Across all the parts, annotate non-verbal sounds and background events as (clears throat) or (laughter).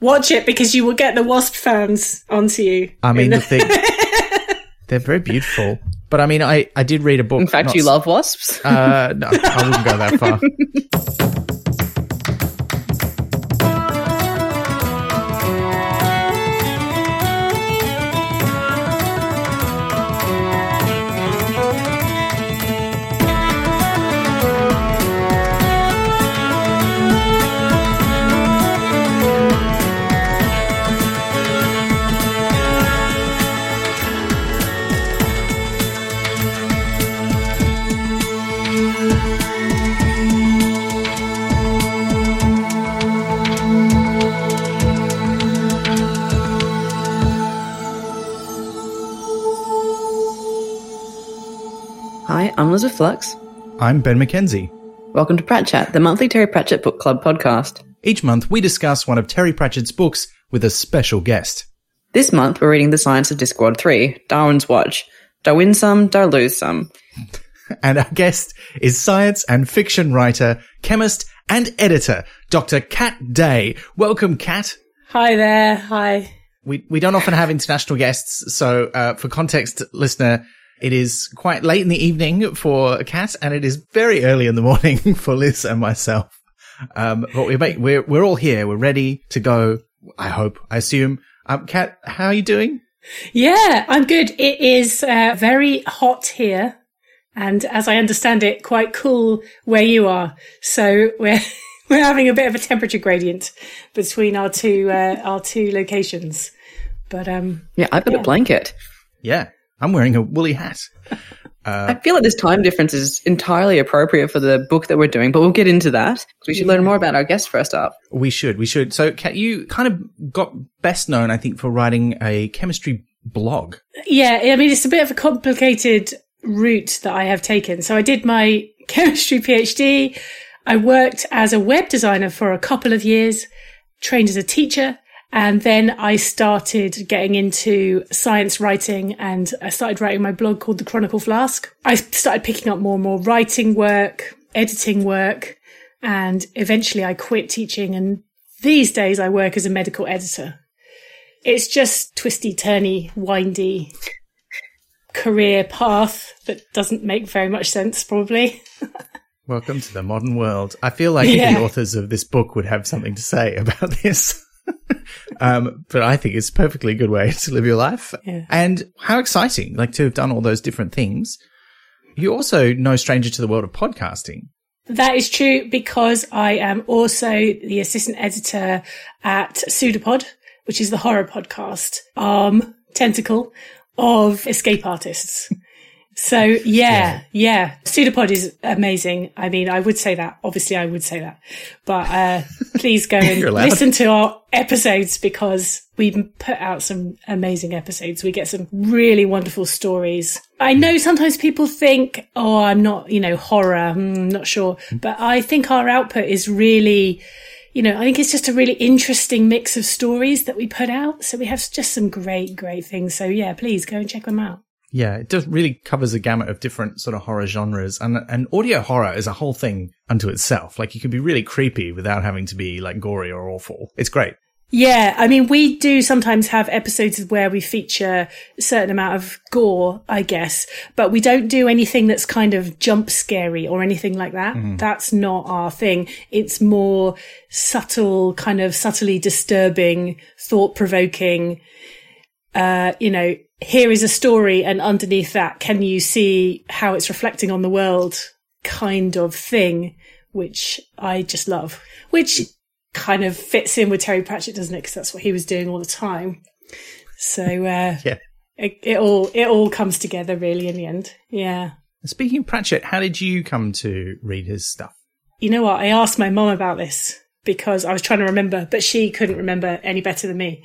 Watch it because you will get the Wasp fans onto you. I mean, the thing, (laughs) they're very beautiful. But I mean, I, I did read a book. In fact, not you love wasps. Uh, no, I wouldn't go that far. (laughs) I'm Elizabeth Flux. I'm Ben McKenzie. Welcome to Prat Chat, the monthly Terry Pratchett Book Club podcast. Each month, we discuss one of Terry Pratchett's books with a special guest. This month, we're reading The Science of Discworld 3, Darwin's Watch. Do win some, do lose some? (laughs) And our guest is science and fiction writer, chemist, and editor, Dr. Kat Day. Welcome, Kat. Hi there. Hi. We, we don't often have international guests, so uh, for context, listener, it is quite late in the evening for Kat, and it is very early in the morning (laughs) for Liz and myself. Um, but we make, we're we're all here. We're ready to go. I hope. I assume. Um, Kat, how are you doing? Yeah, I'm good. It is uh, very hot here. And as I understand it, quite cool where you are. So (laughs) we're, we're having a bit of a temperature gradient between our two, uh, our two locations. But, um, Yeah, I've got a blanket. Yeah, I'm wearing a woolly hat. I feel like this time difference is entirely appropriate for the book that we're doing, but we'll get into that. We should learn more about our guest first up. We should. We should. So, Kat, you kind of got best known, I think, for writing a chemistry blog. Yeah, I mean, it's a bit of a complicated route that I have taken. So I did my (laughs) chemistry PhD. I worked as a web designer for a couple of years, trained as a teacher. And then I started getting into science writing and I started writing my blog called The Chronicle Flask. I started picking up more and more writing work, editing work, and eventually I quit teaching. And these days I work as a medical editor. It's just twisty, turny, windy career path that doesn't make very much sense, probably. Welcome to the modern world. I feel like Yeah. the authors of this book would have something to say about this. (laughs) um, but I think it's a perfectly good way (laughs) to live your life. Yeah. And how exciting, like to have done all those different things. You're also no stranger to the world of podcasting. That is true because I am also the assistant editor at Pseudopod, which is the horror podcast arm, tentacle of escape artists. So yeah, yeah, Pseudopod is amazing. I mean, I would say that. Obviously, I would say that, but uh, (laughs) please go and listen to our episodes because we put out some amazing episodes. We get some really wonderful stories. I know sometimes people think, "Oh, I'm not, you know, horror. Hmm, not sure," but I think our output is really. You know, I think it's just a really interesting mix of stories that we put out. So we have just some great, great things. So yeah, please go and check them out. Yeah, it just really covers a gamut of different sort of horror genres. And, and audio horror is a whole thing unto itself. Like you can be really creepy without having to be like gory or awful. It's great. Yeah, I mean, we do sometimes have episodes where we feature a certain amount of gore, I guess, but we don't do anything that's kind of jump scary or anything like that. That's not our thing. It's more subtle, kind of subtly disturbing, thought provoking. Uh, you know, here is a story and underneath that, can you see how it's reflecting on the world kind of thing, which I just love, which kind of fits in with Terry Pratchett, doesn't it? Because that's what he was doing all the time. So uh, (laughs) Yeah. it, it all it all comes together really in the end. Yeah. Speaking of Pratchett, how did you come to read his stuff? You know what? I asked my mom about this because I was trying to remember, but she couldn't remember any better than me.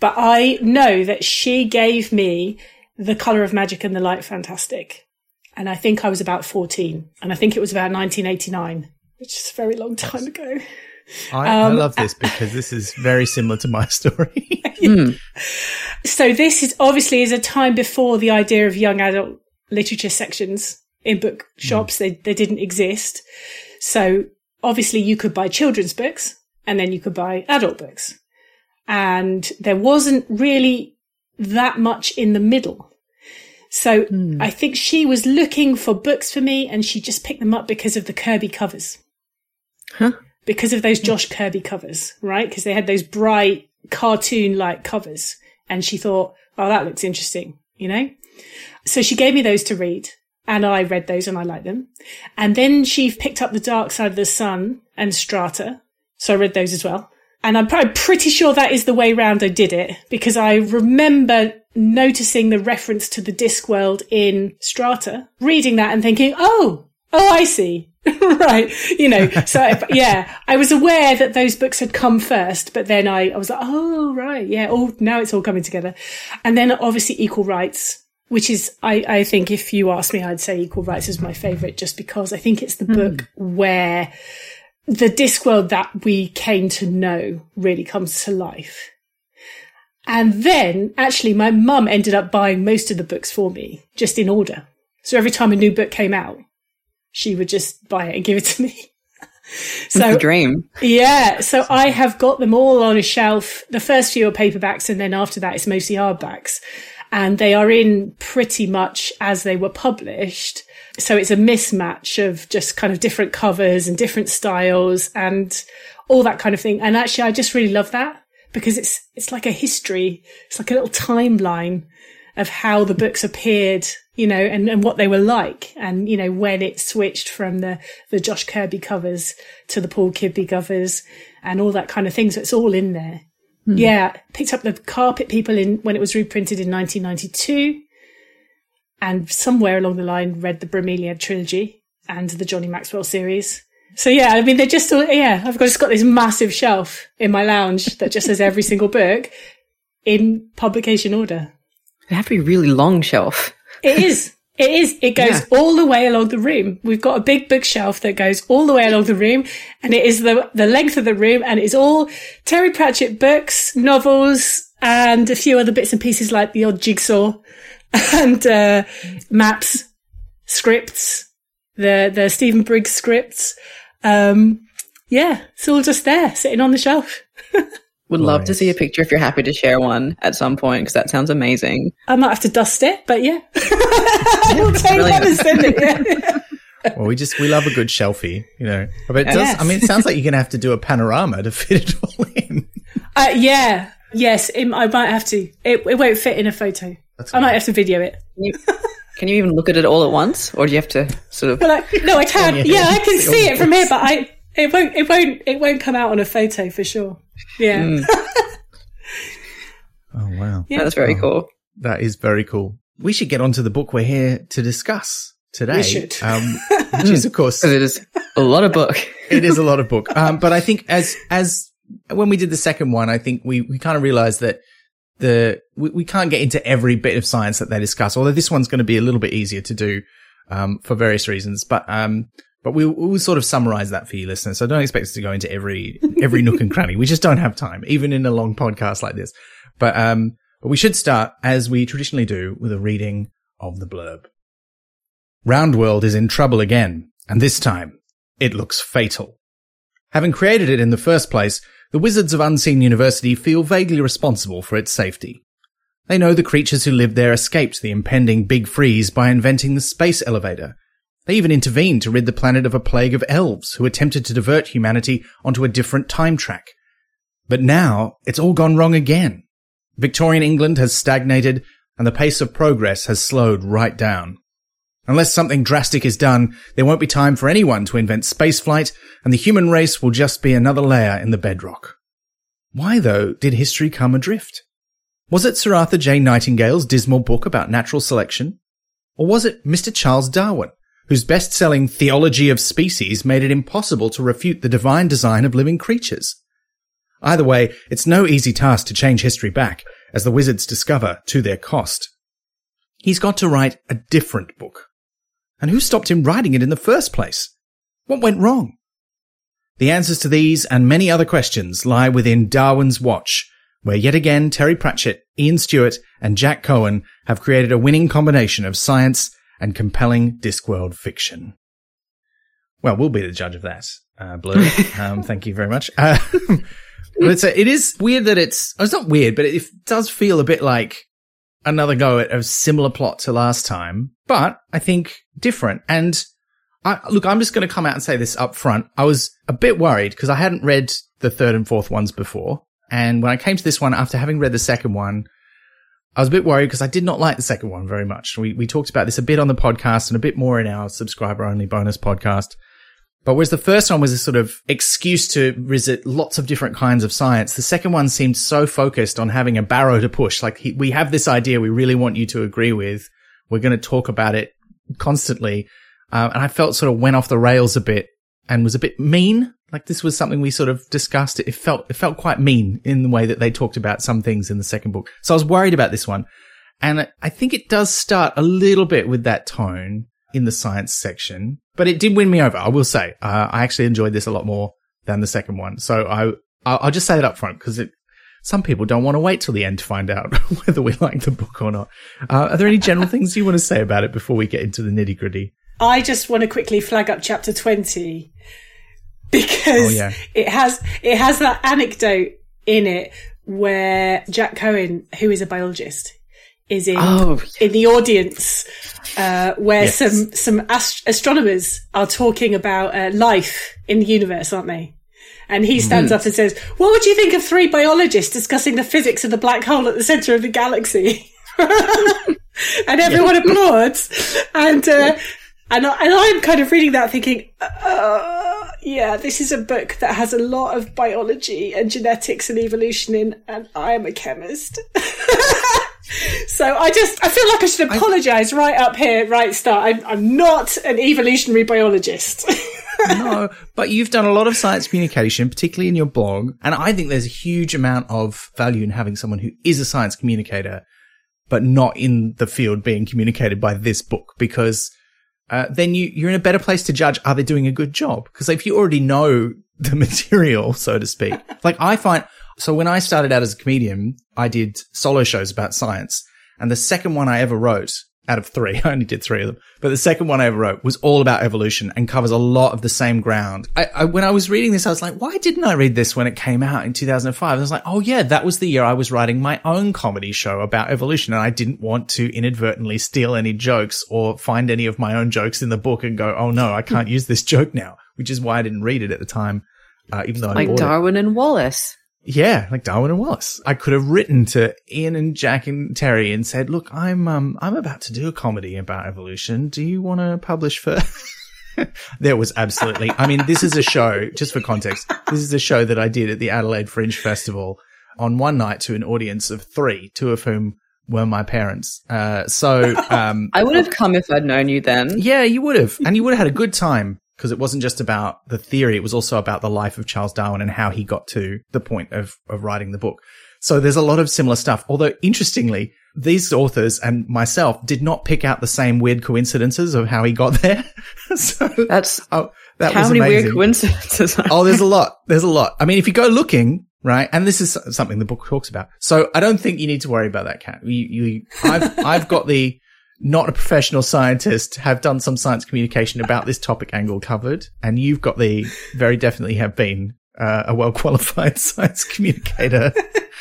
But I know that she gave me The Colour of Magic and the Light Fantastic. And I think I was about 14. And I think it was about 1989, which is a very long time ago. I, I Um, love this because this is very similar to my (laughs) story. (laughs) So this is obviously is a time before the idea of young adult literature sections in book shops. They, they didn't exist. So obviously you could buy children's books and then you could buy adult books. And there wasn't really that much in the middle. So Hmm. I think she was looking for books for me and she just picked them up because of the Kirby covers. Huh? Because of those Josh Kirby covers, right? Because they had those bright cartoon like covers. And she thought, oh, that looks interesting, you know? So she gave me those to read and I read those and I liked them. And then she picked up The Dark Side of the Sun and Strata. So I read those as well. And I'm probably pretty sure that is the way round I did it because I remember noticing the reference to the Discworld in Strata, reading that and thinking, oh, oh, I see. (laughs) right. You know, so I- yeah, I was aware that those books had come first, but then I, I was like, oh, right. Yeah. Oh, now it's all coming together. And then obviously Equal Rights, which is, I, I think if you ask me, I'd say Equal Rights is my favorite just because I think it's the hmm. book where the Discworld that we came to know really comes to life. And then actually my mum ended up buying most of the books for me, just in order. So every time a new book came out, she would just buy it and give it to me. (laughs) so dream. yeah, so I have got them all on a shelf. The first few are paperbacks and then after that it's mostly hardbacks. And they are in pretty much as they were published. So it's a mismatch of just kind of different covers and different styles and all that kind of thing. And actually I just really love that because it's, it's like a history. It's like a little timeline of how the books appeared, you know, and, and what they were like. And, you know, when it switched from the, the Josh Kirby covers to the Paul Kidby covers and all that kind of thing. So it's all in there. Hmm. Yeah. Picked up the Carpet People in when it was reprinted in 1992 and somewhere along the line read the Bromeliad trilogy and the Johnny Maxwell series. So yeah, I mean, they're just all, yeah, I've got, just got this massive shelf in my lounge that just has every (laughs) single book in publication order. It'd have to be a really long shelf. It is. It is. It goes Yeah. all the way along the room. We've got a big bookshelf that goes all the way along the room and it is the, the length of the room and it's all Terry Pratchett books, novels and a few other bits and pieces like the odd jigsaw (laughs) and, uh, maps, scripts, the, the Stephen Briggs scripts. Um, yeah, it's all just there sitting on the shelf. (laughs) Would love to see a picture if you're happy to share one at some point because that sounds amazing. I might have to dust it, but yeah. (laughs) I'll take that and send it. Yeah. Well, we just we love a good shelfie, you know. But it does. Yes. I mean, it sounds like you're going to have to do a panorama to fit it all in. Uh, yeah. Yes, it, I might have to. It, it won't fit in a photo. I might have to video it. Can you, can you even look at it all at once, or do you have to sort of? But like, no, I can. Yeah, Yeah, I can (laughs) see all see the it from here, but I it won't it won't it won't come out on a photo for sure. Yeah. (laughs) Oh wow, Yeah. That's very cool. that is very cool. We should get onto the book we're here to discuss today. We should. um, (laughs) which is of course it is a lot of book. it is a lot of book. Um, but I think as as when we did the second one, I think we we kind of realized that the we, we can't get into every bit of science that they discuss. Although this one's going to be a little bit easier to do um, for various reasons. But um, but we we'll sort of summarize that for you listeners. So don't expect us to go into every every nook and cranny. We just don't have time, even in a long podcast like this. But um, but we should start as we traditionally do with a reading of the blurb. Roundworld is in trouble again, and this time it looks fatal. Having created it in the first place, the Wizards of Unseen University feel vaguely responsible for its safety. They know the creatures who lived there escaped the impending Big Freeze by inventing the space elevator. They even intervened to rid the planet of a plague of elves who attempted to divert humanity onto a different time track. But now it's all gone wrong again. Victorian England has stagnated and the pace of progress has slowed right down. Unless something drastic is done, there won't be time for anyone to invent spaceflight, and the human race will just be another layer in the bedrock. Why, though, did history come adrift? Was it Sir Arthur J. Nightingale's dismal book about natural selection? Or was it Mr. Charles Darwin, whose best-selling Theology of Species made it impossible to refute the divine design of living creatures? Either way, it's no easy task to change history back, as the wizards discover to their cost. He's got to write a different book. And who stopped him writing it in the first place? What went wrong? The answers to these and many other questions lie within Darwin's Watch, where yet again Terry Pratchett, Ian Stewart, and Jack Cohen have created a winning combination of science and compelling Discworld fiction. Well, we'll be the judge of that, uh, Blue. (laughs) um, thank you very much. Uh, (laughs) but it's a, it is weird that it's, it's not weird, but it does feel a bit like another go at a similar plot to last time, but I think different. And I, look, I'm just going to come out and say this up front. I was a bit worried because I hadn't read the third and fourth ones before. And when I came to this one, after having read the second one, I was a bit worried because I did not like the second one very much. We, we talked about this a bit on the podcast and a bit more in our subscriber only bonus podcast. But whereas the first one was a sort of excuse to visit lots of different kinds of science, the second one seemed so focused on having a barrow to push. Like he, we have this idea we really want you to agree with. We're going to talk about it constantly. Uh, and I felt sort of went off the rails a bit and was a bit mean. Like this was something we sort of discussed. It felt, it felt quite mean in the way that they talked about some things in the second book. So I was worried about this one. And I think it does start a little bit with that tone in the science section, but it did win me over. I will say, uh, I actually enjoyed this a lot more than the second one. So I, I'll just say it up front because it, some people don't want to wait till the end to find out (laughs) whether we like the book or not. Uh, are there any general things you want to say about it before we get into the nitty gritty? I just want to quickly flag up chapter 20 because oh, yeah. it has, it has that anecdote in it where Jack Cohen, who is a biologist, is in, oh. in the audience, uh, where yes. some, some ast- astronomers are talking about uh, life in the universe, aren't they? And he stands mm. up and says, what would you think of three biologists discussing the physics of the black hole at the center of the galaxy? (laughs) and everyone yeah. applauds. And, uh, and, I, and I'm kind of reading that thinking, uh, yeah, this is a book that has a lot of biology and genetics and evolution in, and I am a chemist. (laughs) so I just, I feel like I should apologize right up here, right start. I'm, I'm not an evolutionary biologist. (laughs) no, but you've done a lot of science communication, particularly in your blog. And I think there's a huge amount of value in having someone who is a science communicator, but not in the field being communicated by this book because uh, then you, you're in a better place to judge are they doing a good job? Because if you already know the (laughs) material, so to speak, like I find, so when I started out as a comedian, I did solo shows about science. And the second one I ever wrote out of three. (laughs) I only did three of them, but the second one I ever wrote was all about evolution and covers a lot of the same ground. I, I, when I was reading this, I was like, why didn't I read this when it came out in 2005? I was like, oh yeah, that was the year I was writing my own comedy show about evolution and I didn't want to inadvertently steal any jokes or find any of my own jokes in the book and go, oh no, I can't use this joke now, which is why I didn't read it at the time. Uh, even though I like Darwin it. and Wallace. Yeah, like Darwin and Wallace. I could have written to Ian and Jack and Terry and said, "Look, I'm um I'm about to do a comedy about evolution. Do you want to publish for?" (laughs) there was absolutely. I mean, this is a show. Just for context, this is a show that I did at the Adelaide Fringe Festival on one night to an audience of three, two of whom were my parents. Uh, so (laughs) um, I would have come if I'd known you then. Yeah, you would have, and you would have had a good time because it wasn't just about the theory, it was also about the life of Charles Darwin and how he got to the point of, of writing the book. So there's a lot of similar stuff. Although interestingly, these authors and myself did not pick out the same weird coincidences of how he got (laughs) there. so that's oh, that how many amazing. weird coincidences. oh, there's a lot. There's a lot. I mean, if you go looking, right, and this is something the book talks about. So I don't think you need to worry about that, Kat. You, you, I've, I've got the not a professional scientist, have done some science communication about this topic angle covered, and you've got the very definitely have been uh, a well qualified (laughs) science communicator.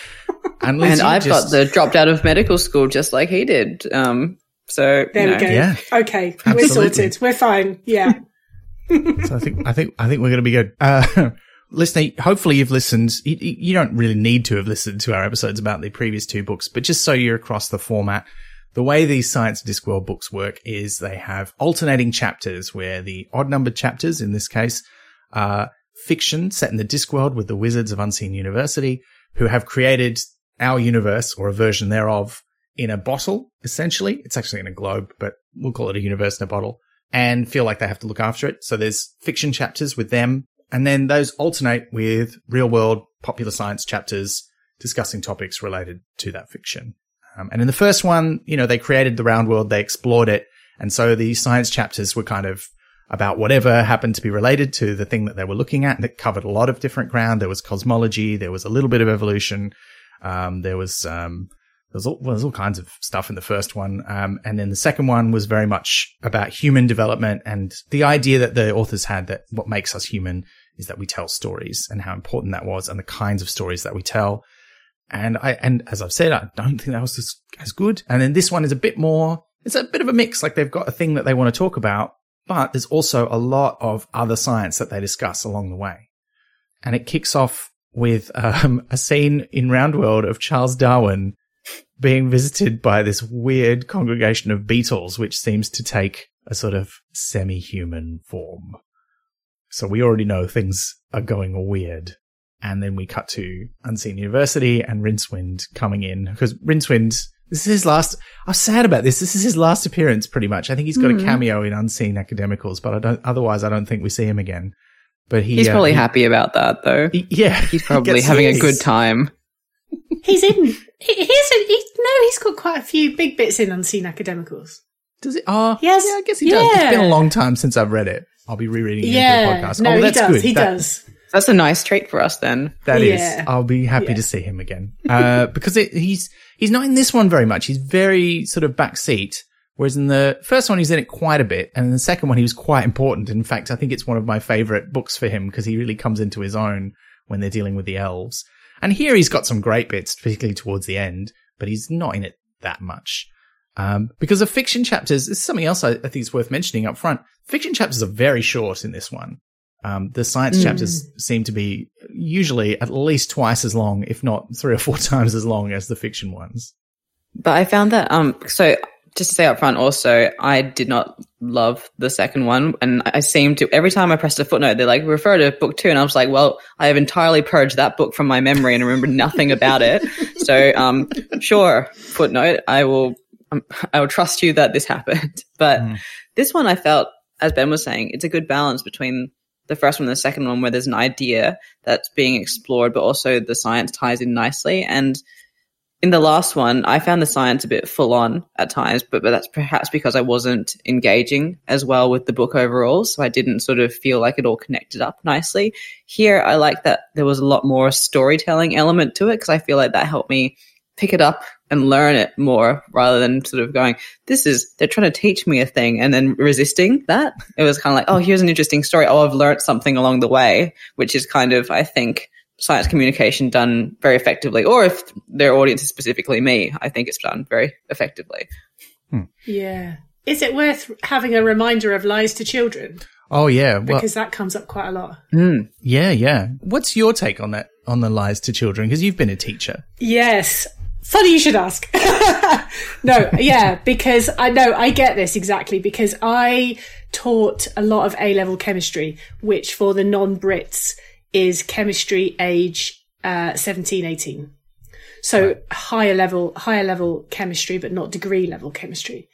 (laughs) and, and I've just... got the dropped out of medical school just like he did. Um, so there we go. Yeah, okay, Absolutely. we're sorted. We're fine. Yeah. (laughs) so I think I think I think we're going to be good. Uh, listener, hopefully you've listened. You, you, don't really need to have listened to our episodes about the previous two books, but just so you're across the format, the way these Science Discworld books work is they have alternating chapters where the odd numbered chapters, in this case, are fiction set in the Discworld with the Wizards of Unseen University, who have created our universe or a version thereof in a bottle, essentially. It's actually in a globe, but we'll call it a universe in a bottle and feel like they have to look after it. So there's fiction chapters with them. And then those alternate with real world popular science chapters discussing topics related to that fiction. Um, and in the first one, you know, they created the round world, they explored it. And so the science chapters were kind of about whatever happened to be related to the thing that they were looking at. And it covered a lot of different ground. There was cosmology. There was a little bit of evolution. Um, there was, um, there was all, well, all kinds of stuff in the first one. Um, and then the second one was very much about human development and the idea that the authors had that what makes us human is that we tell stories and how important that was and the kinds of stories that we tell. And I, and as I've said, I don't think that was as, as good. And then this one is a bit more, it's a bit of a mix. Like they've got a thing that they want to talk about, but there's also a lot of other science that they discuss along the way. And it kicks off with um, a scene in Roundworld of Charles Darwin being visited by this weird congregation of beetles, which seems to take a sort of semi-human form. So we already know things are going weird. And then we cut to Unseen University and Rincewind coming in because Rincewind, this is his last. I'm sad about this. This is his last appearance, pretty much. I think he's got mm. a cameo in Unseen Academicals, but I don't. Otherwise, I don't think we see him again. But he, he's uh, probably he, happy about that, though. He, yeah, he's (laughs) probably having a good time. He's in. He, he's in, he, no, he's got quite a few big bits in Unseen Academicals. Does it? Oh, yes. Yeah, I guess he yeah. does. It's been a long time since I've read it. I'll be rereading it yeah. the podcast. No, oh, that's he does. Good. He that, does. That's a nice trait for us then. That is. yeah. I'll be happy yeah. to see him again. Uh, (laughs) because it, he's, he's not in this one very much. He's very sort of backseat. Whereas in the first one, he's in it quite a bit. And in the second one, he was quite important. In fact, I think it's one of my favorite books for him because he really comes into his own when they're dealing with the elves. And here he's got some great bits, particularly towards the end, but he's not in it that much. Um, because the fiction chapters, this is something else I, I, think is worth mentioning up front. Fiction chapters are very short in this one. Um, the science mm. chapters seem to be usually at least twice as long, if not three or four (laughs) times as long as the fiction ones. But I found that, um, so just to say up front also, I did not love the second one. And I seemed to, every time I pressed a footnote, they're like, refer to book two. And I was like, well, I have entirely purged that book from my memory and remember nothing about it. So, um, sure, footnote, I will, um, I will trust you that this happened. (laughs) But mm. this one I felt, as Ben was saying, it's a good balance between the first one the second one where there's an idea that's being explored, but also the science ties in nicely. And in the last one, I found the science a bit full on at times, but, but that's perhaps because I wasn't engaging as well with the book overall. So I didn't sort of feel like it all connected up nicely. Here, I like that there was a lot more storytelling element to it because I feel like that helped me pick it up and learn it more rather than sort of going, this is, they're trying to teach me a thing and then resisting that. It was kind of like, oh, here's an interesting story. Oh, I've learned something along the way, which is kind of, I think, science communication done very effectively, or if their audience is specifically me, I think it's done very effectively. Hmm. Yeah. Is it worth having a reminder of lies to children? Oh yeah, well, because that comes up quite a lot. Mm, yeah, yeah. What's your take on that on the lies to children? Because you've been a teacher. Yes. Funny you should ask. (laughs) no, yeah, because I know I get this exactly because I taught a lot of A level chemistry, which for the non Brits is chemistry age uh, 17, 18. So right. higher level, higher level chemistry, but not degree level chemistry.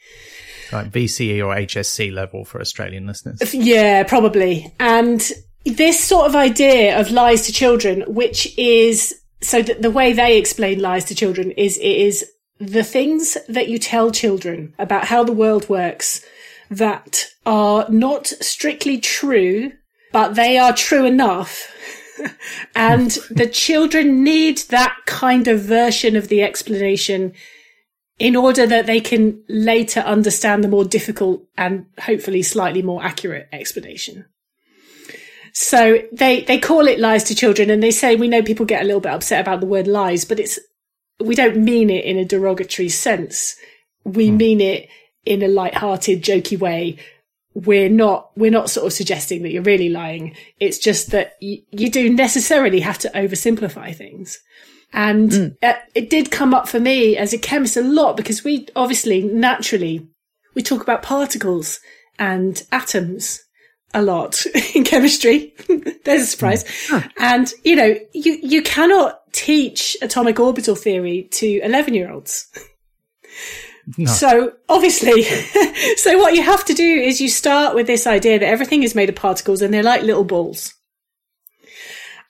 Like VCE or HSC level for Australian listeners. Yeah, probably. And this sort of idea of lies to children, which is so the, the way they explain lies to children is it is the things that you tell children about how the world works that are not strictly true, but they are true enough (laughs) and the children need that kind of version of the explanation in order that they can later understand the more difficult and hopefully slightly more accurate explanation. So they, they call it lies to children and they say, we know people get a little bit upset about the word lies, but it's, we don't mean it in a derogatory sense. We mm. mean it in a light-hearted, jokey way we're not we're not sort of suggesting that you're really lying it's just that y- you do necessarily have to oversimplify things and mm. it did come up for me as a chemist a lot because we obviously naturally we talk about particles and atoms a lot (laughs) in chemistry (laughs) there's a surprise mm. and you know you you cannot teach atomic orbital theory to 11 year olds no. So obviously, (laughs) so what you have to do is you start with this idea that everything is made of particles and they're like little balls.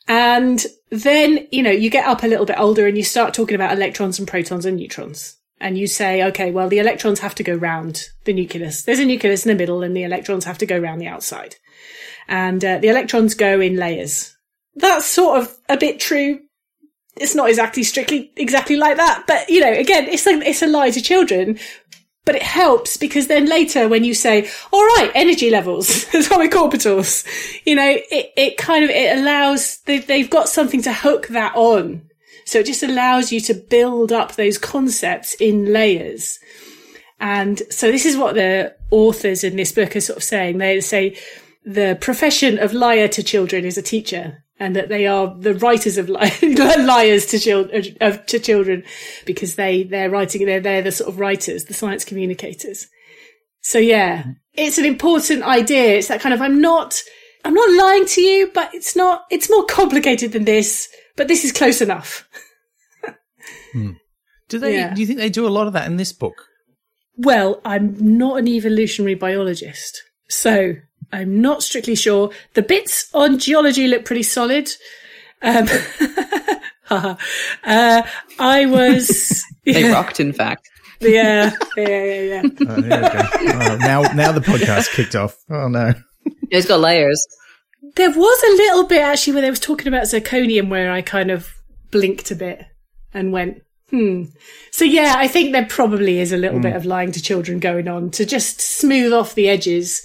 And then, you know, you get up a little bit older and you start talking about electrons and protons and neutrons. And you say, okay, well, the electrons have to go round the nucleus. There's a nucleus in the middle and the electrons have to go round the outside. And uh, the electrons go in layers. That's sort of a bit true it's not exactly strictly exactly like that, but you know, again, it's a it's a lie to children. But it helps because then later when you say, all right, energy levels, (laughs) atomic orbitals, you know, it, it kind of, it allows, they, they've got something to hook that on. So it just allows you to build up those concepts in layers. And so this is what the authors in this book are sort of saying. They say the profession of liar to children is a teacher and that they are the writers of li- (laughs) liars to children, uh, to children because they, they're writing, they're, they're the sort of writers, the science communicators. So yeah, it's an important idea. It's that kind of, I'm not, I'm not lying to you, but it's not, it's more complicated than this, but this is close enough. hmm. Do they, yeah. do you think they do a lot of that in this book? Well, I'm not an evolutionary biologist. So I'm not strictly sure. The bits on geology look pretty solid. Um, (laughs) uh, I was. (laughs) they rocked, in fact. Yeah, yeah, yeah, yeah. oh, now, now the podcast kicked off. Oh no, it's got layers. There was a little bit actually where they was talking about zirconium, where I kind of blinked a bit and went, Hmm. So yeah, I think there probably is a little mm. bit of lying to children going on to just smooth off the edges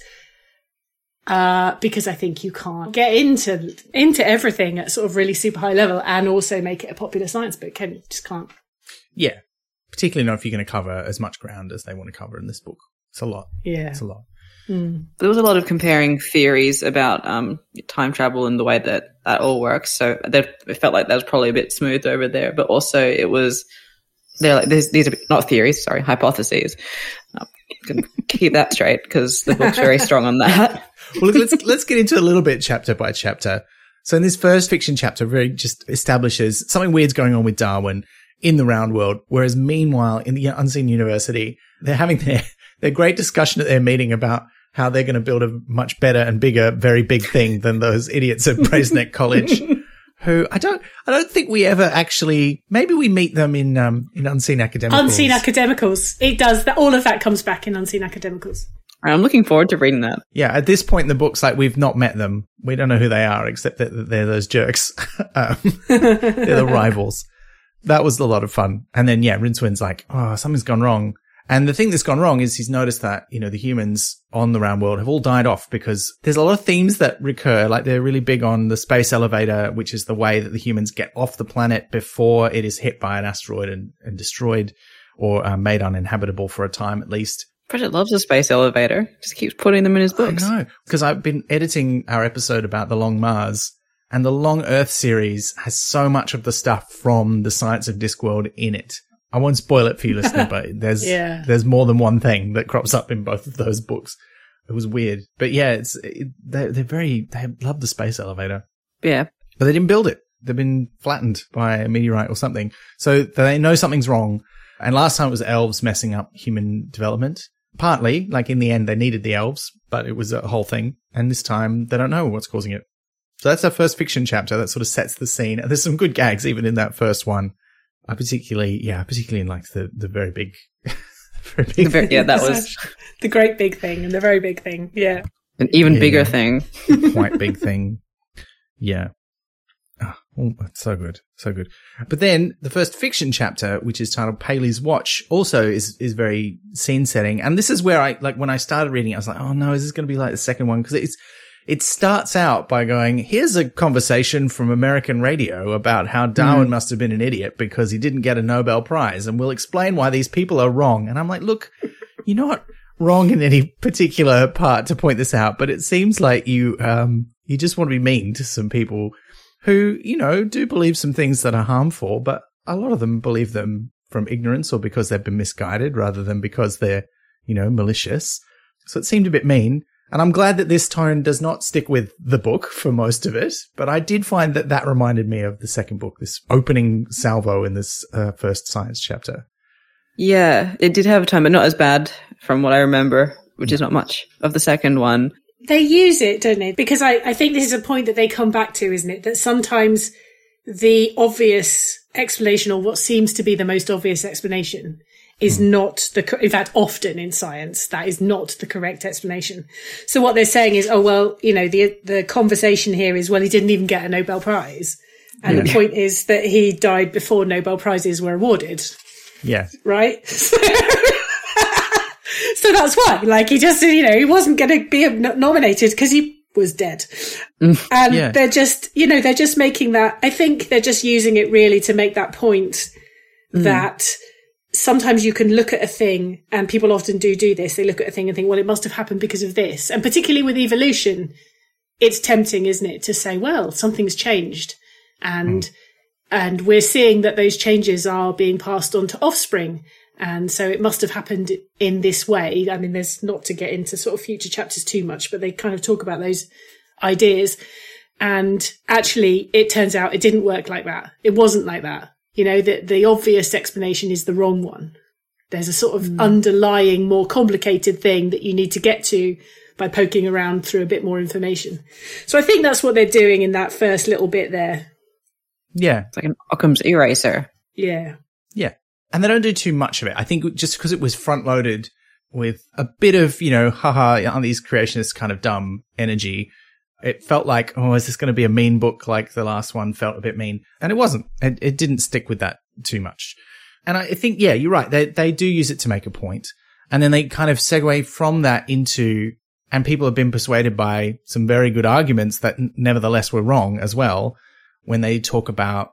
uh, because I think you can't get into into everything at sort of really super high level and also make it a popular science book. Can you just can't? Yeah, particularly not if you're going to cover as much ground as they want to cover in this book. It's a lot. Yeah, it's a lot. Mm. There was a lot of comparing theories about um, time travel and the way that that all works. So it felt like that was probably a bit smooth over there, but also it was they're like these are not theories, sorry, hypotheses. Um, (laughs) keep that straight because the book's very strong on that (laughs) well, let's let's get into a little bit chapter by chapter. So in this first fiction chapter, very just establishes something weird's going on with Darwin in the round world. Whereas meanwhile, in the unseen university, they're having their, their great discussion at their meeting about how they're going to build a much better and bigger, very big thing than those idiots at Brazeneck College. (laughs) Who I don't, I don't think we ever actually. Maybe we meet them in um in Unseen Academicals. Unseen Academicals. It does that. All of that comes back in Unseen Academicals. I'm looking forward to reading that. Yeah, at this point in the book's like we've not met them. We don't know who they are, except that they're those jerks. (laughs) um, they're the (laughs) rivals. That was a lot of fun. And then, yeah, Rincewind's like, oh, something's gone wrong. And the thing that's gone wrong is he's noticed that, you know, the humans on the round world have all died off because there's a lot of themes that recur. Like they're really big on the space elevator, which is the way that the humans get off the planet before it is hit by an asteroid and, and destroyed or uh, made uninhabitable for a time at least. Pratchett loves a space elevator. Just keeps putting them in his books. I know because I've been editing our episode about the Long Mars, and the Long Earth series has so much of the stuff from the Science of Discworld in it. I won't spoil it for you, listener, (laughs) but there's yeah. there's more than one thing that crops up in both of those books. It was weird, but yeah, it's it, they're, they're very they love the space elevator. Yeah, but they didn't build it. They've been flattened by a meteorite or something, so they know something's wrong. And last time it was elves messing up human development partly, like in the end, they needed the elves, but it was a whole thing. And this time, they don't know what's causing it. So that's our first fiction chapter that sort of sets the scene. And there's some good gags even in that first one. I particularly, yeah, particularly in like the, the very big, (laughs) very big very, yeah, that was the great big thing and the very big thing. Yeah. An even yeah, bigger thing. (laughs) Quite big (laughs) thing. Yeah. Ah, oh, it's so good. So good. But then the first fiction chapter, which is titled Paley's Watch, also is, is very scene setting. And this is where I, like, when I started reading, I was like, oh no, is this going to be like the second one? Cause it's, it starts out by going, here's a conversation from American radio about how Darwin mm. must have been an idiot because he didn't get a Nobel Prize. And we'll explain why these people are wrong. And I'm like, look, you're not wrong in any particular part to point this out, but it seems like you, um, you just want to be mean to some people who, you know, do believe some things that are harmful, but a lot of them believe them from ignorance or because they've been misguided rather than because they're, you know, malicious. So it seemed a bit mean. And I'm glad that this tone does not stick with the book for most of it, but I did find that that reminded me of the second book, this opening salvo in this uh, first science chapter. Yeah, it did have a time, but not as bad from what I remember, which is not much of the second one. They use it, don't they? Because I, I think this is a point that they come back to, isn't it? That sometimes the obvious explanation or what seems to be the most obvious explanation is hmm. not the, in fact, often in science, that is not the correct explanation. So what they're saying is, oh, well, you know, the, the conversation here is, well, he didn't even get a Nobel Prize. And yeah. the point is that he died before Nobel Prizes were awarded. Yeah. Right? (laughs) so that's why, like, he just, you know, he wasn't going to be nominated because he was dead. Mm. and Yeah. they're just, you know, they're just making that, I think they're just using it really to make that point that sometimes you can look at a thing and people often do do this. They look at a thing and think, well, it must have happened because of this. And particularly with evolution, it's tempting, isn't it, to say, well, something's changed and, and we're seeing that those changes are being passed on to offspring. And so it must have happened in this way. I mean, there's not to get into sort of future chapters too much, but they kind of talk about those ideas. And actually, it turns out it didn't work like that. It wasn't like that. You know, the, the obvious explanation is the wrong one. There's a sort of hmm. underlying, more complicated thing that you need to get to by poking around through a bit more information. So I think that's what they're doing in that first little bit there. Yeah. It's like an Occam's eraser. Yeah. Yeah. And they don't do too much of it. I think just because it was front loaded with a bit of, you know, haha, aren't these creationists kind of dumb energy? It felt like, oh, is this going to be a mean book like the last one felt a bit mean? And it wasn't. It, it didn't stick with that too much. And I think, yeah, you're right. They, they do use it to make a point. And then they kind of segue from that into, and people have been persuaded by some very good arguments that nevertheless were wrong as well when they talk about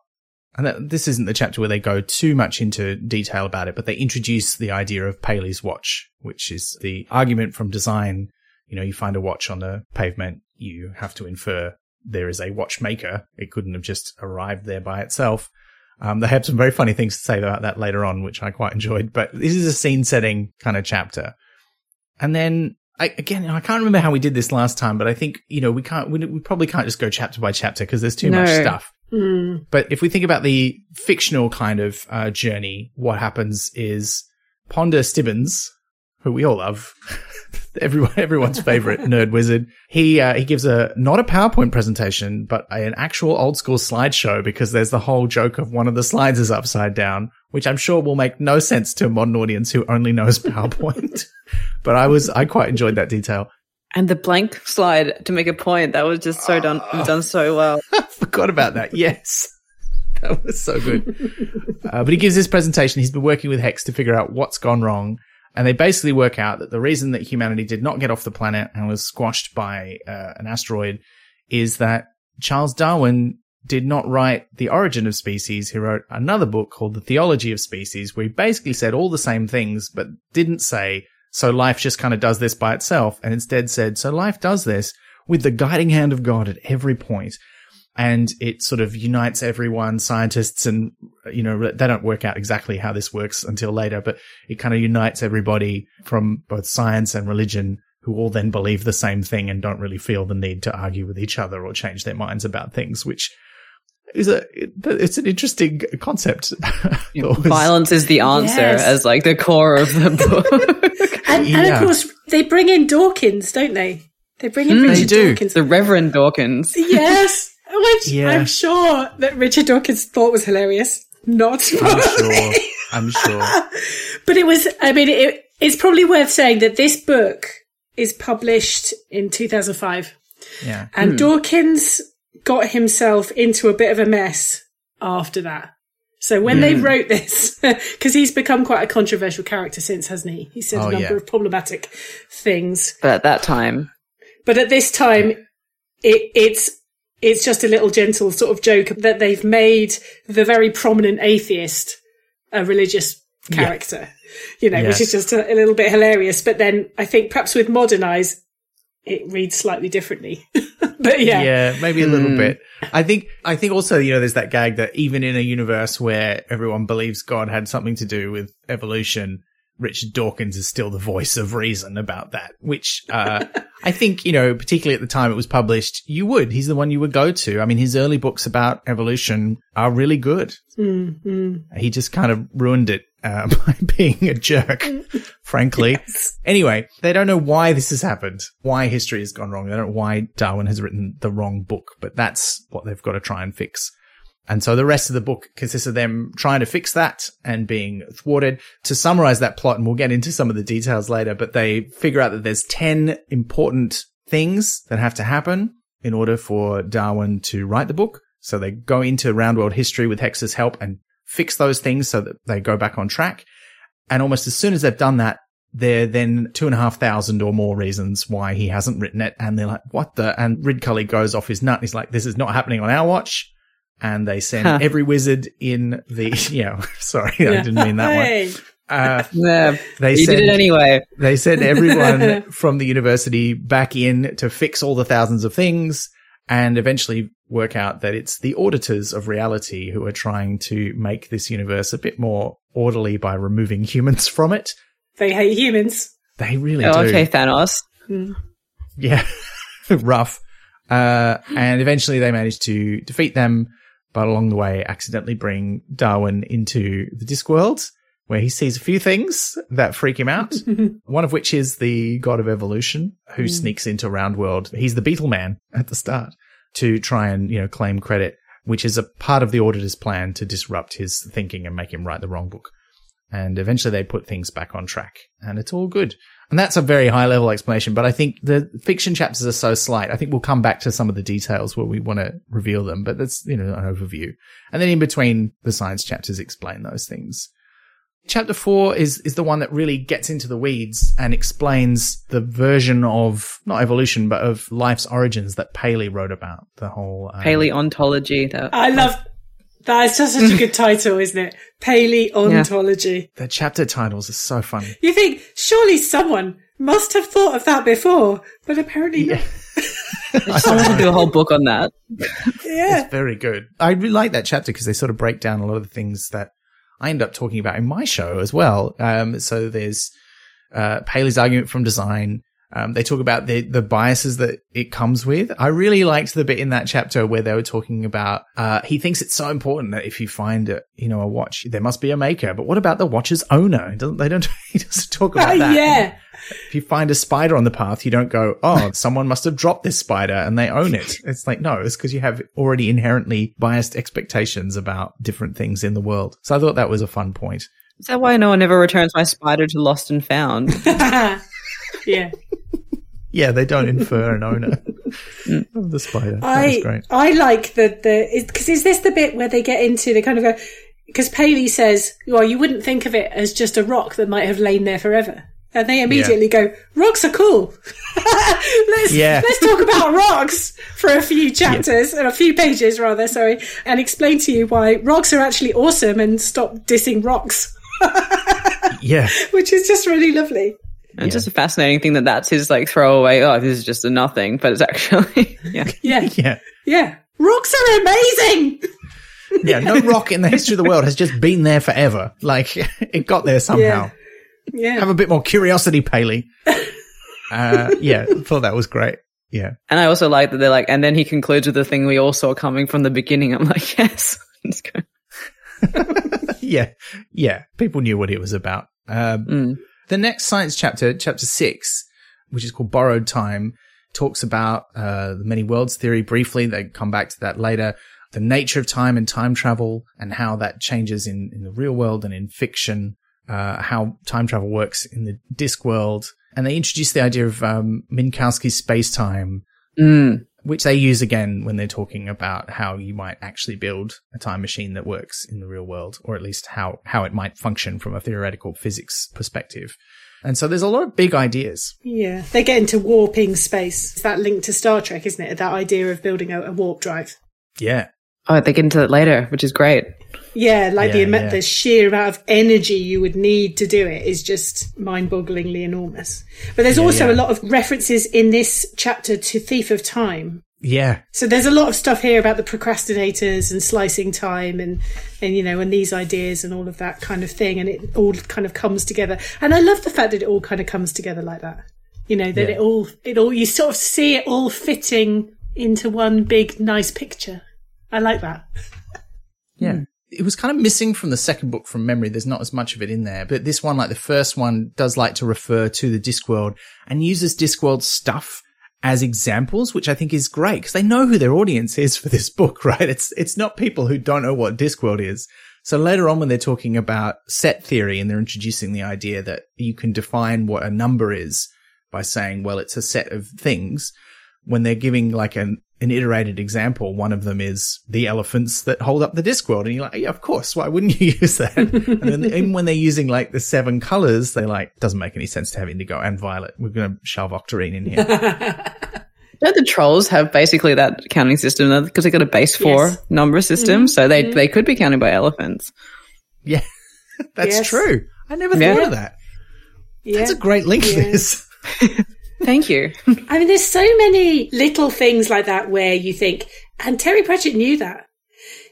and that, this isn't the chapter where they go too much into detail about it, but they introduce the idea of Paley's watch, which is the argument from design. You know, you find a watch on the pavement, you have to infer there is a watchmaker. It couldn't have just arrived there by itself. Um, they have some very funny things to say about that later on, which I quite enjoyed, but this is a scene setting kind of chapter. And then I, again, I can't remember how we did this last time, but I think, you know, we can't, we, we probably can't just go chapter by chapter because there's too much stuff. Mm. But if we think about the fictional kind of uh, journey, what happens is Ponder Stibbons, who we all love, (laughs) everyone everyone's favorite (laughs) nerd wizard. He uh, he gives a not a PowerPoint presentation, but an actual old school slideshow because there's the whole joke of one of the slides is upside down, which I'm sure will make no sense to a modern audience who only knows (laughs) PowerPoint. but I was I quite enjoyed that detail. And the blank slide to make a point, that was just so done done so well. Forgot about that. Yes. That was so good. uh, but he gives this presentation. He's been working with Hex to figure out what's gone wrong. And they basically work out that the reason that humanity did not get off the planet and was squashed by uh, an asteroid is that Charles Darwin did not write The Origin of Species. He wrote another book called The Theology of Species, where he basically said all the same things, but didn't say, so life just kind of does this by itself, and instead said, so life does this with the guiding hand of God at every point. And it sort of unites everyone, scientists and, you know, they don't work out exactly how this works until later, but it kind of unites everybody from both science and religion who all then believe the same thing and don't really feel the need to argue with each other or change their minds about things, which is a, it's an interesting concept. (laughs) Violence is the answer Yes. as like the core of the (laughs) book. And, and of course, they bring in Dawkins, don't they? They bring in Mm, Richard they do. Dawkins. the Reverend Dawkins. yes. Which Yeah. I'm sure that Richard Dawkins thought was hilarious. Not. I'm sure. I'm sure. (laughs) But it was, I mean, it, it's probably worth saying that this book is published in 2005 Yeah. and hmm. Dawkins got himself into a bit of a mess after that. So when they hmm. wrote this, (laughs) because he's become quite a controversial character since, hasn't he? He said Oh, a number yeah. of problematic things. But at that time, But at this time, it, it's it's just a little gentle sort of joke that they've made the very prominent atheist a religious character, you know, which is just a, a little bit hilarious. But then I think perhaps with modern eyes, it reads slightly differently. (laughs) but yeah, Yeah, maybe a little Hmm. bit. I think, I think also, you know, there's that gag that even in a universe where everyone believes God had something to do with evolution, Richard Dawkins is still the voice of reason about that, which, uh, I think, you know, particularly at the time it was published, you would. He's the one you would go to. I mean, his early books about evolution are really good. He just kind of ruined it, uh, (laughs) by being a jerk, (laughs) frankly. Anyway, they don't know why this has happened, why history has gone wrong. They don't know why Darwin has written the wrong book, but that's what they've got to try and fix. And so the rest of the book consists of them trying to fix that and being thwarted. To summarize that plot, and we'll get into some of the details later, but they figure out that there's 10 important things that have to happen in order for Darwin to write the book. So they go into round world history with Hex's help and fix those things so that they go back on track. And almost as soon as they've done that, there then two and a half thousand or more reasons why he hasn't written it. And they're like, what the? And Ridcully goes off his nut. He's like, this is not happening on our watch. And they send Huh. every wizard in the, (laughs) yeah, sorry, I didn't mean that one. Uh, (laughs) Yeah, they you send, did it anyway. (laughs) they send everyone from the university back in to fix all the thousands of things and eventually work out that it's the auditors of reality who are trying to make this universe a bit more orderly by removing humans from it. They hate humans. They really Oh, do. okay, Thanos. Yeah. Rough. Uh, and eventually they manage to defeat them, but along the way accidentally bring Darwin into the Discworld where he sees a few things that freak him out. (laughs) One of which is the god of evolution who hmm. sneaks into Roundworld. He's the Beetle Man at the start to try and, you know, claim credit, which is a part of the auditor's plan to disrupt his thinking and make him write the wrong book. And eventually they put things back on track and it's all good. And that's a very high level explanation, but I think the fiction chapters are so slight. I think we'll come back to some of the details where we want to reveal them, but that's, you know, an overview. And then in between the science chapters explain those things. Chapter four is, is the one that really gets into the weeds and explains the version of, not evolution, but of life's origins that Paley wrote about. The whole, um, Paleyontology. That I love that. Is just such a good (laughs) title, isn't it? Paleyontology. The chapter titles are so funny. You think surely someone must have thought of that before, but apparently not. (laughs) I want to do a whole book on that. Yeah. It's very good. I really like that chapter because they sort of break down a lot of the things that I end up talking about in my show as well. Um, so there's uh, Paley's argument from design. Um, they talk about the the biases that it comes with. I really liked the bit in that chapter where they were talking about. Uh, he thinks it's so important that if you find a you know a watch, there must be a maker. But what about the watch's owner? He doesn't they don't? (laughs) He doesn't talk about (laughs) that. yeah. If you find a spider on the path, you don't go, oh, someone must have dropped this spider and they own it. It's like, no, it's because you have already inherently biased expectations about different things in the world. So I thought that was a fun point. Is that why no one ever returns my spider to Lost and Found? (laughs) yeah. (laughs) Yeah, they don't infer an owner (laughs) of the spider. That I great. I like the the because is this the bit where they get into they kind of go because Paley says, well, you wouldn't think of it as just a rock that might have lain there forever. And they immediately go, rocks are cool. (laughs) let's, Yeah. let's talk about rocks for a few chapters, or a few pages rather, sorry, and explain to you why rocks are actually awesome and stop dissing rocks, Yeah. which is just really lovely. And It's just a fascinating thing that that's his like throwaway. Oh, this is just a nothing, but it's actually (laughs) yeah. Yeah. (laughs) Yeah. Yeah. Rocks are amazing. (laughs) Yeah. No rock in the history of the world has just been there forever. Like it got there somehow. Yeah. Have a bit more curiosity, Paley. Uh, yeah. Thought that was great. Yeah. And I also like that they're like, and then he concludes with the thing we all saw coming from the beginning. I'm like, yes. Let's yeah, yeah. People knew what it was about. Um, Mm. The next science chapter, chapter six, which is called Borrowed Time, talks about uh, the many worlds theory briefly. They come back to that later. The nature of time and time travel, and how that changes in in the real world and in fiction. Uh, how time travel works in the Discworld, and they introduce the idea of um, Minkowski space time Mm. Which they use again when they're talking about how you might actually build a time machine that works in the real world, or at least how, how it might function from a theoretical physics perspective. And so there's a lot of big ideas. Yeah, they get into warping space. It's that link to Star Trek, isn't it? That idea of building a, a warp drive. Yeah. Oh, they get into it later, which is great. Yeah, like the Yeah, ama- yeah. the sheer amount of energy you would need to do it is just mind-bogglingly enormous. But there's also yeah. a lot of references in this chapter to Thief of Time. Yeah. So there's a lot of stuff here about the procrastinators and slicing time and, and, you know, and these ideas and all of that kind of thing. And it all kind of comes together. And I love the fact that it all kind of comes together like that. You know, that it all, it all, you sort of see it all fitting into one big, nice picture. I like that. Yeah. Hmm. It was kind of missing from the second book from memory. There's not as much of it in there, but this one, like the first one, does like to refer to the Discworld and uses Discworld stuff as examples, which I think is great because they know who their audience is for this book, (laughs) right? It's, it's not people who don't know what Discworld is. So later on when they're talking about set theory and they're introducing the idea that you can define what a number is by saying, well, it's a set of things when they're giving like an an iterated example. One of them is the elephants that hold up the Discworld. And you're like, yeah, of course. Why wouldn't you (laughs) use that? and then even when they're using like the seven colors, they like, doesn't make any sense to have indigo and violet. We're going to shove octarine in here. (laughs) Don't the trolls have basically that counting system because they've got a base four Yes. number mm-hmm. system, so they mm-hmm. they could be counted by elephants. yeah, (laughs) that's Yes. true. I never Yeah. thought of that. Yeah. That's a great link, Yeah. Liz. Thank you. (laughs) I mean, there's so many little things like that where you think, and Terry Pratchett knew that.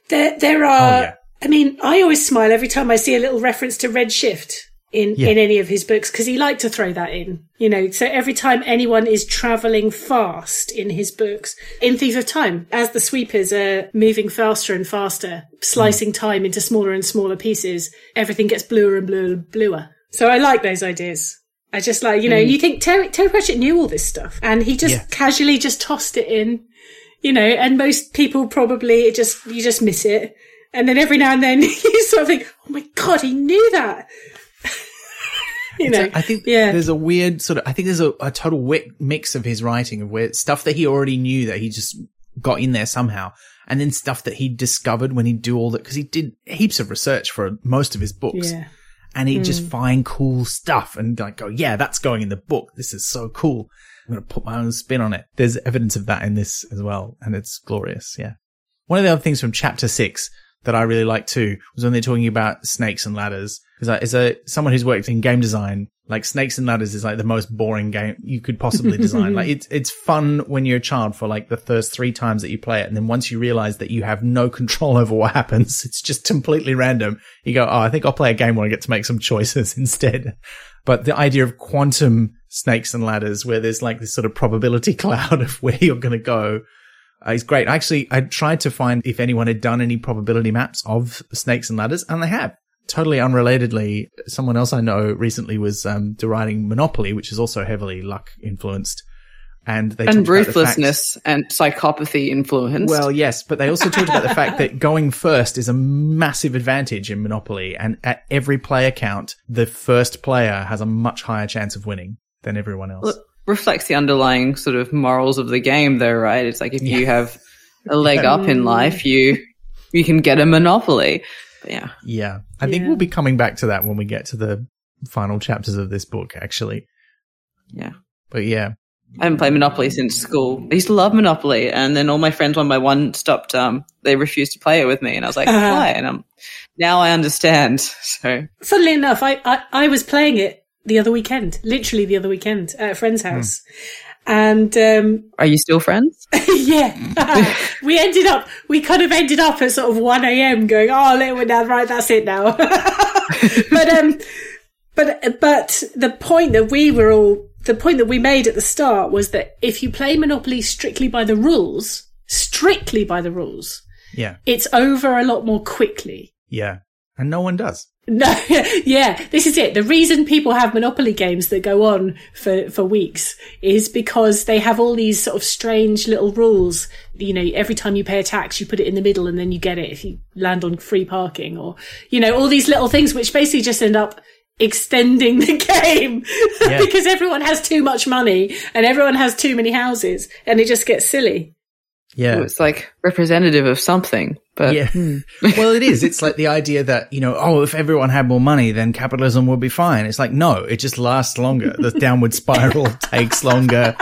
There, there oh, are. Oh, yeah. I mean, I always smile every time I see a little reference to Redshift in Yeah. in any of his books because he liked to throw that in. You know, so every time anyone is traveling fast in his books, in Thief of Time, as the sweepers are moving faster and faster, slicing mm. time into smaller and smaller pieces, everything gets bluer and bluer and bluer. So I like those ideas. I just like, you know, mm. you think Terry, Terry Pratchett knew all this stuff and he just Yeah. casually just tossed it in, you know, and most people probably it just, you just miss it. And then every now and then (laughs) you sort of think, oh my God, he knew that. (laughs) you know, I think yeah. there's a weird sort of, I think there's a, a total mix of his writing of where stuff that he already knew that he just got in there somehow. And then stuff that he discovered when he'd do all that, cause he did heaps of research for most of his books yeah. And he'd just hmm. find cool stuff and like go, yeah, that's going in the book. This is so cool. I'm going to put my own spin on it. There's evidence of that in this as well. And it's glorious. Yeah. One of the other things from chapter six that I really like too was when they're talking about snakes and ladders. Because as a someone who's worked in game design, like snakes and ladders is like the most boring game you could possibly design. (laughs) like it's it's fun when you're a child for like the first three times that you play it, and then once you realize that you have no control (laughs) over what happens, it's just completely random. You go, oh, I think I'll play a game where I get to make some choices (laughs) instead. But the idea of quantum snakes and ladders, where there's like this sort of probability cloud of where you're going to go, uh, is great. Actually, I tried to find if anyone had done any probability maps of snakes and ladders, and they have. Totally unrelatedly, someone else I know recently was um, deriding Monopoly, which is also heavily luck influenced, and they and talked the fact- ruthlessness and psychopathy influenced. well, yes, but they also talked about the fact that going first is a massive advantage in Monopoly, and at every player count, the first player has a much higher chance of winning than everyone else. It reflects the underlying sort of morals of the game, though, right? It's like if you have a leg up in life, you you can get a monopoly. But yeah, Yeah. I think Yeah. we'll be coming back to that when we get to the final chapters of this book, actually. yeah. But yeah. I haven't played Monopoly since school. I used to love Monopoly, and then all my friends one by one stopped. Um, they refused to play it with me, and I was like, Uh-huh. "Why?" And um, now I understand. (laughs) So Funnily enough, I, I, I was playing it the other weekend, literally the other weekend at a friend's house. And, um, Are you still friends? (laughs) yeah, (laughs) we ended up, we kind of ended up at sort of 1 a.m. going, oh, let it now, right, that's it now. (laughs) but, um, but, but the point that we were all, the point that we made at the start was that if you play Monopoly strictly by the rules, strictly by the rules, Yeah. it's over a lot more quickly. Yeah. And no one does. No, (laughs) yeah, this is it. The reason people have Monopoly games that go on for, for weeks is because they have all these sort of strange little rules. You know, every time you pay a tax, you put it in the middle and then you get it if you land on free parking or, you know, all these little things which basically just end up extending (laughs) the game Yeah. (laughs) because everyone has too much money and everyone has too many houses and it just gets silly. Yeah. It's like representative of something, but Yeah. Hmm. (laughs) well, it is. It's like the idea that, you know, oh, if everyone had more money, then capitalism would be fine. It's like, no, it just lasts longer. The (laughs) downward spiral (laughs) takes longer.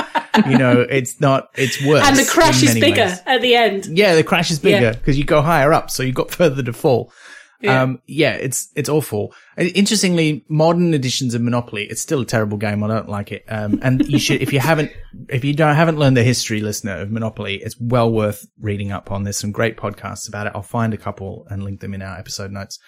You know, it's not, it's worse. And the crash is bigger ways. at the end. Yeah, the crash is bigger Yeah. because you go higher up, so you got further to fall. Yeah. Um, yeah, it's it's awful. Interestingly, modern editions of Monopoly, it's still a terrible game. I don't like it. Um, and you should, if you haven't, if you don't haven't learned the history, listener of Monopoly, it's well worth reading up on. There's some great podcasts about it. I'll find a couple and link them in our episode notes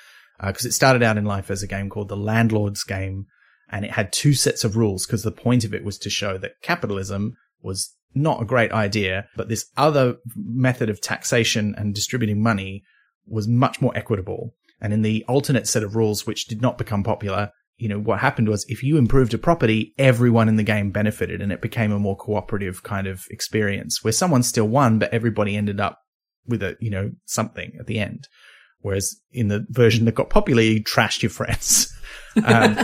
because it started out in life as a game called the Landlord's Game, and it had two sets of rules because the point of it was to show that capitalism was not a great idea, but this other method of taxation and distributing money was much more equitable. And in the alternate set of rules, which did not become popular, you know, what happened was if you improved a property, everyone in the game benefited and it became a more cooperative kind of experience where someone still won, but everybody ended up with a, you know, something at the end. Whereas in the version that got popular, you trashed your friends. (laughs) Um,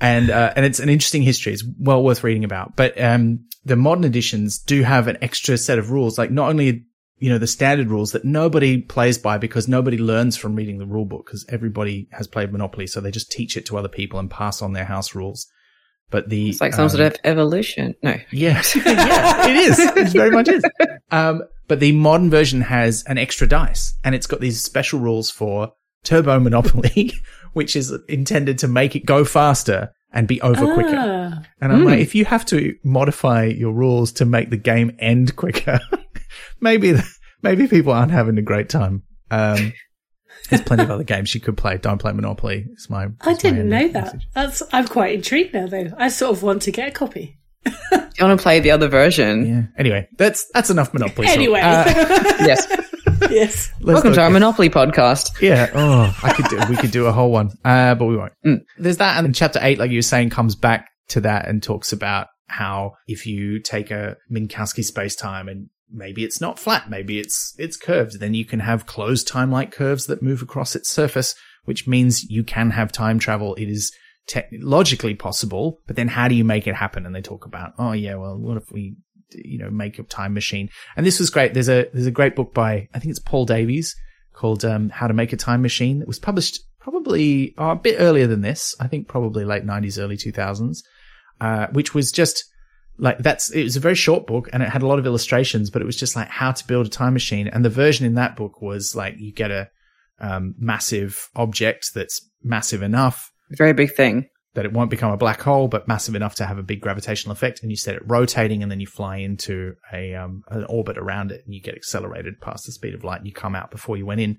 and uh, and it's an interesting history. It's well worth reading about. But um, the modern editions do have an extra set of rules. Like not only you know the standard rules that nobody plays by because nobody learns from reading the rule book because everybody has played Monopoly, so they just teach it to other people and pass on their house rules. But the It's like some um, sort of evolution. No. yeah, (laughs) yeah, it is. It very much is. Um, but the modern version has an extra dice, and it's got these special rules for Turbo Monopoly, (laughs) which is intended to make it go faster and be over quicker. Ah. And I'm like, if you have to modify your rules to make the game end quicker, (laughs) maybe (laughs) maybe people aren't having a great time. Um, there's plenty of other games you could play. Don't play Monopoly. It's my. I it's my didn't ending know that. message. That's I'm quite intrigued now though. I sort of want to get a copy. (laughs) You want to play the other version? Yeah. Anyway, that's that's enough Monopoly. Anyway. Uh, (laughs) Yes. yes. let's Welcome to our at- Monopoly podcast. Yeah. Oh, I could do, we could do a whole one. Uh, but we won't. Mm. There's that. And then chapter eight, like you were saying, comes back to that and talks about how if you take a Minkowski space time and maybe it's not flat, maybe it's, it's curved, then you can have closed time like curves that move across its surface, which means you can have time travel. It is te- logically possible, but then how do you make it happen? And they talk about, oh yeah, well, what if we, you know, make a time machine? And this was great. There's a, there's a great book by, I think it's Paul Davies called um, How to Make a Time Machine. It was published probably oh, a bit earlier than this. I think probably late 90s, early 2000s, uh, which was just like that's it was a very short book and it had a lot of illustrations, but it was just like how to build a time machine. And the version in that book was like you get a um, massive object that's massive enough Very big thing. that it won't become a black hole, but massive enough to have a big gravitational effect. And you set it rotating, and then you fly into a um, an orbit around it, and you get accelerated past the speed of light, and you come out before you went in.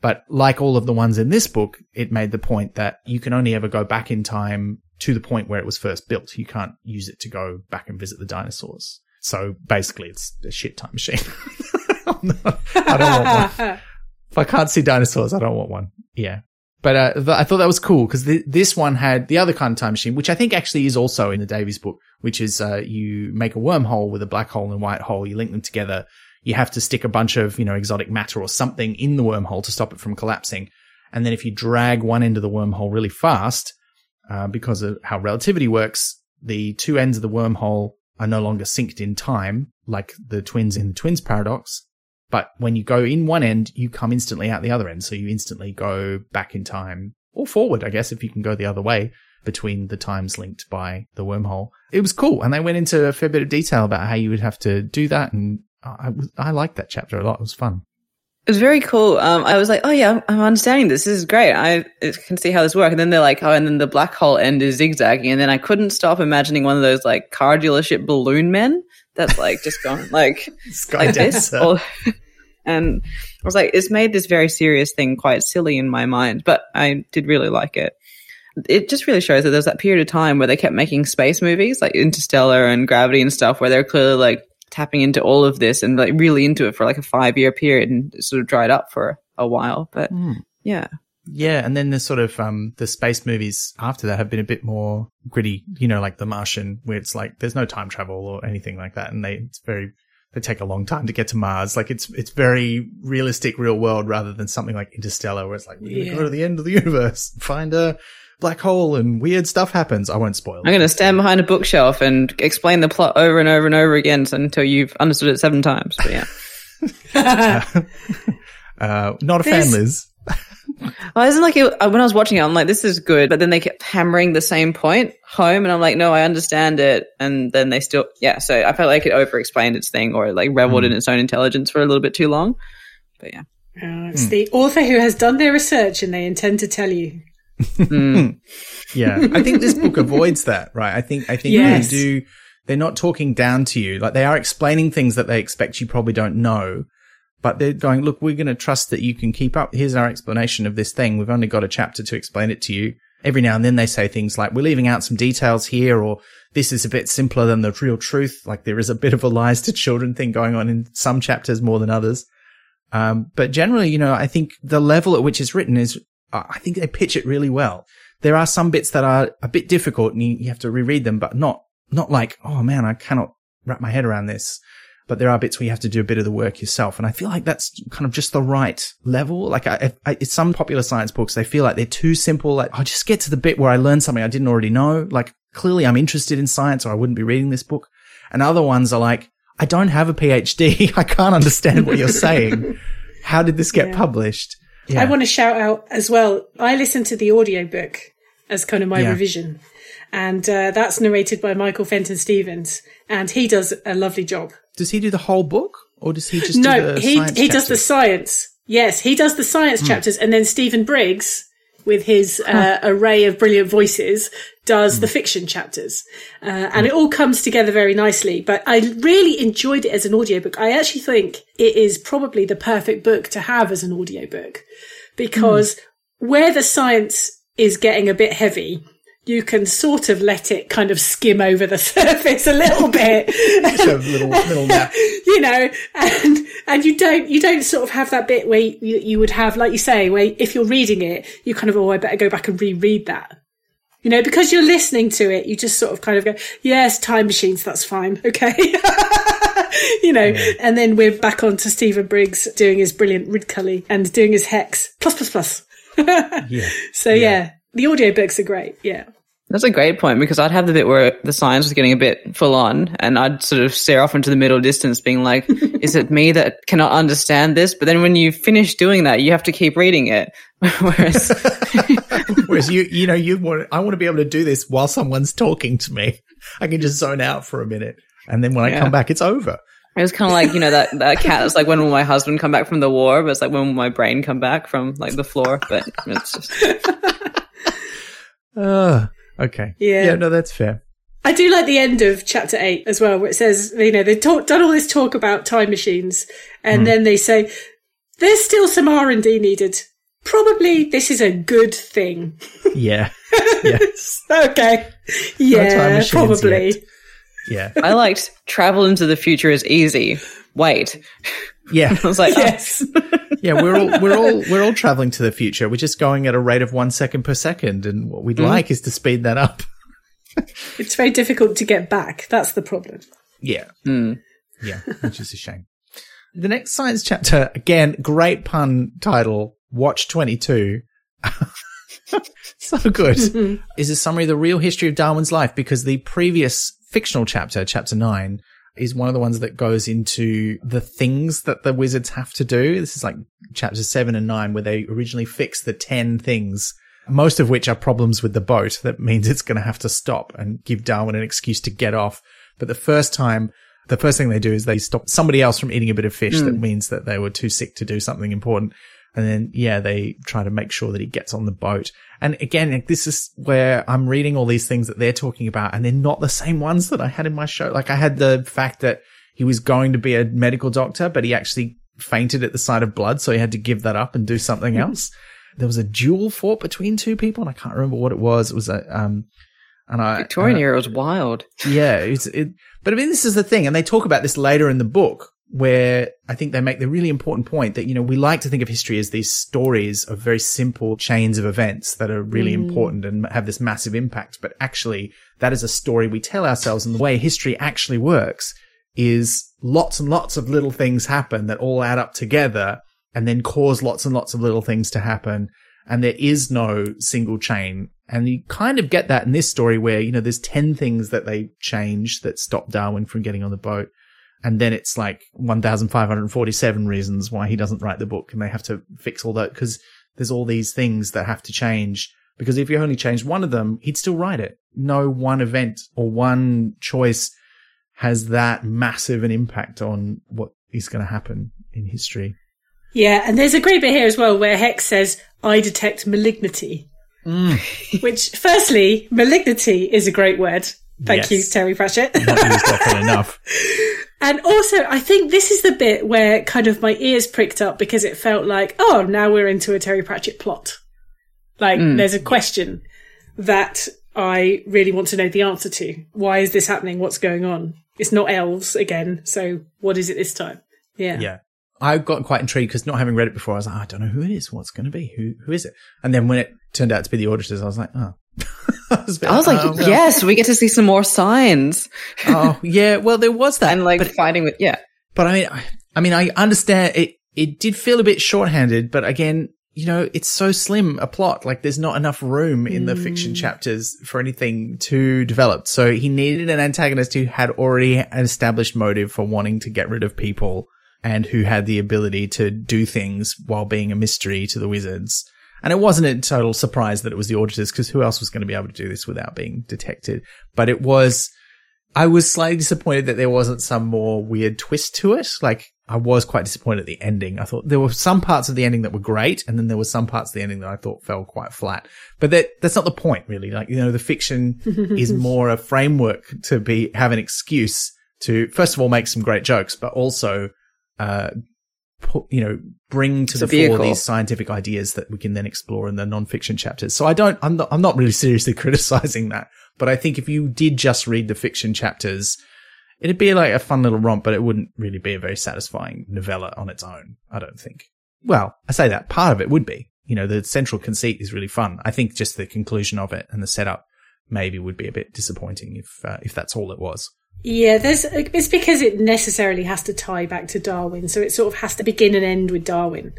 But like all of the ones in this book, it made the point that you can only ever go back in time to the point where it was first built. You can't use it to go back and visit the dinosaurs. So basically, it's a shit time machine. (laughs) Not- I don't want one. (laughs) If I can't see dinosaurs, I don't want one. Yeah. But uh, th- I thought that was cool because th- this one had the other kind of time machine, which I think actually is also in the Davies book, which is uh, you make a wormhole with a black hole and a white hole, you link them together. You have to stick a bunch of you know exotic matter or something in the wormhole to stop it from collapsing, and then if you drag one end of the wormhole really fast, uh, because of how relativity works, the two ends of the wormhole are no longer synced in time, like the twins in the twins paradox. But when you go in one end, you come instantly out the other end. So you instantly go back in time or forward, I guess, if you can go the other way between the times linked by the wormhole. It was cool. And they went into a fair bit of detail about how you would have to do that. And I, I liked that chapter a lot. It was fun. It was very cool. Um, I was like, oh yeah, I'm, I'm understanding this. This is great. I can see how this works. And then they're like, oh, and then the black hole end is zigzagging. And then I couldn't stop imagining one of those like car dealership balloon men that's like just going (laughs) like Sky like this. Or, (laughs) and I was like, it's made this very serious thing quite silly in my mind, but I did really like it. It just really shows that there's that period of time where they kept making space movies like Interstellar and Gravity and stuff where they're clearly like tapping into all of this and like really into it for like a five year period and sort of dried up for a while. But Hmm. yeah. Yeah, and then the sort of um the space movies after that have been a bit more gritty, you know, like The Martian, where it's like there's no time travel or anything like that, and they it's very they take a long time to get to Mars. Like it's it's very realistic, real world, rather than something like Interstellar, where it's like we're gonna go to the end of the universe, find a black hole, and weird stuff happens. I won't spoil. I'm going to stand behind a bookshelf and explain the plot over and over and over again until you've understood it seven times. But yeah. (laughs) uh, not a fan, Liz. Well, isn't like it, uh, when I was watching it, I'm like, this is good, but then they kept hammering the same point home, and I'm like, no, I understand it, and then they still, yeah. So I felt like it over-explained its thing, or it like reveled in its own intelligence for a little bit too long. But yeah, Uh, it's the author who has done their research and they intend to tell you. Mm. (laughs) Yeah, I think this book avoids that, right? I think I think Yes. they do. They're not talking down to you, like they are explaining things that they expect you probably don't know, but they're going, "Look, we're going to trust that you can keep up. Here's our explanation of this thing. We've only got a chapter to explain it to you." Every now and then they say things like, "We're leaving out some details here," or "This is a bit simpler than the real truth." Like there is a bit of a lies to children thing going on in some chapters more than others. Um, but generally, you know, I think the level at which it's written is, Uh, I think they pitch it really well. There are some bits that are a bit difficult and you, you have to reread them, but not, not like, oh man, I cannot wrap my head around this. but there are bits where you have to do a bit of the work yourself. And I feel like that's kind of just the right level. Like I, I, some popular science books, they feel like they're too simple. Like I just get to the bit where I learn something I didn't already know. Like clearly I'm interested in science or I wouldn't be reading this book. And other ones are like, I don't have a PhD. (laughs) I can't understand what you're saying. (laughs) How did this get Yeah. published? I want to shout out as well. I listened to the audiobook as kind of my Yeah. revision. And uh, that's narrated by Michael Fenton Stevens. And he does a lovely job. Does he do the whole book or does he just do No, the he science he does the science. Yes, he does the science Hmm. chapters, and then Stephen Briggs, with his uh, array of brilliant voices, does Hmm. the fiction chapters, uh, and it all comes together very nicely. But I really enjoyed it as an audiobook. I actually think it is probably the perfect book to have as an audiobook because hmm. where the science is getting a bit heavy. You can sort of let it kind of skim over the (laughs) surface a little bit. A little, little nap. (laughs) you know, and and you don't you don't sort of have that bit where you, you would have, like you say, where if you're reading it, you kind of oh, I better go back and reread that. You know, because you're listening to it, you just sort of kind of go, yes, time machines, that's fine, okay. (laughs) (laughs) you know, and then we're back on to Stephen Briggs doing his brilliant Ridcully and doing his hex plus plus plus. (laughs) Yeah. So yeah, the audiobooks are great. Yeah. That's a great point because I'd have the bit where the science was getting a bit full on and I'd sort of stare off into the middle distance being like, (laughs) is it me that cannot understand this? But then when you finish doing that, you have to keep reading it. Whereas, Whereas you, you know, you want, I want to be able to do this while someone's talking to me. I can just zone out for a minute. And then when I come back, it's over. it was kind of like, you know, that, that cat It's like, when will my husband come back from the war? But it's like, when will my brain come back from like the floor? But it's just, Uh, (laughs) okay. Yeah. Yeah, no, that's fair. I do like the end of chapter eight as well, where it says, you know, they've talk, done all this talk about time machines, and then they say there's still some R and D needed. Probably this is a good thing. Yeah. (laughs) Yeah. okay, time yeah, machines probably. yet. Yeah. I liked travel into the future is easy. Wait. Yeah. (laughs) I was like, oh, Yes, Yeah. We're all, we're all, we're all traveling to the future. We're just going at a rate of one second per second. And what we'd like is to speed that up. (laughs) it's very difficult to get back. That's the problem. Yeah. Hmm. Yeah. Which is a shame. The next science chapter, again, great pun title, Watch 22. (laughs) so good. is a summary of the real history of Darwin's life because the previous fictional chapter, chapter nine, is one of the ones that goes into the things that the wizards have to do. This is like chapter seven and nine where they originally fixed the 10 things, most of which are problems with the boat. That means it's going to have to stop and give Darwin an excuse to get off. But the first time, the first thing they do is they stop somebody else from eating a bit of fish. That hmm. means that they were too sick to do something important. And then, yeah, they try to make sure that he gets on the boat. And again, like, this is where I'm reading all these things that they're talking about and they're not the same ones that I had in my show. Like I had the fact that he was going to be a medical doctor, but he actually fainted at the sight of blood. So he had to give that up and do something else. There was a duel fought between two people and I can't remember what it was. It was a, um, and I, Victorian era was wild. yeah, it's, it, but I mean, this is the thing, and they talk about this later in the book, where I think they make the really important point that, you know, we like to think of history as these stories of very simple chains of events that are really mm. important and have this massive impact. But actually, that is a story we tell ourselves. And the way history actually works is lots and lots of little things happen that all add up together and then cause lots and lots of little things to happen. And there is no single chain. And you kind of get that in this story where, you know, there's 10 things that they change that stop Darwin from getting on the boat. And then it's like 1,547 reasons why he doesn't write the book and they have to fix all that because there's all these things that have to change. Because if you only changed one of them, he'd still write it. No one event or one choice has that massive an impact on what is going to happen in history. Yeah, and there's a great bit here as well where Hex says, "I detect malignity." Mm. (laughs) Which, firstly, malignity is a great word. Thank Yes. you, Terry Pratchett. Not used often (laughs) enough. And also, I think this is the bit where kind of my ears pricked up because it felt like, oh, now we're into a Terry Pratchett plot. Like, hmm. there's a question that I really want to know the answer to. Why is this happening? What's going on? It's not elves again. So what is it this time? Yeah. Yeah. I got quite intrigued because not having read it before, I was like, "Oh, I don't know who it is. What's going to be? Who who is it? And then when it turned out to be the auditors, I was like, oh. I was, I was like, oh, well, yes, we get to see some more signs oh, yeah. Well, there was that. (laughs) and like but, fighting with, yeah. But I mean, I, I mean, I understand it. It did feel a bit shorthanded, but again, you know, it's so slim a plot. Like there's not enough room in the fiction mm. chapters for anything to develop. So he needed an antagonist who had already an established motive for wanting to get rid of people and who had the ability to do things while being a mystery to the wizards. And it wasn't a total surprise that it was the auditors because who else was going to be able to do this without being detected? But it was, I was slightly disappointed that there wasn't some more weird twist to it. Like I was quite disappointed at the ending. I thought there were some parts of the ending that were great, and then there were some parts of the ending that I thought fell quite flat. But that that's not the point, really. Like you know, the fiction (laughs) is more a framework to be have an excuse to first of all make some great jokes, but also uh, put, you know, bring to It's the fore these scientific ideas that we can then explore in the non-fiction chapters. So I don't, I'm not, I'm not really seriously (laughs) criticizing that, but I think if you did just read the fiction chapters, it'd be like a fun little romp, but it wouldn't really be a very satisfying novella on its own. I don't think. Well, I say that part of it would be, you know, the central conceit is really fun. I think just the conclusion of it and the setup maybe would be a bit disappointing if, uh, if that's all it was. Yeah, there's it's because it necessarily has to tie back to Darwin, so it sort of has to begin and end with Darwin.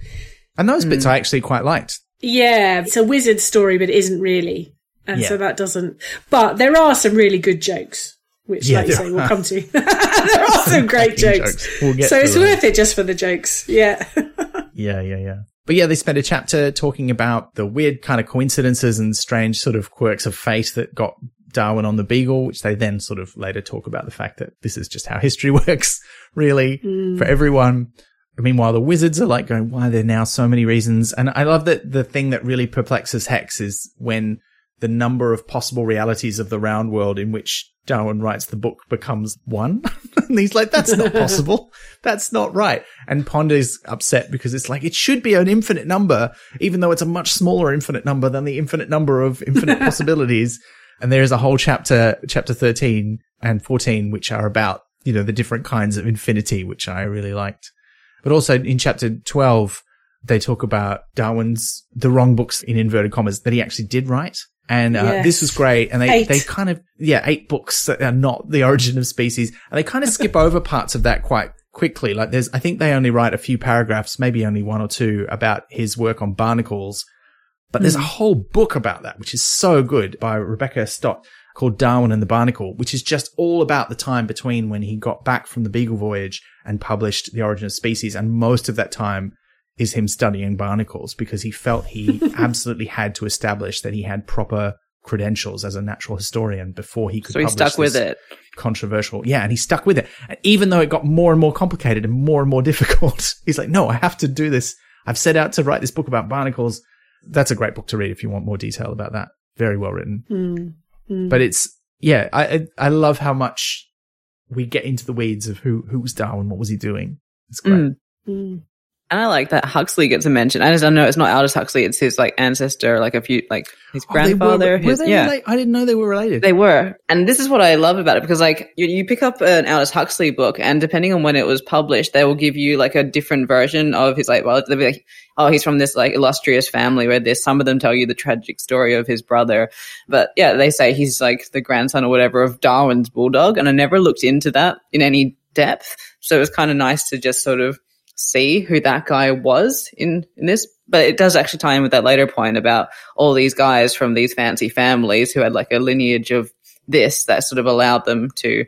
And those bits hmm. I actually quite liked. Yeah, it's a wizard story, but it isn't really, and Yeah. so that doesn't. But there are some really good jokes, which, Yeah, like you say, we'll come to. (laughs) there are (laughs) some great jokes, jokes. We'll get so it's them. worth it just for the jokes. Yeah, (laughs) Yeah, yeah, yeah. But yeah, they spent a chapter talking about the weird kind of coincidences and strange sort of quirks of fate that got Darwin on the Beagle, which they then sort of later talk about the fact that this is just how history (laughs) works, really, mm. for everyone. Meanwhile, the wizards are like going, why are there now so many reasons? And I love that the thing that really perplexes Hex is when the number of possible realities of the round world in which Darwin writes the book becomes one. (laughs) and he's like, that's not (laughs) possible. That's not right. And Ponder's upset because it's like, it should be an infinite number, even though it's a much smaller infinite number than the infinite number of infinite possibilities. And there is a whole chapter, chapter 13 and 14, which are about, you know, the different kinds of infinity, which I really liked. But also in chapter 12, they talk about Darwin's, the wrong books in inverted commas that he actually did write. And uh, Yes. this was great. And they, Eight. they kind of, yeah, eight books that are not the origin of species. And they kind of skip (laughs) over parts of that quite quickly. Like there's, I think they only write a few paragraphs, maybe only one or two about his work on barnacles. But there's a hmm. whole book about that, which is so good by Rebecca Stott called Darwin and the Barnacle, which is just all about the time between when he got back from the Beagle voyage and published The Origin of Species. And most of that time is him studying barnacles because he felt he (laughs) absolutely had to establish that he had proper credentials as a natural historian before he could So he publish stuck with it. controversial. Yeah, and he stuck with it. And even though it got more and more complicated and more and more (laughs) difficult, he's like, no, I have to do this. I've set out to write this book about barnacles. That's a great book to read if you want more detail about that. Very well written. Mm. But it's, yeah, I, I, I love how much we get into the weeds of who, who was Darwin? What was he doing? It's great. Mm. And I like that Huxley gets a mention. I just don't know it's not Aldous Huxley, it's his like ancestor, like a few like his Oh, were- grandfather. were his, they yeah. I didn't know they were related. They were. And this is what I love about it because like you, you pick up an Aldous Huxley book and depending on when it was published, they will give you like a different version of his like, well, they'll be like, oh, he's from this like illustrious family where there's some of them tell you the tragic story of his brother. But yeah, they say he's like the grandson or whatever of Darwin's bulldog. And I never looked into that in any depth. So it was kind of nice to just sort of see who that guy was in, in this. But it does actually tie in with that later point about all these guys from these fancy families who had like a lineage of this that sort of allowed them to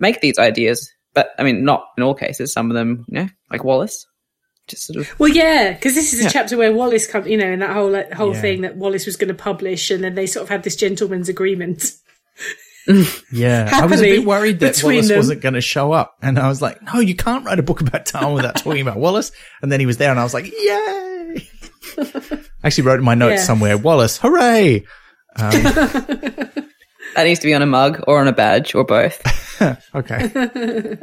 make these ideas. But I mean, not in all cases. Some of them, you know, like Wallace, just sort of. Well, yeah, because this is a Yeah. chapter where Wallace come, you know, and that whole that whole Yeah. thing that Wallace was going to publish, and then they sort of had this gentleman's agreement. (laughs) Yeah, I was a bit worried that Wallace them. wasn't going to show up, and I was like, "No, you can't write a book about Darwin without talking about Wallace." And then he was there, and I was like, "Yay!" I actually wrote in my notes Yeah. somewhere, "Wallace, hooray!" Um, (laughs) That needs to be on a mug or on a badge or both. (laughs) okay,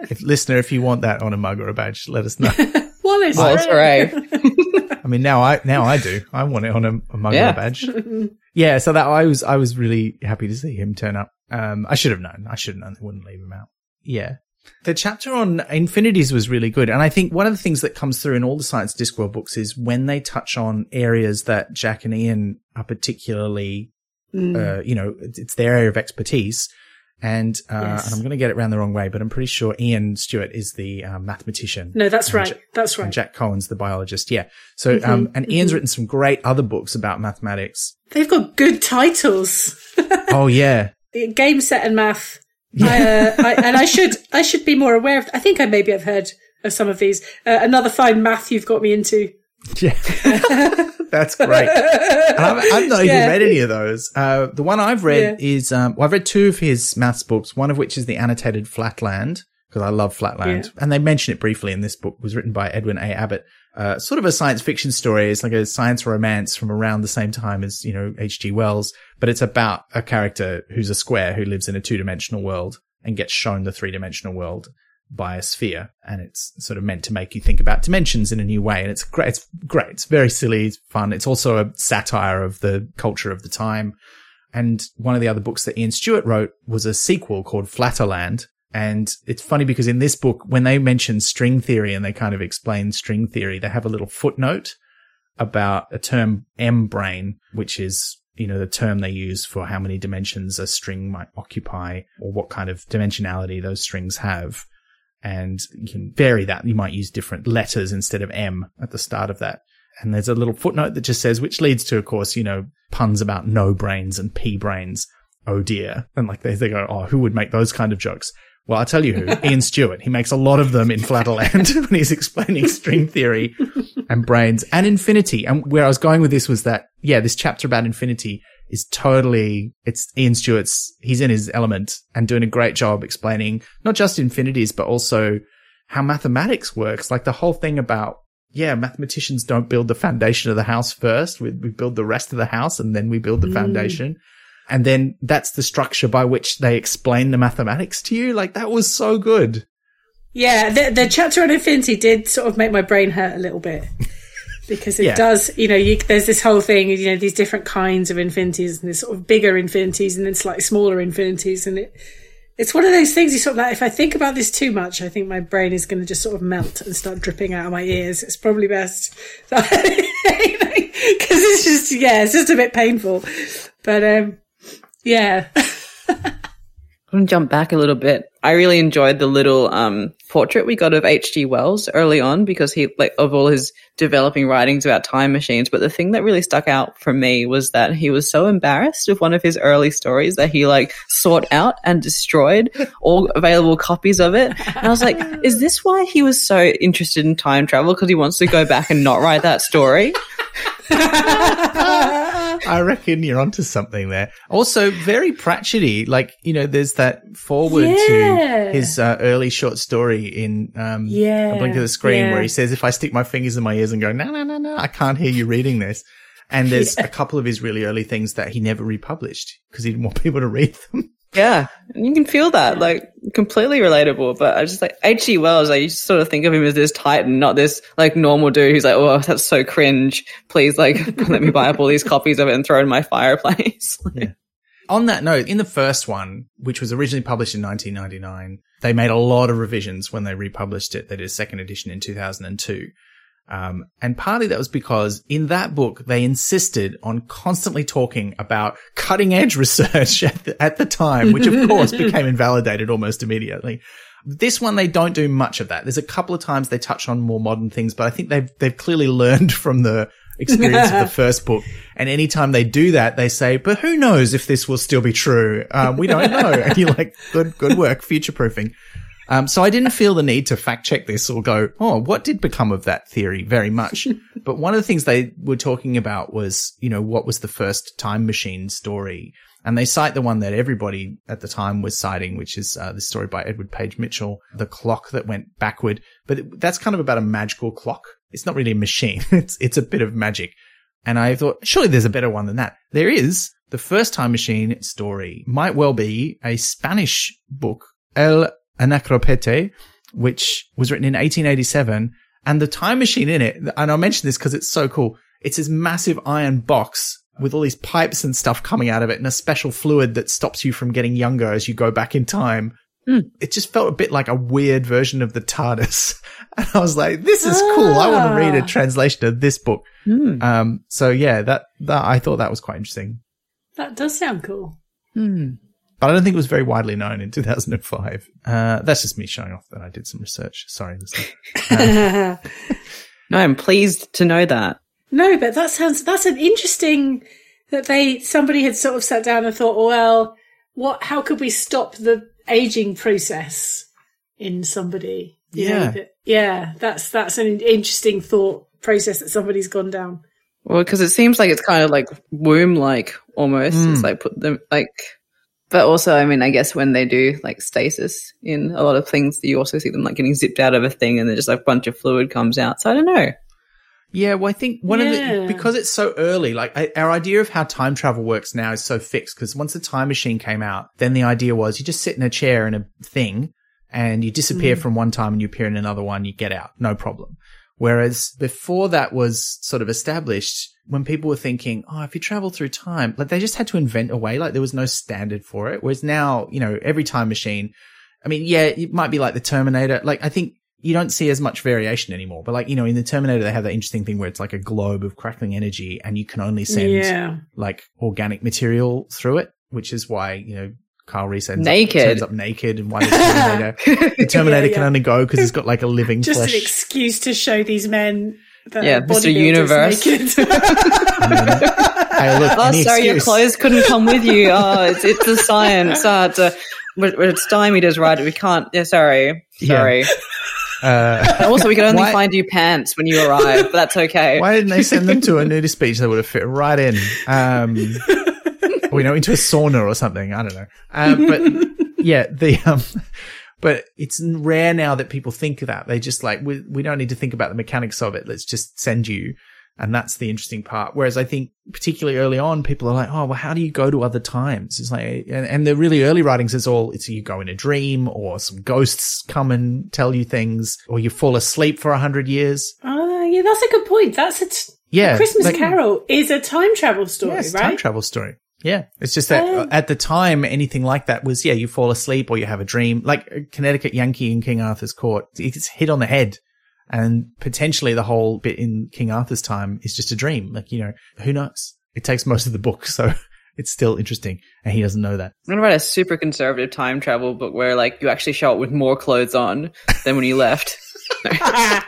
if, listener, if you want that on a mug or a badge, let us know. (laughs) Wallace, Wallace, hooray. I mean, now I now I do. I want it on a, a mug or a badge. Yeah, so that I was I was really happy to see him turn up. Um, I should have known. I should have known they wouldn't leave him out. Yeah. The chapter on infinities was really good. And I think one of the things that comes through in all the Science Discworld books is when they touch on areas that Jack and Ian are particularly, uh, you know, it's it's their area of expertise. And, uh, Yes. and I'm going to get it around the wrong way, but I'm pretty sure Ian Stewart is the uh, mathematician. No, that's right. Ja- That's And right. Jack Cohen's the biologist. Yeah. So, um, and Ian's written some great other books about mathematics. They've got good titles. (laughs) oh, yeah. Game set and math. I, uh, I, and I should, I should be more aware of, I think I maybe have heard of some of these. Uh, another fine math you've got me into. Yeah. (laughs) That's great. I've, I've not even Yeah. read any of those. Uh, the one I've read Yeah. is, um, well, I've read two of his maths books, one of which is the annotated Flatland, because I love Flatland. And they mention it briefly in this book, It was written by Edwin A. Abbott. Uh, sort of a science fiction story. It's like a science romance from around the same time as, you know, H.G. Wells, but it's about a character who's a square who lives in a two dimensional world and gets shown the three dimensional world by a sphere. And it's sort of meant to make you think about dimensions in a new way. And it's great. It's great. It's very silly. It's fun. It's also a satire of the culture of the time. And one of the other books that Ian Stewart wrote was a sequel called Flatterland. And it's funny because in this book, when they mention string theory and they kind of explain string theory, they have a little footnote about a term M brane, which is, you know, the term they use for how many dimensions a string might occupy or what kind of dimensionality those strings have. And you can vary that. You might use different letters instead of M at the start of that. And there's a little footnote that just says, which leads to, of course, you know, puns about no brains and P branes. Oh dear. And like they, they go, oh, who would make those kind of jokes? Well, I'll tell you who. (laughs) Ian Stewart. He makes a lot of them in Flatterland (laughs) when he's explaining string theory and branes and infinity. And where I was going with this was that, yeah, this chapter about infinity is totally, it's Ian Stewart's, he's in his element and doing a great job explaining not just infinities, but also how mathematics works. Like the whole thing about, yeah, mathematicians don't build the foundation of the house first. We, we build the rest of the house and then we build the mm. foundation. And then that's the structure by which they explain the mathematics to you. Like that was so good. Yeah, the, the chapter on infinity did sort of make my brain hurt a little bit (laughs) because it Yeah. does. You know, you, there's this whole thing. You know, these different kinds of infinities and there's sort of bigger infinities and then slightly smaller infinities, and it it's one of those things. You sort of like, if I think about this too much, I think my brain is going to just sort of melt and start dripping out of my ears. It's probably best (laughs) because (laughs) it's just yeah, it's just a bit painful. But um, yeah, I'm gonna jump back a little bit. I really enjoyed the little um, portrait we got of H.G. Wells early on because he, like, of all his developing writings about time machines. But the thing that really stuck out for me was that he was so embarrassed with one of his early stories that he like sought out and destroyed all (laughs) available copies of it. And I was like, is this why he was so interested in time travel? Because he wants to go back and not write that story. (laughs) I reckon you're onto something there. Also, very Pratchetty. Like, you know, there's that forward Yeah. to his uh, early short story in um, Yeah, A Blink of the Screen yeah. where he says, if I stick my fingers in my ears and go, no, no, no, no, I can't hear you reading this. And there's (laughs) a couple of his really early things that he never republished because he didn't want people to read them. Yeah, and you can feel that, like completely relatable. But I just like H.G. Wells. Like you sort of think of him as this titan, not this like normal dude who's like, "Oh, that's so cringe. Please, like, (laughs) let me buy up all these copies of it and throw it in my fireplace." (laughs) On that note, in the first one, which was originally published in 1999, they made a lot of revisions when they republished it. They did a second edition in 2002. Um, and partly that was because in that book, they insisted on constantly talking about cutting edge (laughs) research at the, at the time, which of course (laughs) became invalidated almost immediately. This one, they don't do much of that. There's a couple of times they touch on more modern things, but I think they've, they've clearly learned (laughs) from the experience of the first book. And anytime they do that, they say, but who knows if this will still be true? Um, we don't know. And you're like, good, good work, future proofing. Um, so I didn't feel the need to fact check this or go, oh, what did become of that theory very much. (laughs) but one of the things they were talking about was, you know, what was the first time machine story? And they cite the one that everybody at the time was citing, which is uh, the story by Edward Page Mitchell, The Clock That Went Backward. But it, that's kind of about a magical clock. It's not really a machine. (laughs) it's, it's a bit of magic. And I thought, surely there's a better one than that. There is. The first time machine story might well be a Spanish book, El Anacropete, which was written in 1887. And the time machine in it, and I'll mention this because it's so cool. It's this massive iron box with all these pipes and stuff coming out of it and a special fluid that stops you from getting younger as you go back in time. It just felt a bit like a weird version of the TARDIS. (laughs) And I was like, this is cool. I want to read a Ah. translation of this book. Hmm. Um, so yeah, that, that, I thought that was quite interesting. that does sound cool. Hmm. But I don't think it was very widely known in 2005. Uh, that's just me showing off that I did some research. Sorry, uh, (laughs) no, I'm pleased to know that. No, but that sounds that's an interesting that they somebody had sort of sat down and thought, well, what? How could we stop the aging process in somebody? You yeah, that, yeah. That's that's an interesting thought process that somebody's gone down. Well, because it seems like it's kind of like womb like almost. Mm. It's like put them like, but also, I mean, I guess when they do like stasis in a lot of things, you also see them like getting zipped out of a thing and then just like a bunch of fluid comes out. So I don't know. Yeah, well, I think one yeah. of the because it's so early, like I, our idea of how time travel works now is so fixed. Because once the time machine came out, then the idea was you just sit in a chair in a thing, and you disappear mm. from one time and you appear in another one, you get out, no problem. Whereas before that was sort of established, when people were thinking, oh, if you travel through time, like they just had to invent a way, like there was no standard for it. Whereas now, you know, every time machine, I mean, yeah, it might be like the Terminator. Like I think you don't see as much variation anymore. But like, you know, in the Terminator, they have that interesting thing where it's like a globe of crackling energy and you can only send yeah. like organic material through it, which is why, you know, Kyle Reese ends naked. Up, turns up naked and why (laughs) the Terminator, the Terminator yeah, yeah. can only go because he's got like a living Just flesh. an excuse to show these men that yeah, Mr. Universe. (laughs) hey, look, oh, sorry, excuse. your clothes couldn't come with you. (laughs) Oh, it's, it's the science. Oh, it's, a, it's stymied as right. We can't. Yeah, sorry. Sorry. Yeah. Uh, also, we could only why, find you pants when you arrive, but that's okay. Why didn't they send them to a nudist beach They would have fit right in? Um, we know into a sauna or something. I don't know. Um, but (laughs) yeah, the um, but it's rare now that people think of that. They just like we we don't need to think about the mechanics of it. Let's just send you and that's the interesting part. Whereas I think particularly early on, people are like, Oh, well, how do you go to other times? It's like, and, and the really early writings is all, it's you go in a dream or some ghosts come and tell you things or you fall asleep for a hundred years. Oh, uh, yeah, that's a good point. That's a, t- yeah, a Christmas like, Carol is a time travel story, yes, right? Time travel story. Yeah. It's just that uh, at the time, anything like that was, yeah, you fall asleep or you have a dream. Like Connecticut Yankee in King Arthur's court, it's hit on the head and potentially the whole bit in King Arthur's time is just a dream. Like, you know, who knows? It takes most of the book. So (laughs) it's still interesting. And he doesn't know that. I'm going to write a super conservative time travel book where like you actually show up with more clothes on than when you left. (laughs)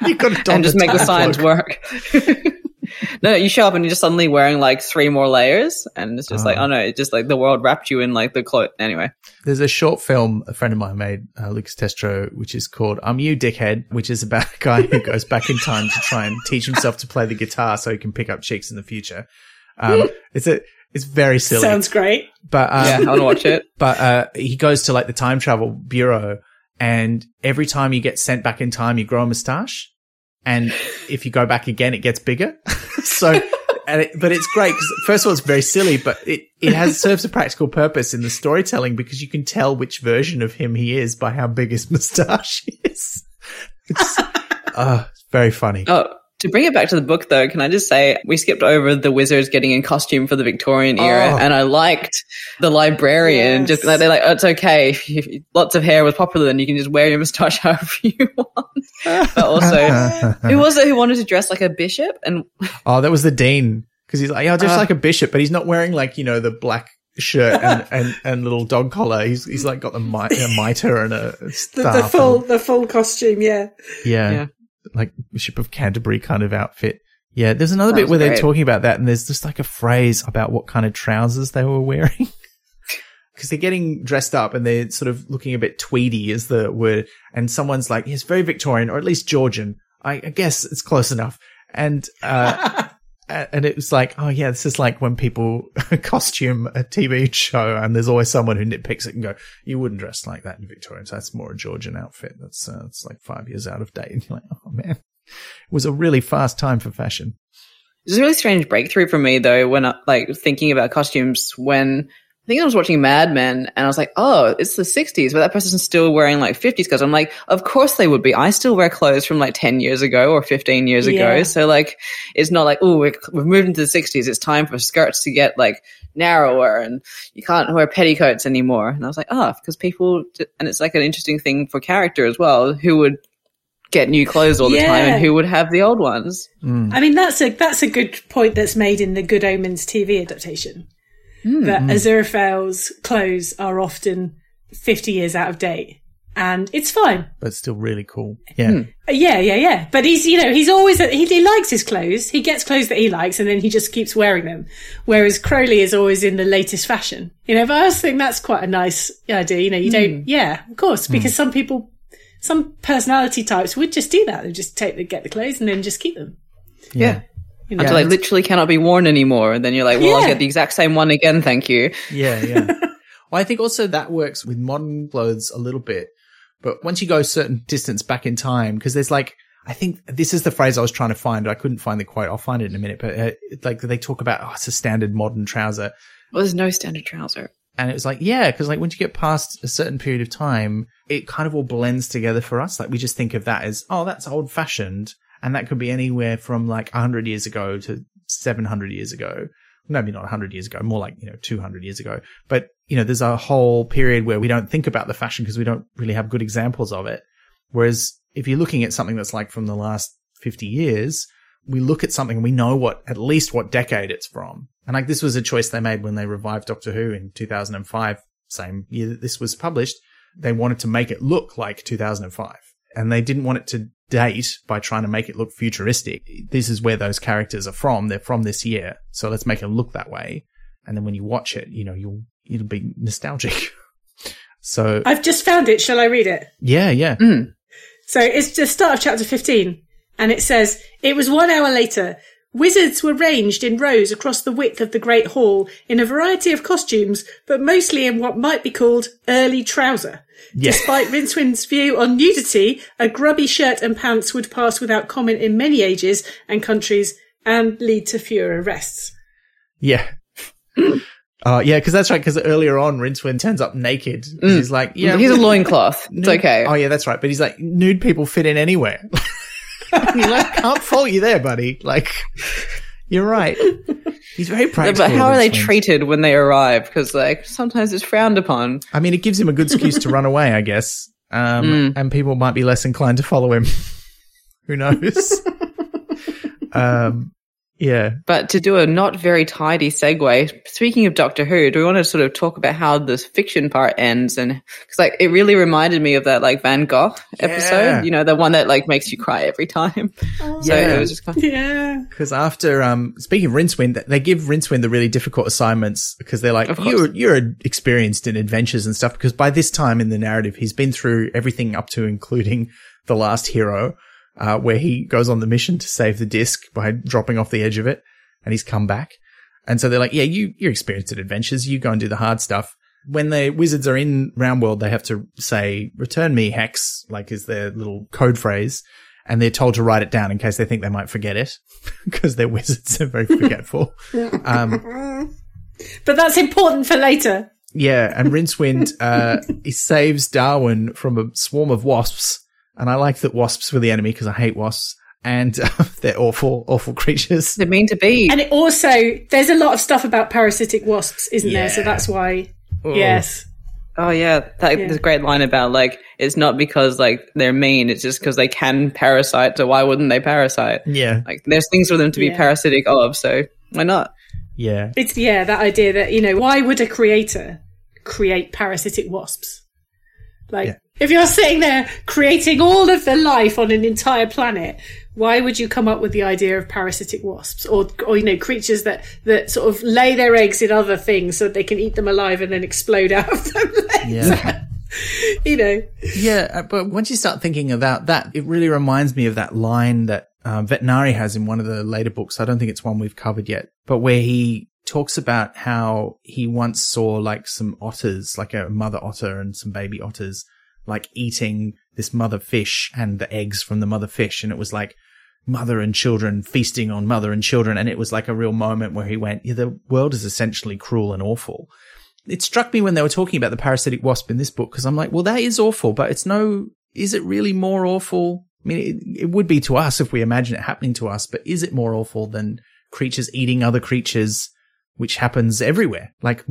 you got (laughs) and just make the signs work. (laughs) no, you show up and you're just suddenly wearing like three more layers, and it's just oh. like, oh no, it's just like the world wrapped you in like the clothes. Anyway, there's a short film a friend of mine made, uh, Lucas Testro, which is called "I'm You, Dickhead," which is about a guy who (laughs) goes back in time to try and teach himself to play the guitar so he can pick up chicks in the future. Um, it's a it's very silly. Sounds great. But um, yeah, I want to watch it. (laughs) But uh, he goes to like the time travel bureau, and every time you get sent back in time, you grow a moustache and if you go back again, it gets bigger. So, it, but it's great because first of all, it's very silly, but it, it has serves a practical purpose in the storytelling because you can tell which version of him he is by how big his (laughs) moustache is. It's, uh, very funny. Oh, to bring it back to the book, though, can I just say we skipped over the wizards getting in costume for the Victorian era, oh. and I liked the librarian. Yes. Just like they're like, oh, it's okay. If lots of hair was popular, then you can just wear your moustache (laughs) however you want. but also, (laughs) who was it who wanted to dress like a bishop? And oh, that was the dean because he's like, yeah, just uh, like a bishop, but he's not wearing like you know the black shirt and, (laughs) and, and little dog collar. He's he's like got the mi- a mitre and a the, the, full and, the full costume. Yeah. yeah. yeah like Bishop of Canterbury kind of outfit. Yeah, there's another that bit where great. they're talking about that, and there's just like a phrase about what kind of trousers they were wearing. (laughs) Because they're getting dressed up and they're sort of looking a bit tweedy, is the word. And someone's like, "It's very Victorian, or at least Georgian." I, I guess it's close enough. And uh, (laughs) and it was like, oh yeah, this is like when people (laughs) costume a TV show, and there's always someone who nitpicks it and go, "You wouldn't dress like that in Victorian. So that's more a Georgian outfit. That's uh, it's like five years out of date." (laughs) And you're like, "Oh man, it was a really fast time for fashion." It was a really strange breakthrough for me though, when I, like thinking about costumes when think I was watching Mad Men and I was like, oh, it's the 60s, but that person's still wearing like 50s clothes. I'm like, of course they would be. I still wear clothes from like 10 years ago or 15 years yeah. ago. So like, it's not like, oh, we've moved into the 60s. It's time for skirts to get like narrower and you can't wear petticoats anymore. And I was like, oh, because people, and it's like an interesting thing for character as well, who would get new clothes all the yeah. time and who would have the old ones. Mm. I mean, that's a, that's a good point that's made in the Good Omens TV adaptation Hmm, that hmm. Aziraphale's clothes are often 50 years out of date. And it's fine. But still really cool. Yeah. Hmm. Uh, Yeah, yeah, yeah. But he's, you know, he's always, he, he likes his clothes. He gets clothes that he likes and then he just keeps wearing them. Whereas Crowley is always in the latest fashion. You know, but I also think that's quite a nice idea. You know, you don't, yeah, of course, because some people, some personality types would just do that. They just take the, get the clothes and then just keep them. Yeah. You know? Until they literally cannot be worn anymore. And then you're like, well, I'll get the exact same one again. Thank you. Yeah, yeah. (laughs) well, I think also that works with modern clothes a little bit. But once you go a certain distance back in time, because there's like, I think this is the phrase I was trying to find. I couldn't find the quote. I'll find it in a minute. But uh, like they talk about, oh, it's a standard modern trouser. Well, there's no standard trouser. And it was like, yeah, because like once you get past a certain period of time, it kind of all blends together for us. Like we just think of that as, oh, that's old fashioned. And that could be anywhere from like 100 years ago to 700 years ago. Maybe not 100 years ago, more like, you know, 200 years ago. But, you know, there's a whole period where we don't think about the fashion because we don't really have good examples of it. Whereas if you're looking at something that's like from the last 50 years, we look at something and we know what, at least what decade it's from. And like this was a choice they made when they revived Doctor Who in 2005, same year that this was published. They wanted to make it look like 2005 and they didn't want it to date by trying to make it look futuristic. This is where those characters are from. They're from this year. So let's make it look that way. And then when you watch it, you know, you'll, it'll be nostalgic. (laughs) so I've just found it. Shall I read it? yeah, yeah. Mm. So it's the start of chapter 15, and it says, It was one hour later. Wizards were ranged in rows across the width of the Great Hall in a variety of costumes, but mostly in what might be called early trouser. Yeah. Despite (laughs) Rincewind's view on nudity, a grubby shirt and pants would pass without comment in many ages and countries and lead to fewer arrests. Yeah. (clears throat) Uh, yeah, because that's right. Because earlier on, Rincewind turns up naked. He's like, yeah, He's a loincloth. It's okay. Oh yeah, that's right. But he's like, nude people fit in anywhere. (laughs) (laughs) like, can't fault you there, buddy. Like, you're right. He's very Yeah, practical. but how are they Rincewind. treated when they arrive? Because like sometimes it's frowned upon. I mean, it gives him a good excuse to run away, I guess. Um, and people might be less inclined to follow him. (laughs) Who knows? (laughs) um, yeah. But to do a not very tidy segue, speaking of Doctor Who, do we want to sort of talk about how this fiction part ends? And because like it really reminded me of that like Van Gogh episode, you know, the one that like makes you cry every time. So Yeah. it was just kind of, Yeah. Because after, um, speaking of Rincewind, they give Rincewind the really difficult assignments because they're like, you're, you're experienced in adventures and stuff. Because by this time in the narrative, he's been through everything up to including the last hero, uh, where he goes on the mission to save the disc by dropping off the edge of it and he's come back. And so they're like, yeah, you, you're experienced at adventures. You go and do the hard stuff. When the wizards are in Round World, they have to say, return me hex, like is their little code phrase. And they're told to write it down in case they think they might forget it (laughs) because they're wizards. They're very forgetful. (laughs) um, But that's important for later. yeah. And Rincewind, uh, (laughs) he saves Darwin from a swarm of wasps. And I like that wasps were the enemy because I hate wasps and uh, (laughs) they're awful, awful creatures. they're mean to be. And it also, there's a lot of stuff about parasitic wasps, isn't there? So that's why, yes. Oh yeah, that, Yeah. there's a great line about like it's not because like they're mean; it's just because they can parasite. So why wouldn't they parasite? Yeah. Like there's things for them to be Yeah. parasitic of, so why not? Yeah. It's, yeah, that idea that, you know, why would a creator create parasitic wasps? Like, Yeah. If you're sitting there creating all of the life on an entire planet, why would you come up with the idea of parasitic wasps or, or, you know, creatures that, that sort of lay their eggs in other things so that they can eat them alive and then explode out of them? (laughs) Yeah. you know, Yeah, uh, but once you start thinking about that, it really reminds me of that line that um, Vetinari has in one of the later books. I don't think it's one we've covered yet, but where he talks about how he once saw like some otters, like a mother otter and some baby otters, like eating this mother fish and the eggs from the mother fish. And it was like mother and children feasting on mother and children. And it was like a real moment where he went, yeah, the world is essentially cruel and awful it struck me when they were talking about the parasitic wasp in this book because I'm like, well, that is awful, but it's no, is it really more awful? I mean, it, it would be to us if we imagine it happening to us, but is it more awful than creatures eating other creatures, which happens everywhere? Like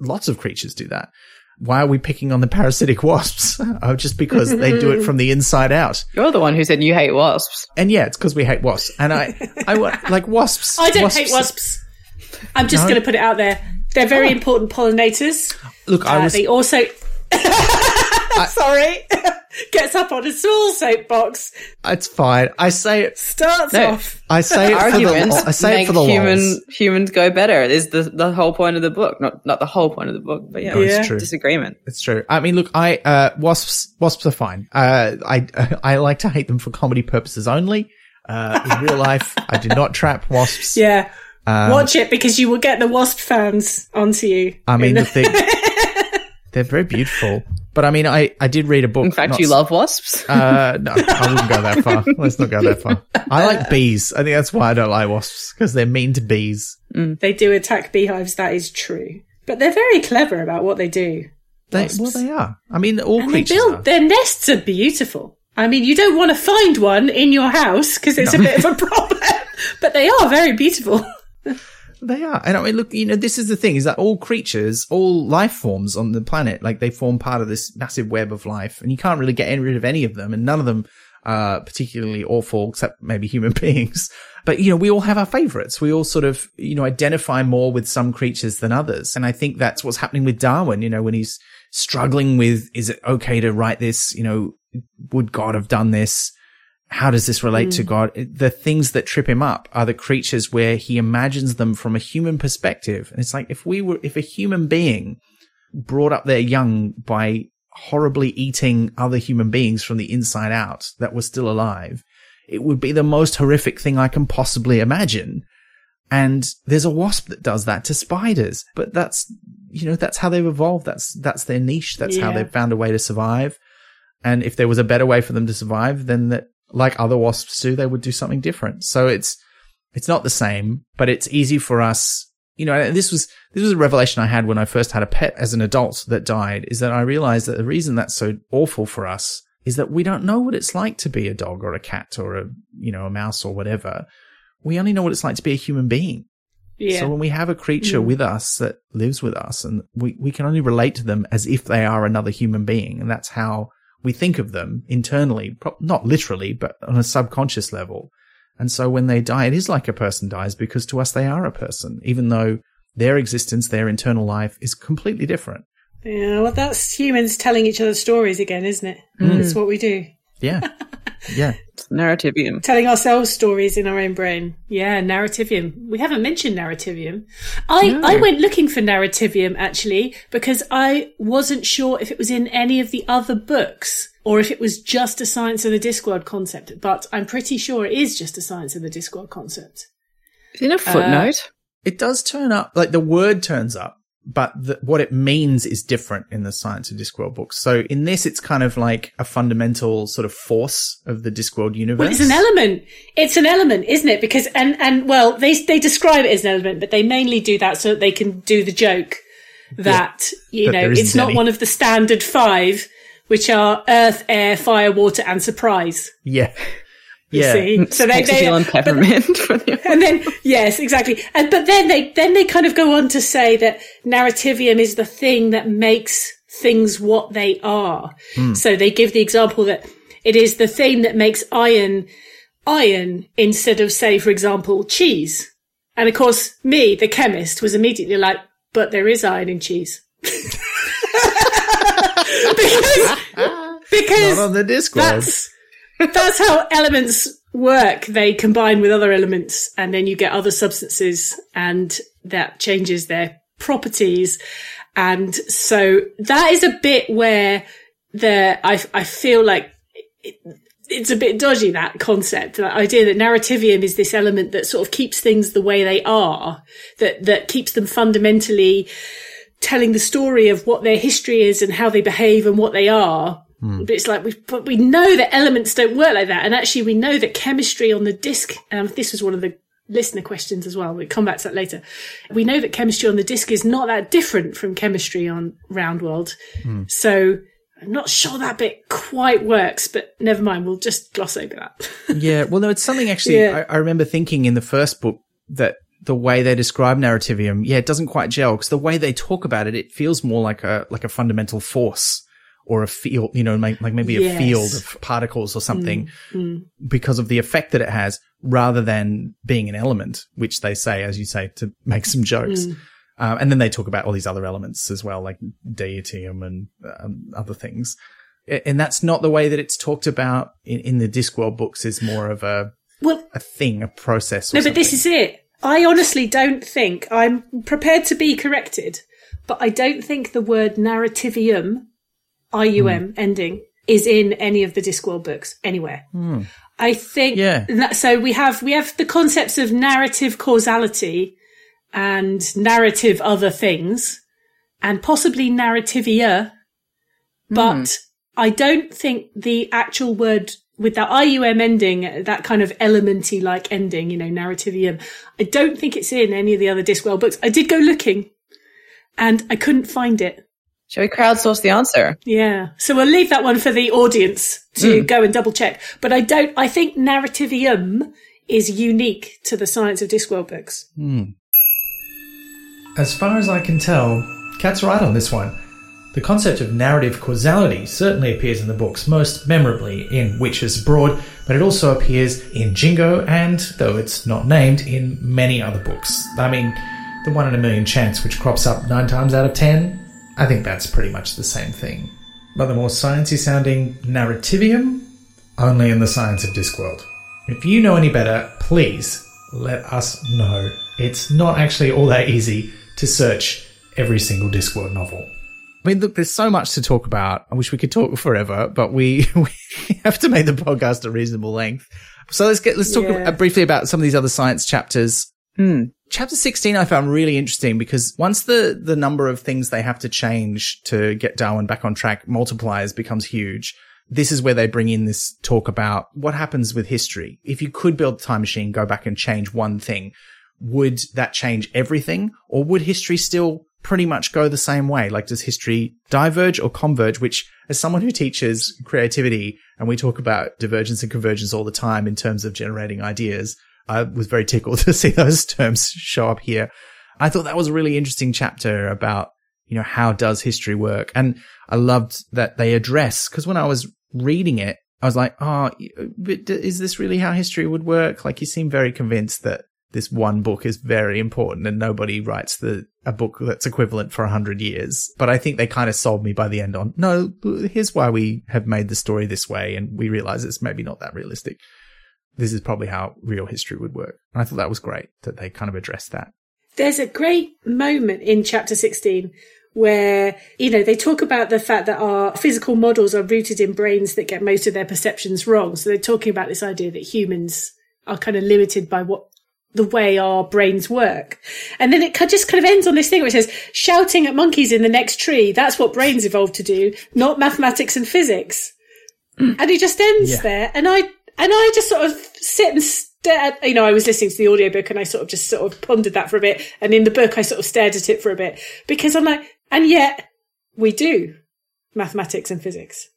lots of creatures do that. Why are we picking on the parasitic wasps? (laughs) oh, just because they do it from the inside out. You're the one who said you hate wasps. And yeah, it's because we hate wasps. And I, I (laughs) like wasps. I don't hate wasps. I'm just No? going to put it out there. They're very important pollinators. Look, I Uh, was they also. (laughs) (laughs) Sorry. (laughs) Gets up on a small soapbox, it's fine. I say it starts No. off. I say it for the Arguments I say it for the human lols. humans go better. Is the the whole point of the book? Not not the whole point of the book, but yeah, Yeah. It's true. disagreement. It's true. I mean, look, I uh, wasps wasps are fine. Uh, I (laughs) I like to hate them for comedy purposes only. Uh, in real life, I do not trap wasps. Yeah. Um, Watch it because you will get the wasp fans onto you. I mean, In the thing, they're very beautiful. But I mean, I, I did read a book. In fact, you s- love wasps. Uh, no, I wouldn't go that far. (laughs) Let's not go that far. I like bees. I think that's why I don't like wasps because they're mean to bees. they do attack beehives, that is true. But they're very clever about what they do. They, well, they are. I mean, all And they build, are. their nests are beautiful. I mean, you don't want to find one in your house because it's a bit of a (laughs) problem, but they are very beautiful. (laughs) They are. And I mean, look, you know, this is the thing is that all creatures, all life forms on the planet, like they form part of this massive web of life and you can't really get rid of any of them and none of them are particularly awful except maybe human (laughs) beings. But, you know, we all have our favorites. We all sort of, you know, identify more with some creatures than others. And I think that's what's happening with Darwin, you know, when he's struggling with, is it okay to write this? You know, would God have done this? How does this relate to mm. God? The things that trip him up are the creatures where he imagines them from a human perspective. And it's like if we were, if a human being brought up their young by horribly eating other human beings from the inside out that were still alive, it would be the most horrific thing I can possibly imagine. And there's a wasp that does that to spiders, but that's, you know, that's how they've evolved. That's, that's their niche. That's how they've found a way to survive. And if there was a better way for them to survive, then that, like other wasps do, they would do something different. So it's, it's not the same, but it's easy for us. You know, and this was, this was a revelation I had when I first had a pet as an adult that died is that I realized that the reason that's so awful for us is that we don't know what it's like to be a dog or a cat or a, you know, a mouse or whatever. We only know what it's like to be a human being. Yeah. So when we have a creature Mm. with us that lives with us and we, we can only relate to them as if they are another human being. And that's how we think of them internally, not literally, but on a subconscious level. And so when they die, it is like a person dies because to us they are a person, even though their existence, their internal life is completely different. yeah, well, that's humans telling each other stories again, isn't it? Mm. That's what we do. Yeah. Yeah. (laughs) It's narrativium. Telling ourselves stories in our own brain. Yeah, narrativium. We haven't mentioned narrativium. I, I went looking for narrativium actually because I wasn't sure if it was in any of the other books or if it was just a science of the Discworld concept. But I'm pretty sure it is just a science of the Discworld concept. Is in a footnote? Uh, it does turn up, like the word turns up, but the, what it means is different in the Science of Discworld books. So in this, it's kind of like a fundamental sort of force of the Discworld universe. Well, it's an element. It's an element, isn't it? Because and and well, they they describe it as an element, but they mainly do that so that they can do the joke that you That know it's not any. one of the standard five, which are earth, air, fire, water, and surprise. Yeah. You Yeah. see, (laughs) so they, they and peppermint. (laughs) for the- and then yes, exactly. And but then they then they kind of go on to say that narrativium is the thing that makes things what they are. Hmm. So they give the example that it is the thing that makes iron iron instead of say, for example, cheese. And of course, me, the chemist, was immediately like, but there is iron in cheese. (laughs) because because Not on the Discworld. that's that's how elements work. They combine with other elements, and then you get other substances, and that changes their properties. And so that is a bit where the I I feel like it, it's a bit dodgy that concept, that idea that narrativium is this element that sort of keeps things the way they are, that that keeps them fundamentally telling the story of what their history is and how they behave and what they are. But it's like we, but we know that elements don't work like that, and actually we know that chemistry on the disc. Um, this was one of the listener questions as well. We'll come back to that later. We know that chemistry on the disc is not that different from chemistry on Round World. So I'm not sure that bit quite works, but never mind. We'll just gloss over that. (laughs) yeah. Well, no, it's something actually Yeah. I, I remember thinking in the first book that the way they describe narrativium, yeah, it doesn't quite gel because the way they talk about it, it feels more like a, like a fundamental force or a field, you know, like, maybe a Yes. field of particles or something because of the effect that it has rather than being an element, which they say, as you say, to make some jokes. Um, and then they talk about all these other elements as well, like deitium and um, other things. And that's not the way that it's talked about in, in the Discworld books. Is more of a well, a thing, a process. no, something. but this is it. I honestly don't think I'm prepared to be corrected, but I don't think the word narrativium, IUM hmm. ending, is in any of the Discworld books anywhere. Hmm. I think Yeah. that- so we have we have the concepts of narrative causality and narrative other things and possibly narrativia, but hmm. I don't think the actual word with that IUM ending, that kind of elementy like ending, you know, narrativium, I don't think it's in any of the other Discworld books. I did go looking and I couldn't find it. Shall we crowdsource the answer? Yeah. So we'll leave that one for the audience to hmm. go and double check. But I don't, I think narrativium is unique to the Science of Discworld books. Hmm. As far as I can tell, Kat's right on this one. The concept of narrative causality certainly appears in the books, most memorably in Witches Abroad, but it also appears in Jingo and, though it's not named, in many other books. I mean, the one in a million chance which crops up nine times out of ten, I think that's pretty much the same thing. But the more sciencey sounding narrativium, only in the Science of Discworld. If you know any better, please let us know. It's not actually all that easy to search every single Discworld novel. I mean, look, there's so much to talk about. I wish we could talk forever, but we, (laughs) we have to make the podcast a reasonable length. So let's get, let's talk Yeah. briefly about some of these other science chapters. Hmm. Chapter 16 I found really interesting because once the, the number of things they have to change to get Darwin back on track multiplies becomes huge. This is where they bring in this talk about what happens with history. If you could build a time machine, go back and change one thing, would that change everything or would history still pretty much go the same way? Like does history diverge or converge? Which as someone who teaches creativity and we talk about divergence and convergence all the time in terms of generating ideas, I was very tickled (laughs) to see those terms show up here. I thought that was a really interesting chapter about, you know, how does history work? And I loved that they address, cause when I was reading it, I was like, oh, is this really how history would work? Like you seem very convinced that this one book is very important and nobody writes the, a book that's equivalent for a hundred years. But I think they kind of sold me by the end on, no, here's why we have made the story this way. And we realize it's maybe not that realistic. This is probably how real history would work. And I thought that was great that they kind of addressed that. There's a great moment in chapter 16 where, you know, they talk about the fact that our physical models are rooted in brains that get most of their perceptions wrong. So they're talking about this idea that humans are kind of limited by what the way our brains work. And then it just kind of ends on this thing where it says, shouting at monkeys in the next tree. That's what brains evolved to do, not mathematics and physics. (clears throat) And it just ends Yeah. there. And I, and I just sort of sit and stare at, you know, I was listening to the audiobook and I sort of just sort of pondered that for a bit. And in the book, I sort of stared at it for a bit because I'm like, and yet we do mathematics and physics.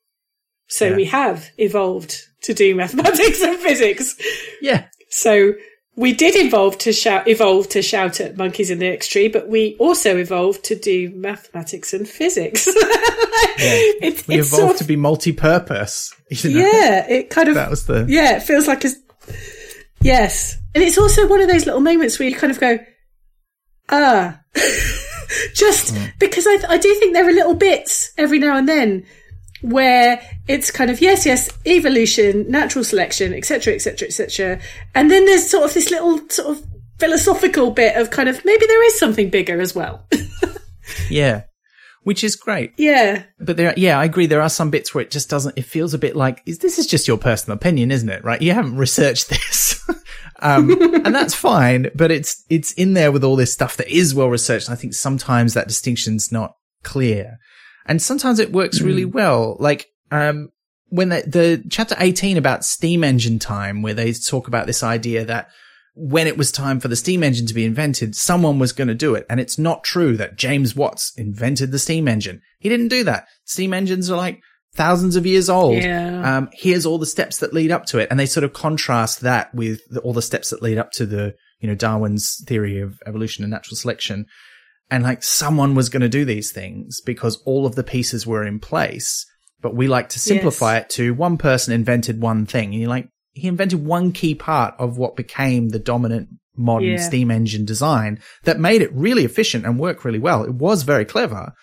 So Yeah. we have evolved to do (laughs) mathematics and physics. Yeah. So we did evolve to shout, evolve to shout at monkeys in the next tree, but we also evolved to do mathematics and physics. (laughs) It, We evolved sort of- to be multi-purpose. you know? yeah, it kind of That was the, yeah, it feels like a yes, and it's also one of those little moments where you kind of go, ah, (laughs) just because I I do think there are little bits every now and then where it's kind of yes, yes, evolution, natural selection, etc., etc., etc., and then there's sort of this little sort of philosophical bit of kind of maybe there is something bigger as well. (laughs) yeah. Which is great. yeah, But there, yeah, I agree. There are some bits where it just doesn't, it feels a bit like, is, this is just your personal opinion, isn't it? Right? You haven't researched (laughs) this. um, and that's fine, but it's, it's in there with all this stuff that is well researched. I think sometimes that distinction's not clear. And sometimes it works really well. Like, um, when the, the chapter 18 about steam engine time, where they talk about this idea that when it was time for the steam engine to be invented, someone was going to do it. And it's not true that James Watts invented the steam engine. He didn't do that. Steam engines are like thousands of years old. Yeah. Um, here's all the steps that lead up to it. And they sort of contrast that with the, all the steps that lead up to the, you know, Darwin's theory of evolution and natural selection. And like someone was going to do these things because all of the pieces were in place. But we like to simplify it to one person invented one thing. And you're like, he invented one key part of what became the dominant modern Yeah. steam engine design that made it really efficient and work really well. It was very clever,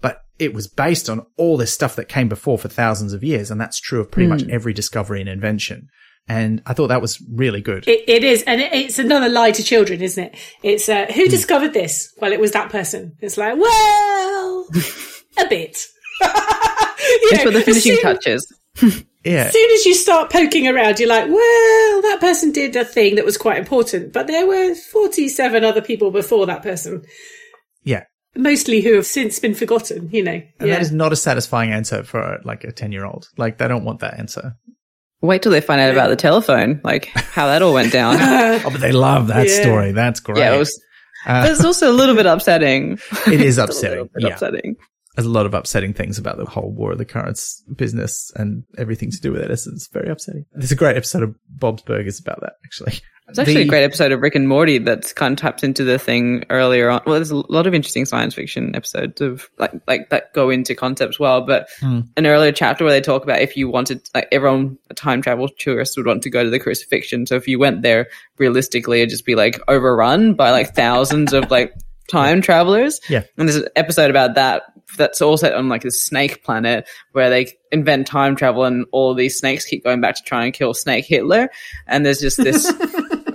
but it was based on all this stuff that came before for thousands of years. And that's true of pretty much hmm. every discovery and invention. And I thought that was really good. It, it is, and it, it's another lie to children, isn't it? It's uh, who discovered this? Well, it was that person. It's like, well, (laughs) a bit. (laughs) You It's know, for the as finishing soon- touches. (laughs) yeah. As soon as you start poking around, you're like, well, that person did a thing that was quite important, but there were 47 other people before that person, Yeah. mostly who have since been forgotten, you know. And yeah. that is not a satisfying answer for like a 10 year old. Like they don't want that answer. Wait till they find out about the telephone, like how that all went down. (laughs) Oh, but they love that Yeah. story. That's great. yeah, it was. Uh, but it's also a little bit upsetting. It is (laughs) upsetting. Yeah. upsetting. There's a lot of upsetting things about the whole War of the Currents business and everything to do with it. It's, it's very upsetting. There's a great episode of Bob's Burgers about that, actually. It's actually The- a great episode of Rick and Morty that's kind of tapped into the thing earlier on. Well, there's a lot of interesting science fiction episodes of like like that go into concepts well. But Hmm. an earlier chapter where they talk about if you wanted, like everyone, a time travel tourist would want to go to the crucifixion. So if you went there, realistically, it'd just be like overrun by like thousands of like time travelers. Yeah. And there's an episode about that that's all set on like a snake planet where they invent time travel and all these snakes keep going back to try and kill Snake Hitler. And there's just this. (laughs)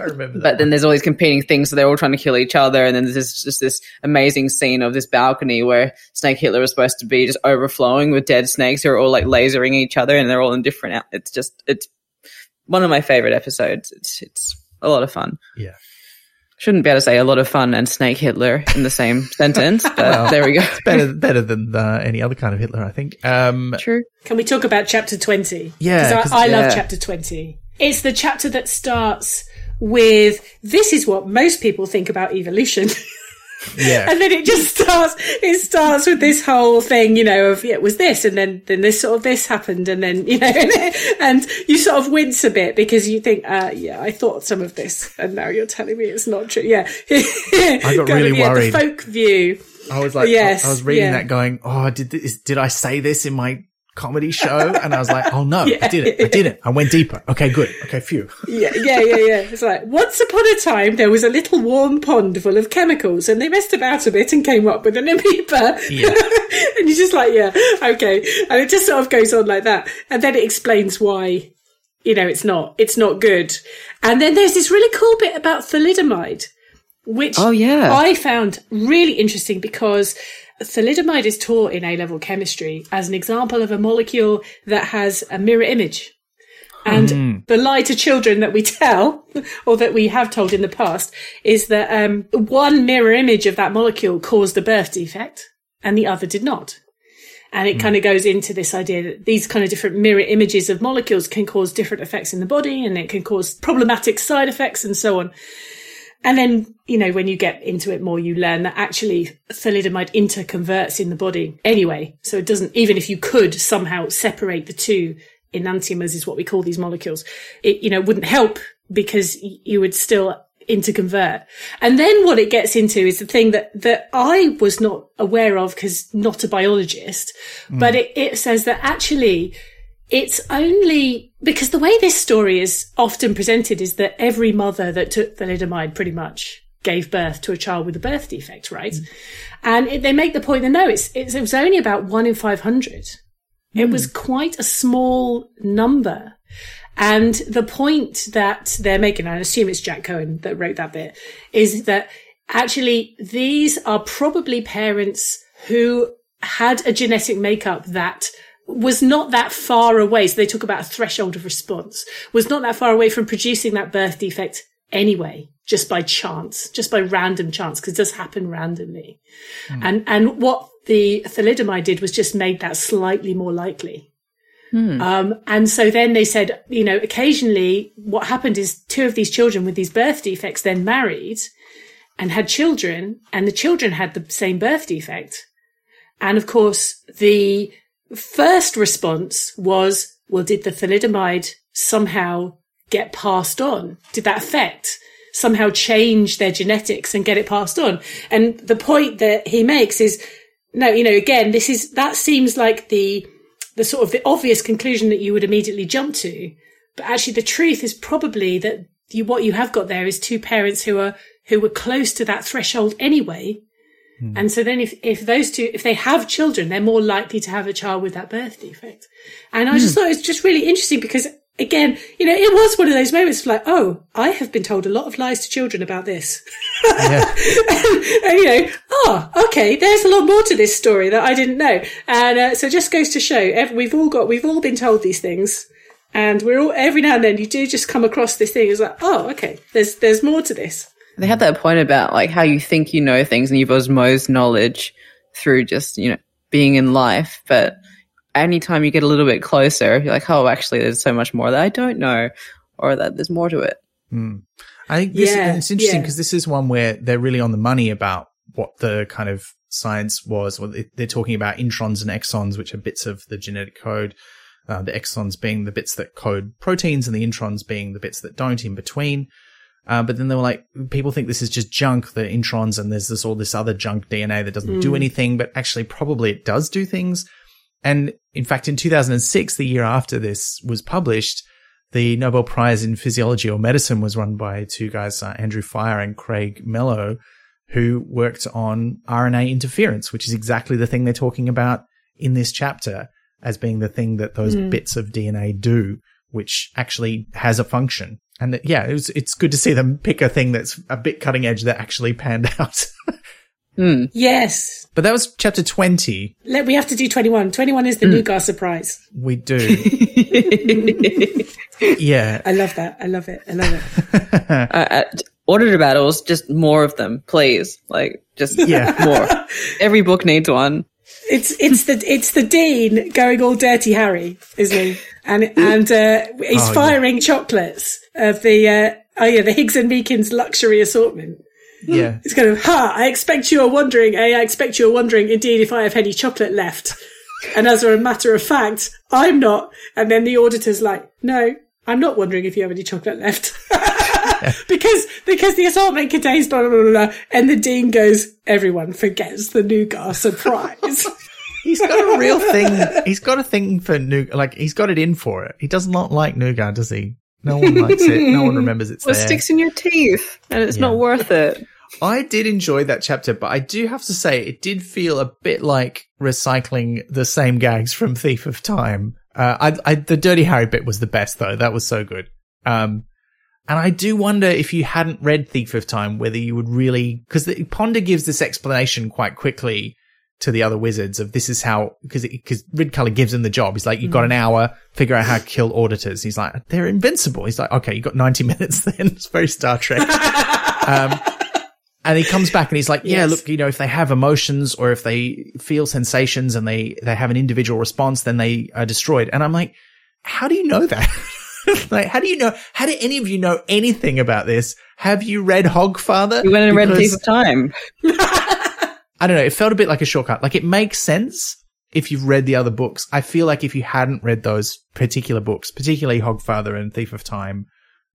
I remember that. But then there's all these competing things, so they're all trying to kill each other. And then there's just this amazing scene of this balcony where Snake Hitler was supposed to be just overflowing with dead snakes who are all like lasering each other, and they're all in different. It's just it's one of my favorite episodes. It's it's a lot of fun. Yeah. Shouldn't be able to say a lot of fun and Snake Hitler in the same (laughs) sentence, but Well. there we go. better, better than uh, any other kind of Hitler, I think. Um, True. Can we talk about chapter 20? Yeah, 'Cause 'cause- I, I love yeah. chapter 20. It's the chapter that starts with this is what most people think about evolution. (laughs) yeah. and then it just starts it starts with this whole thing you know of yeah, it was this and then then this sort of this happened and then you know (laughs) and you sort of wince a bit because you think uh yeah i thought some of this and now you're telling me it's not true yeah (laughs) i got really worried. the folk view I was like, Yes, I, I was reading yeah. that going, oh, did this, did I say this in my comedy show? And I was like, oh no, I didn't. I did it. I went deeper. Okay, good. Okay, phew. yeah yeah yeah yeah it's like once upon a time there was a little warm pond full of chemicals and they messed about a bit and came up with an amoeba Yeah. (laughs) and you're just like, yeah, okay. And it just sort of goes on like that. And then it explains why, you know, it's not, it's not good. And then there's this really cool bit about thalidomide, which Oh, yeah. I found really interesting because thalidomide is taught in A level chemistry as an example of a molecule that has a mirror image. And the lie to children that we (laughs) tell, or that we have told in the past, is that um, one mirror image of that molecule caused a birth defect and the other did not. And it kind of goes into this idea that these kind of different mirror images of molecules can cause different effects in the body and it can cause problematic side effects and so on. And then, you know, when you get into it more, you learn that actually thalidomide interconverts in the body anyway. So it doesn't, even if you could somehow separate the two enantiomers is what we call these molecules, it, you know, wouldn't help because you would still interconvert. And then what it gets into is the thing that, that I was not aware of because not a biologist, but mm. it, it says that actually it's only because the way this story is often presented is that every mother that took thalidomide pretty much gave birth to a child with a birth defect, right? Mm. And it, they make the point that no, it's, it's, it was only about one in 500. It mm. was quite a small number. And the point that they're making, I assume it's Jack Cohen that wrote that bit, is that actually these are probably parents who had a genetic makeup that was not that far away. So they talk about a threshold of response, was not that far away from producing that birth defect anyway, just by chance, just by random chance, because it does happen randomly. And, and what the thalidomide did was just made that slightly more likely. Um, and so then they said, you know, occasionally what happened is two of these children with these birth defects then married and had children and the children had the same birth defect. And of course, the first response was, well, did the thalidomide somehow get passed on? Did that affect somehow change their genetics and get it passed on? And the point that he makes is, no, you know, again, this is, that seems like the, the sort of the obvious conclusion that you would immediately jump to. But actually the truth is probably that you, what you have got there is two parents who are who were close to that threshold anyway. And so then if, if those two, if they have children, they're more likely to have a child with that birth defect. And I just thought it was just really interesting because again, you know, it was one of those moments of like, oh, I have been told a lot of lies to children about this. Yeah. (laughs) and, you know, oh, okay, there's a lot more to this story that I didn't know. And uh, so it just goes to show ev- we've all got, we've all been told these things. And we're all, every now and then you do just come across this thing. It's like, oh, okay, there's, there's more to this. They had that point about like how you think you know things and you've osmosed knowledge through just, you know, being in life. But anytime you get a little bit closer, you're like, oh, actually, there's so much more that I don't know or that there's more to it. I think this, yeah, it's interesting yeah. because this is one where they're really on the money about what the kind of science was. Well, they- they're talking about introns and exons, which are bits of the genetic code. Uh, the exons being the bits that code proteins and the introns being the bits that don't in between. Uh, but then they were like, people think this is just junk, the introns, and there's this all this other junk DNA that doesn't do anything, but actually probably it does do things. And in fact, in 2006, the year after this was published, the Nobel Prize in Physiology or Medicine was run by two guys, uh, Andrew Fire and Craig Mello, who worked on RNA interference, which is exactly the thing they're talking about in this chapter as being the thing that those bits of DNA do, which actually has a function. And that, yeah, it was, it's good to see them pick a thing that's a bit cutting edge that actually panned (laughs) out. Yes. but that was chapter 20. Let, we have to do 21. 21 is the Nougat surprise. We do. (laughs) yeah. I love that. I love it. I love it. (laughs) Uh, uh, auditor battles, just more of them, please. Like, just Yeah. more. Every book needs one. It's it's the it's the dean going all dirty Harry, isn't he? And and uh, he's Oh, yeah. firing chocolates of the uh, oh yeah the Higgs and Meakins luxury assortment. Yeah. It's kind of ha. I expect you are wondering. eh, I expect you are wondering indeed if I have any chocolate left. And as a matter of fact, I'm not. And then the auditor's like, no, I'm not wondering if you have any chocolate left. (laughs) because because the assortment contains blah, blah, blah, blah. And the dean goes, everyone forgets the nougat surprise. (laughs) He's got a real thing. (laughs) He's got a thing for nougat. Like he's got it in for it. He does not like nougat, does he? No one likes it. No one remembers it's Well, it sticks in your teeth and it's Yeah. not worth it. I did enjoy that chapter, but I do have to say it did feel a bit like recycling the same gags from Thief of Time. Uh, I, I, the Dirty Harry bit was the best though. That was so good. Um, and I do wonder if you hadn't read Thief of Time, whether you would really, because Ponder gives this explanation quite quickly to the other wizards of this is how, because because Ridcully gives him the job. He's like, you've got an hour, figure out how to kill auditors. He's like, they're invincible. He's like, okay, you got ninety (laughs) minutes. Then it's very Star Trek. (laughs) um, and he comes back and he's like, yeah, Yes. look, you know, if they have emotions or if they feel sensations and they, they have an individual response, then they are destroyed. And I'm like, how do you know that? (laughs) like, how do you know? How do any of you know anything about this? Have you read Hogfather? You went and read Because- Thief of Time. I don't know. It felt a bit like a shortcut. Like it makes sense if you've read the other books. I feel like if you hadn't read those particular books, particularly Hogfather and Thief of Time,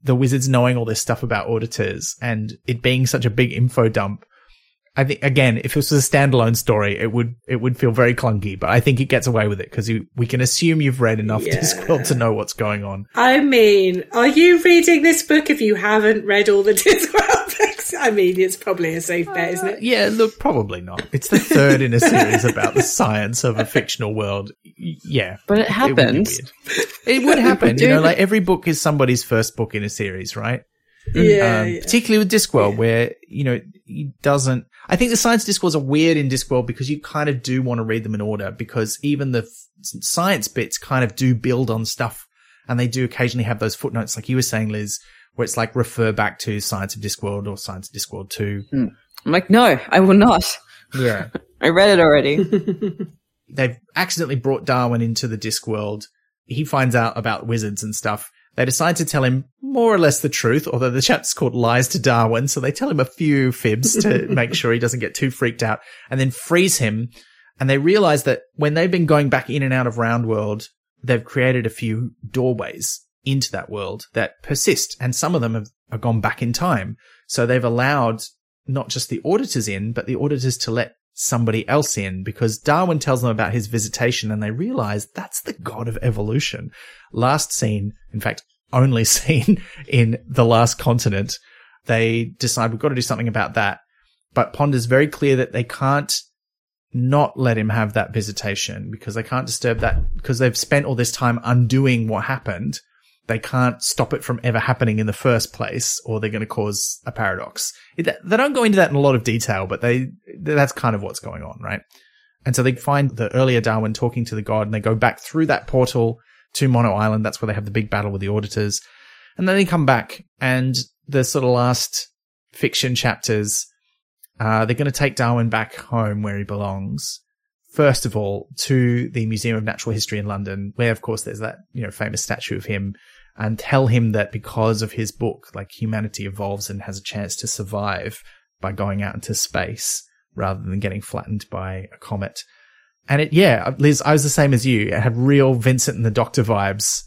the wizards knowing all this stuff about auditors and it being such a big info dump. I think again, if this was a standalone story, it would it would feel very clunky. But I think it gets away with it because we can assume you've read enough Yeah. Discworld to know what's going on. I mean, are you reading this book if you haven't read all the (laughs) Discworld? (laughs) I mean, it's probably a safe bet, isn't it? Yeah, look, probably not. It's the third in a series about the science of a fictional world. Yeah, But it would be happens. weird. It would (laughs) happen. you know, like every book is somebody's first book in a series, right? Yeah, um, yeah. particularly with Discworld, where you know he doesn't. I think the science Discworlds are weird in Discworld because you kind of do want to read them in order because even the f- science bits kind of do build on stuff, and they do occasionally have those footnotes, like you were saying, Liz, where it's like refer back to Science of Discworld or Science of Discworld Two. Hmm. I'm like, no, I will not. Yeah, (laughs) I read it already. (laughs) they've accidentally brought Darwin into the Discworld. He finds out about wizards and stuff. They decide to tell him more or less the truth, although the chapter's called Lies to Darwin, so they tell him a few fibs to (laughs) make sure he doesn't get too freaked out, and then freeze him. And they realize that when they've been going back in and out of Round World, they've created a few doorways into that world that persist, and some of them have, have gone back in time. So they've allowed not just the auditors in, but the auditors to let somebody else in because Darwin tells them about his visitation and they realize that's the god of evolution. Last seen, in fact, only (laughs) seen in the last continent. They decide we've got to do something about that. But Ponder's very clear that they can't not let him have that visitation because they can't disturb that because they've spent all this time undoing what happened. They can't stop it from ever happening in the first place or they're going to cause a paradox. They don't go into that in a lot of detail, but they, that's kind of what's going on, right? And so they find the earlier Darwin talking to the god and they go back through that portal to Mono Island. That's where they have the big battle with the auditors. And then they come back and the sort of last fiction chapters, uh, they're going to take Darwin back home where he belongs. First of all, to the Museum of Natural History in London, where of course there's that, you know, famous statue of him and tell him that because of his book, like humanity evolves and has a chance to survive by going out into space rather than getting flattened by a comet. And it, yeah, Liz, I was the same as you. It had real Vincent and the Doctor vibes.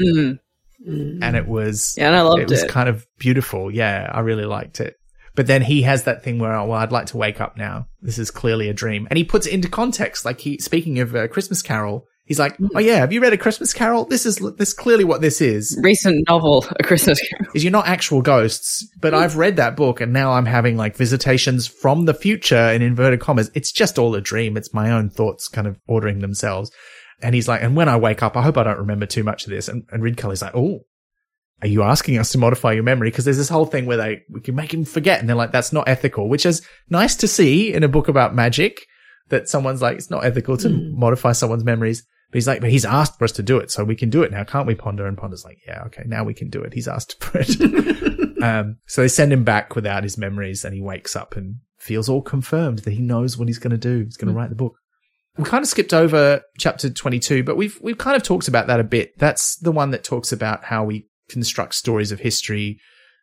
Mm. And it was, Yeah, and I loved it was it. kind of beautiful. Yeah, I really liked it. But then he has that thing where, oh, well, I'd like to wake up now. This is clearly a dream. And he puts it into context. Like he, speaking of uh, Christmas Carol, he's like, hmm. oh yeah, have you read a Christmas Carol? This is, this is clearly what this is. Recent novel, (laughs) A Christmas Carol. Is you're not actual ghosts, but I've read that book and now I'm having like visitations from the future in inverted commas. It's just all a dream. It's my own thoughts kind of ordering themselves. And he's like, and when I wake up, I hope I don't remember too much of this. And, and Ridcully's like, oh, are you asking us to modify your memory? Because there's this whole thing where they, we can make him forget. And they're like, that's not ethical, which is nice to see in a book about magic that someone's like, it's not ethical to mm. modify someone's memories. But he's like, but he's asked for us to do it. So we can do it now. Can't we ponder? And Ponder's like, yeah, okay. Now we can do it. He's asked for it. (laughs) um, so they send him back without his memories and he wakes up and feels all confirmed that he knows what he's going to do. He's going to mm. write the book. We kind of skipped over chapter 22, but we've, we've kind of talked about that a bit. That's the one that talks about how we construct stories of history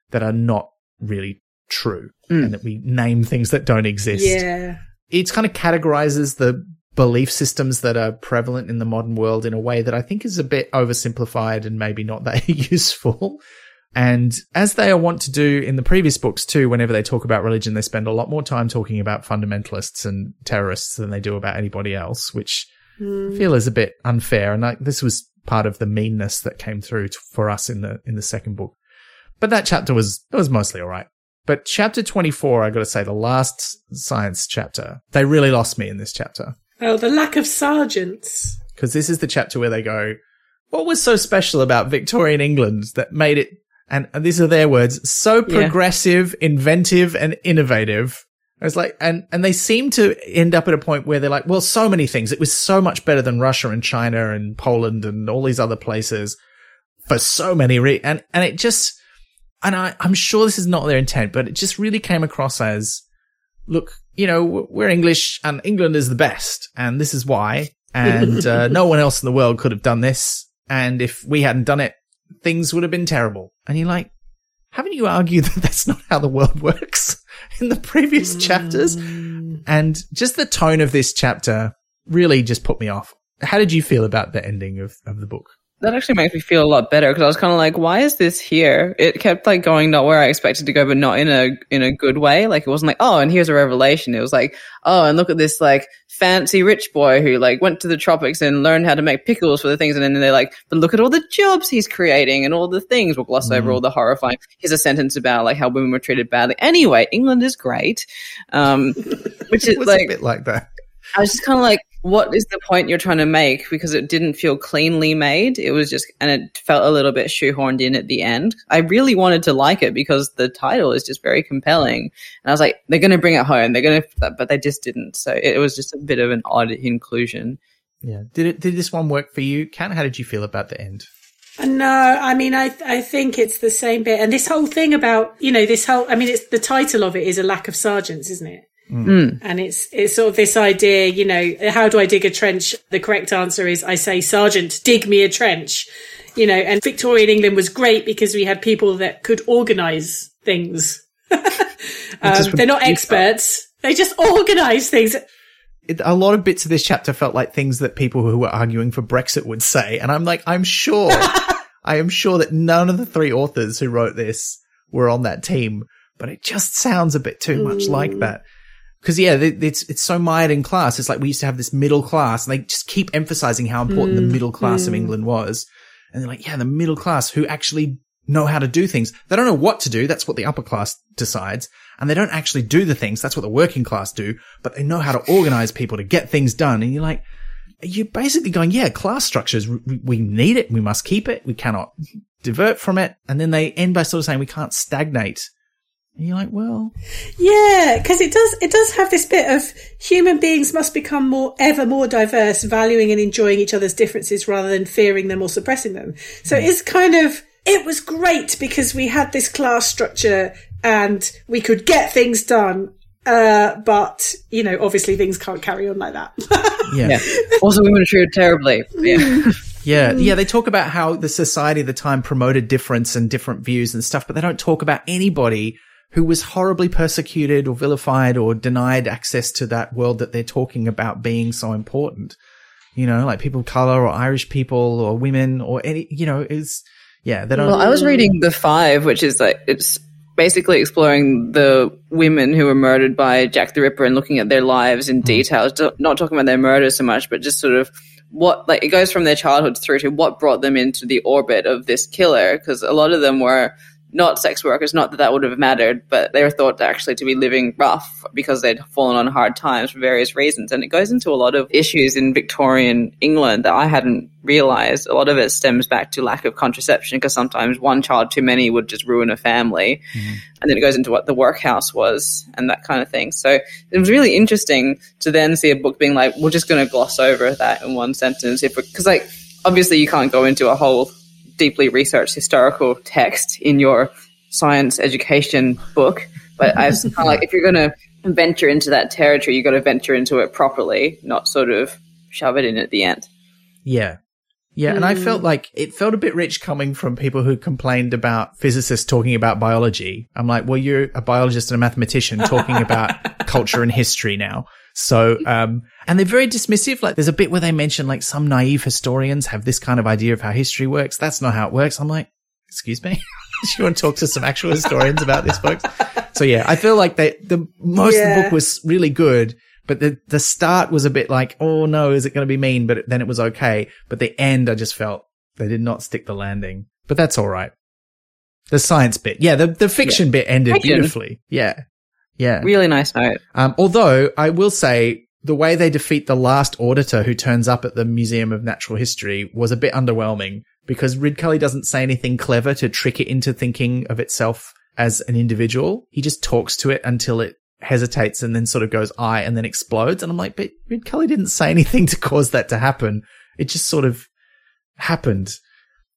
that are not really true and mm. that we name things that don't exist. Yeah. It kind of categorizes the belief systems that are prevalent in the modern world in a way that I think is a bit oversimplified and maybe not (laughs) that useful. And as they are wont to do in the previous books too, whenever they talk about religion, they spend a lot more time talking about fundamentalists and terrorists than they do about anybody else, which I feel is a bit unfair. And like, this was part of the meanness that came through for us in the, in the second book. But that chapter was, it was mostly all right. But chapter 24, I got to say, the last science chapter, they really lost me in this chapter. Oh, the lack of sergeants. Because this is the chapter where they go, what was so special about Victorian England that made it, and, and these are their words, so Yeah. progressive, inventive, and innovative. I was like, and, and they seem to end up at a point where they're like, well, so many things. It was so much better than Russia and China and Poland and all these other places for so many re- and, and it just, and I, I'm sure this is not their intent, but it just really came across as, look, you know, we're English and England is the best and this is why. And, uh, (laughs) no one else in the world could have done this. And if we hadn't done it, things would have been terrible. And you're like, haven't you argued (laughs) that that's not how the world works in the previous chapters? And just the tone of this chapter really just put me off. How did you feel about the ending of, of the book? That actually makes me feel a lot better because I was kind of like, why is this here? It kept like going not where I expected to go, but not in a in a good way. Like it wasn't like, oh, and here's a revelation. It was like, oh, and look at this like fancy rich boy who like went to the tropics and learned how to make pickles for the things, and then they're like, but look at all the jobs he's creating and all the things. We'll gloss over all the horrifying. Here's a sentence about like how women were treated badly. Anyway, England is great, um, (laughs) which is It was like a bit like that. I was just kind of like, what is the point you're trying to make? Because it didn't feel cleanly made. It was just, and it felt a little bit shoehorned in at the end. I really wanted to like it because the title is just very compelling. And I was like, they're going to bring it home. They're going to, but they just didn't. So it was just a bit of an odd inclusion. Yeah. Did it, did this one work for you? Kat, how did you feel about the end? Uh, No, I mean, I I think it's the same bit, and this whole thing about you know this whole. I mean, it's the title of it is a lack of sergeants, isn't it? Mm. And it's it's sort of this idea, you know, how do I dig a trench? The correct answer is I say, Sergeant, dig me a trench. You know, and Victorian England was great because we had people that could organise things. (laughs) um, they're not uh, experts; they just organise things. It, a lot of bits of this chapter felt like things that people who were arguing for Brexit would say. And I'm like, I'm sure, (laughs) I am sure that none of the three authors who wrote this were on that team, but it just sounds a bit too much like mm. that. Cause yeah, it- it's, it's so mired in class. It's like we used to have this middle class and they just keep emphasizing how important the mm, middle class of mm. England was. And they're like, yeah, the middle class who actually know how to do things. They don't know what to do. That's what the upper class decides. And they don't actually do the things. That's what the working class do, but they know how to organize people to get things done. And you're like, you're basically going, yeah, class structures, we need it. We must keep it. We cannot divert from it. And then they end by sort of saying we can't stagnate. And you're like, well, Yeah, because it does it does have this bit of human beings must become more ever more diverse, valuing and enjoying each other's differences rather than fearing them or suppressing them. So it's kind of it was great because we had this class structure and we could get things done. Uh, but you know, obviously things can't carry on like that. (laughs) yeah. Yeah. Also, women are treated terribly. Yeah. (laughs) Yeah, yeah, they talk about how the society of the time promoted difference and different views and stuff, but they don't talk about anybody who was horribly persecuted or vilified or denied access to that world that they're talking about being so important. You know, like people of color or Irish people or women or any, you know, is, yeah, they don't. Well, I was reading The Five, which is like, it's basically exploring the women who were murdered by Jack the Ripper and looking at their lives in hmm. detail. Not talking about their murder so much, but just sort of what, like, it goes from their childhood through to what brought them into the orbit of this killer, because a lot of them were not sex workers, not that that would have mattered, but they were thought actually to be living rough because they'd fallen on hard times for various reasons. And it goes into a lot of issues in Victorian England that I hadn't realized. A lot of it stems back to lack of contraception because sometimes one child too many would just ruin a family. Mm-hmm. And then it goes into what the workhouse was and that kind of thing. So it was really interesting to then see a book being like, we're just going to gloss over that in one sentence. Because like obviously you can't go into a whole deeply researched historical text in your science education book. But I was kind of like, if you're going to venture into that territory, you've got to venture into it properly, not sort of shove it in at the end. Yeah. Yeah. And I felt like it felt a bit rich coming from people who complained about physicists talking about biology. I'm like, well, you're a biologist and a mathematician talking about (laughs) culture and history now. So, um, and they're very dismissive. Like there's a bit where they mention like some naive historians have this kind of idea of how history works. That's not how it works. I'm like, excuse me. Do (laughs) you want to talk to some actual historians about this, folks? So yeah, I feel like they, the, most of the book was really good, but the, the start was a bit like, oh no, is it going to be mean? But then it was okay. But the end, I just felt they did not stick the landing, but that's all right. The science bit. Yeah. The, the fiction bit ended beautifully. Yeah. Yeah. Really nice note. Um, although I will say the way they defeat the last auditor who turns up at the Museum of Natural History was a bit underwhelming because Ridcully doesn't say anything clever to trick it into thinking of itself as an individual. He just talks to it until it hesitates and then sort of goes I and then explodes. And I'm like, but Ridcully didn't say anything (laughs) to cause that to happen. It just sort of happened.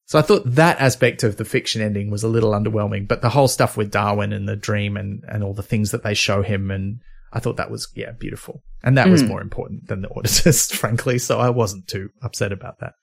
So I thought that aspect of the fiction ending was a little underwhelming, but the whole stuff with Darwin and the dream and, and all the things that they show him and I thought that was, yeah, beautiful. And that was mm. more important than the (laughs) auditors, frankly. So I wasn't too upset about that.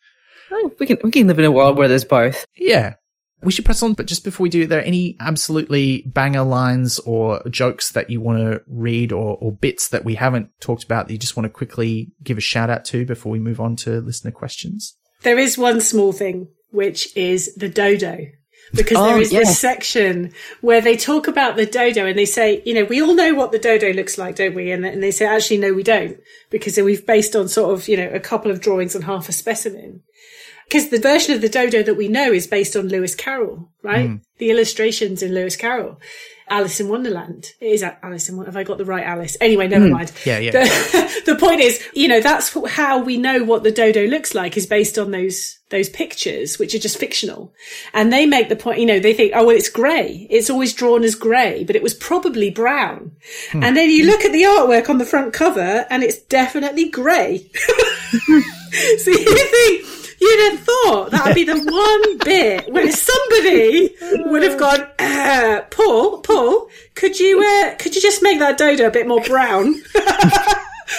Oh, we can we can live in a world where there's both. Yeah. We should press on, but just before we do, are there any absolutely banger lines or jokes that you want to read or, or bits that we haven't talked about that you just want to quickly give a shout out to before we move on to listener questions? There is one small thing, which is the dodo. Because Oh, there is yeah. this section where they talk about the dodo and they say, you know, we all know what the dodo looks like, don't we? And, and they say, actually, no, we don't. Because we've based on sort of, you know, a couple of drawings and half a specimen. Because the version of the dodo that we know is based on Lewis Carroll, right? Hmm. The illustrations in Lewis Carroll. Alice in Wonderland. It is Alice in Wonderland. Have I got the right Alice? Anyway, never hmm. mind. Yeah, yeah. The, (laughs) the point is, you know, that's how we know what the dodo looks like is based on those those pictures, which are just fictional. And they make the point, you know, they think, oh well, it's grey. It's always drawn as grey, but it was probably brown. Hmm. And then you look at the artwork on the front cover, and it's definitely grey. (laughs) (laughs) so you think. You'd have thought that would be the (laughs) one bit where somebody would have gone, uh, Paul, Paul, could you, uh, could you just make that dodo a bit more brown? (laughs)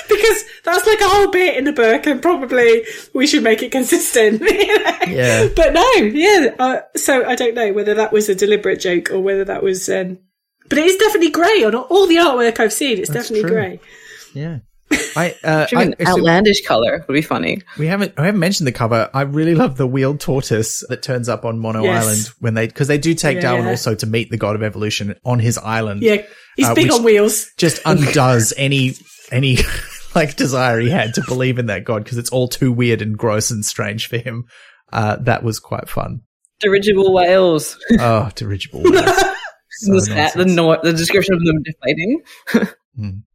because that's like a whole bit in the book and probably we should make it consistent. (laughs) you know? Yeah. But no, yeah. Uh, so I don't know whether that was a deliberate joke or whether that was, um, but it is definitely grey on all the artwork I've seen. It's definitely grey. Yeah. I, uh, I- an outlandish color would be funny. We haven't, I haven't mentioned the cover. I really love the wheeled tortoise that turns up on Mono Yes. Island when they, cause they do take Yeah, Darwin yeah. also to meet the god of evolution on his island. Yeah. He's Uh, big on wheels. Just (laughs) undoes any, any (laughs) like desire he had to believe in that god because it's all too weird and gross and strange for him. Uh, that was quite fun. Dirigible whales. (laughs) Oh, dirigible. whales. So the, the, no- the description of them deflating.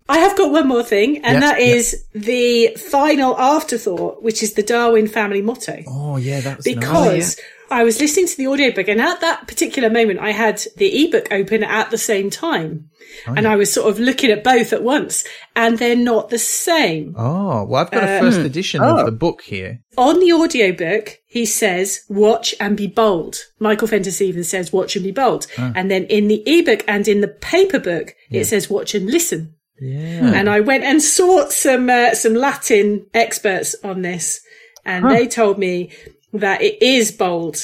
I have got one more thing, and Yeah, that is the final afterthought, which is the Darwin family motto. Oh yeah, that was nice. because oh, I was listening to the audiobook and at that particular moment I had the ebook open at the same time. Oh, and I was sort of looking at both at once and they're not the same. Oh, well, I've got a first um, edition oh. of the book here. On the audiobook, he says, watch and be bold. Michael Fenton Stevens says, watch and be bold. Ah. And then in the ebook and in the paper book, it says, watch and listen. Yeah. And I went and sought some, uh, some Latin experts on this and they told me that it is bold,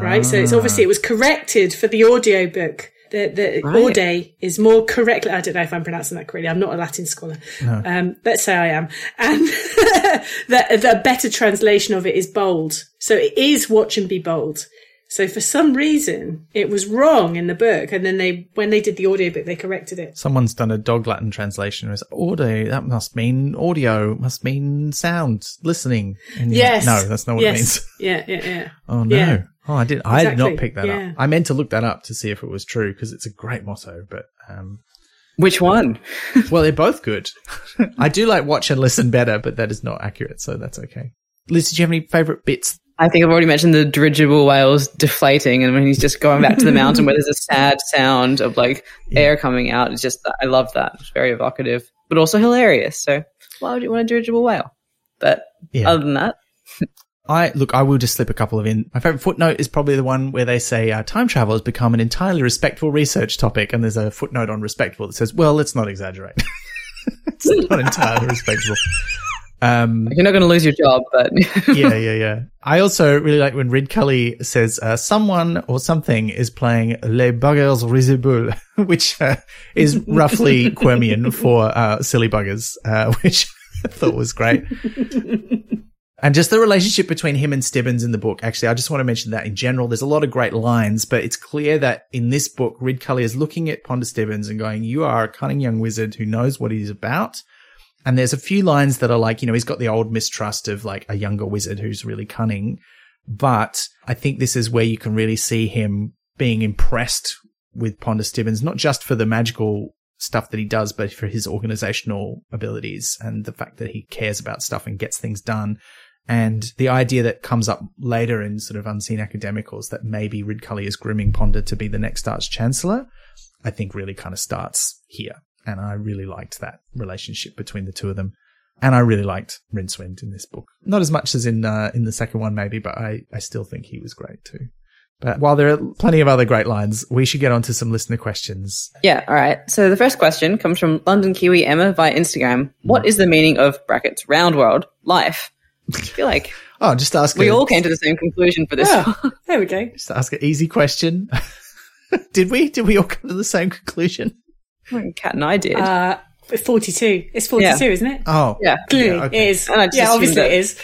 right? So it's obviously, it was corrected for the audiobook. The, the Right. Aude is more correctly, I don't know if I'm pronouncing that correctly. I'm not a Latin scholar. Um, let's say I am. And (laughs) the, the better translation of it is bold. So it is watch and be bold. So for some reason, it was wrong in the book. And then they, when they did the audiobook, they corrected it. Someone's done a dog Latin translation. It's audio. That must mean audio. Must mean sound, listening. And you're like, Yes. No, that's not what yes. it means. (laughs) Yeah, yeah, yeah. Oh no. Yeah. Oh, I did. I did not Exactly. pick that Yeah. up. I meant to look that up to see if it was true because it's a great motto. But um, Which one? (laughs) well, they're both good. (laughs) I do like watch and listen better, but that is not accurate, so that's okay. Liz, did you have any favorite bits? I think I've already mentioned the dirigible whales deflating, and when he's just going back to the mountain where there's a sad sound of like air coming out. It's just, I love that. It's very evocative, but also hilarious. So why would you want a dirigible whale? But Yeah. other than that, (laughs) I look. I will just slip a couple of in. My favorite footnote is probably the one where they say uh, time travel has become an entirely respectful research topic, and there's a footnote on respectful that says, "Well, let's not exaggerate. (laughs) it's not entirely respectable." Um, you're not going to lose your job, but (laughs) yeah, yeah, yeah. I also really like when Ridcully says uh, someone or something is playing Les Buggers Risibles, (laughs) which uh, is roughly (laughs) Quirmian for uh, silly buggers, uh, which I thought was great. And just the relationship between him and Stibbins in the book. Actually, I just want to mention that in general. There's a lot of great lines, but it's clear that in this book, Ridcully is looking at Ponder Stibbins and going, you are a cunning young wizard who knows what he's about. And there's a few lines that are like, you know, he's got the old mistrust of like a younger wizard who's really cunning. But I think this is where you can really see him being impressed with Ponder Stibbins, not just for the magical stuff that he does, but for his organizational abilities and the fact that he cares about stuff and gets things done. And the idea that comes up later in sort of unseen academicals that maybe Ridcully is grooming Ponder to be the next Arch Chancellor, I think really kind of starts here. And I really liked that relationship between the two of them. And I really liked Rincewind in this book. Not as much as in, uh, in the second one, maybe, but I, I still think he was great too. But while there are plenty of other great lines, we should get on to some listener questions. yeah. All right. So the first question comes from London Kiwi Emma via Instagram. What is the meaning of brackets round world life? I feel like (laughs) Oh, just ask we a, all came to the same conclusion for this. Oh, there we go. just ask an easy question. (laughs) Did we? Did we all come to the same conclusion? One. Kat and I did. Uh, 42. It's 42, Yeah. isn't it? Oh, yeah. Clearly, yeah, okay. it is. And I just yeah, obviously that- it is.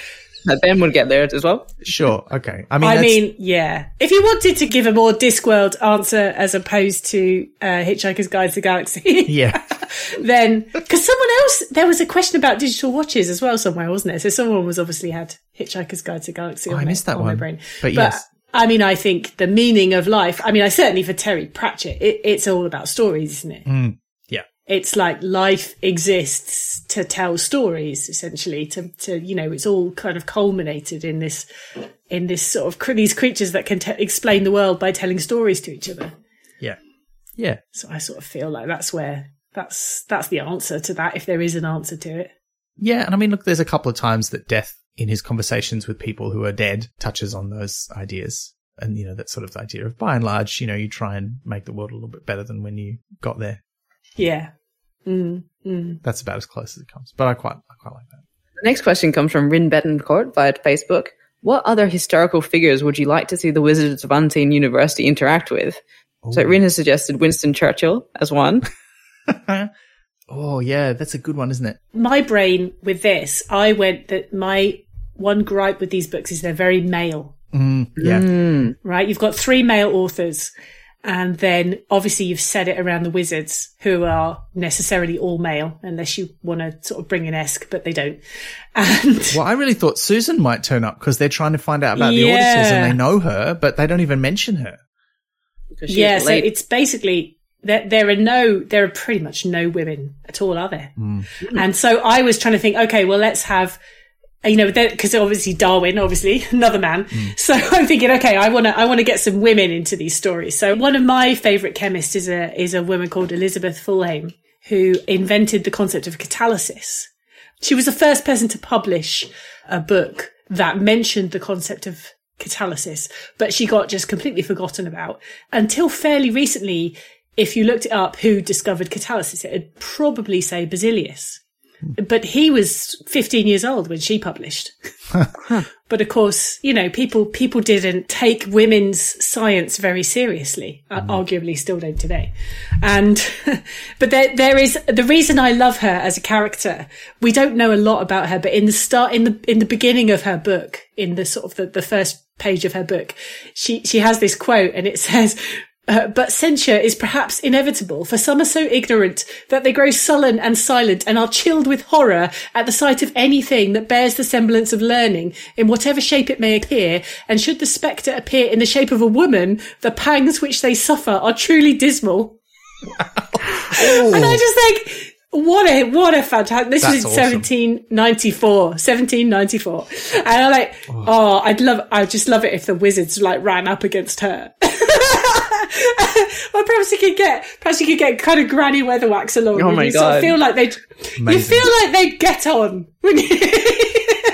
Ben would get there as well. Sure. Okay. I mean, I mean, yeah. If you wanted to give a more Discworld answer as opposed to uh, Hitchhiker's Guide to the Galaxy, (laughs) yeah. then because someone else, there was a question about digital watches as well somewhere, wasn't there? So someone was obviously had Hitchhiker's Guide to the Galaxy. Oh, on I their- missed that on their one. brain. But yes. I mean, I think the meaning of life. I mean, I certainly for Terry Pratchett, it, it's all about stories, isn't it? Mm, yeah. it's like life exists to tell stories essentially to to you know it's all kind of culminated in this in this sort of cr- these creatures that can t- explain the world by telling stories to each other Yeah. Yeah. so i sort of feel like that's where that's that's the answer to that if there is an answer to it Yeah. And I mean, look, there's a couple of times that death in his conversations with people who are dead touches on those ideas. And, you know, that sort of idea of by and large, you know, you try and make the world a little bit better than when you got there. yeah mm, mm. That's about as close as it comes. But I quite, I quite like that. The next question comes from Rin Betancourt via Facebook. What other historical figures would you like to see the Wizards of Unseen University interact with? So Rin has suggested Winston Churchill as one. (laughs) (laughs) oh, yeah. That's a good one, isn't it? my brain with this i went that my one gripe with these books is they're very male Mm, yeah. Hmm. right? You've got three male authors. And then obviously you've said it around the wizards who are necessarily all male unless you want to sort of bring an Esk, but they don't. (laughs) And Well, I really thought Susan might turn up because they're trying to find out about the Yeah. auditors and they know her, but they don't even mention her. Yeah, so it's basically there. There are no, there are pretty much no women at all, are there? And so I was trying to think, okay, well, let's have, you know, because obviously Darwin, obviously (laughs) another man. Mm. So (laughs) I'm thinking, okay, I want to, I want to get some women into these stories. So one of my favorite chemists is a is a woman called Elizabeth Fulham who invented the concept of catalysis. She was the first person to publish a book that mentioned the concept of catalysis, but she got just completely forgotten about until fairly recently. If you looked it up, who discovered catalysis, it would probably say Berzelius. But he was 15 years old when she published. But of course, you know, people, people didn't take women's science very seriously. Uh, Arguably still don't today. And, (laughs) but there, there is, the reason I love her as a character, we don't know a lot about her, but in the start, in the, in the beginning of her book, in the sort of the, the first page of her book, she, she has this quote and it (laughs) says, uh, but censure is perhaps inevitable, for some are so ignorant that they grow sullen and silent and are chilled with horror at the sight of anything that bears the semblance of learning, in whatever shape it may appear. And should the spectre appear in the shape of a woman, the pangs which they suffer are truly dismal. (laughs) And I just think, what a, what a fantastic, this That's was in awesome. 1794, 1794. And I'm like, oh, I'd love, I'd just love it if the wizards like ran up against her. (laughs) (laughs) well, perhaps you could get, perhaps you could get kind of Granny Weatherwax along. Oh and my you Sort of feel like they'd, you feel like they'd get on. wouldn't you?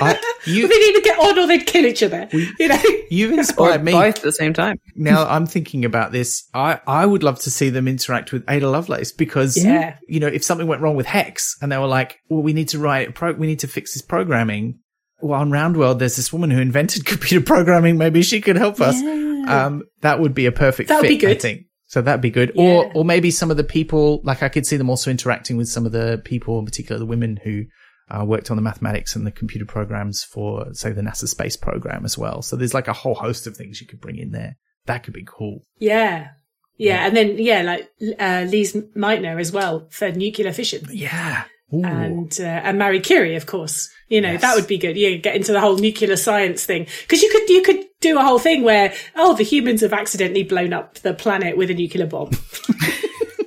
I, (laughs) you, they'd either get on or they'd kill each other. you know? you've or inspired me. both at the same time. (laughs) now I'm thinking about this. I, I would love to see them interact with Ada Lovelace because, Yeah. you know, if something went wrong with Hex and they were like, well, we need to write, a pro- we need to fix this programming. Well, on Roundworld, there's this woman who invented (laughs) computer programming. Maybe she could help us. Um, that would be a perfect That would fit, be I good. think. So that'd be good. Or, Yeah. or maybe some of the people, like I could see them also interacting with some of the people, in particular the women who uh, worked on the mathematics and the computer programs for, say, the NASA space program as well. So there's like a whole host of things you could bring in there. That could be cool. Yeah. Yeah. And then, yeah, like, uh, Lise Meitner as well for nuclear fission. Yeah. Ooh. and uh, and Marie Curie, of course. You know Yes. that would be good. You get into the whole nuclear science thing because you could you could do a whole thing where oh the humans have accidentally blown up the planet with a nuclear bomb. (laughs)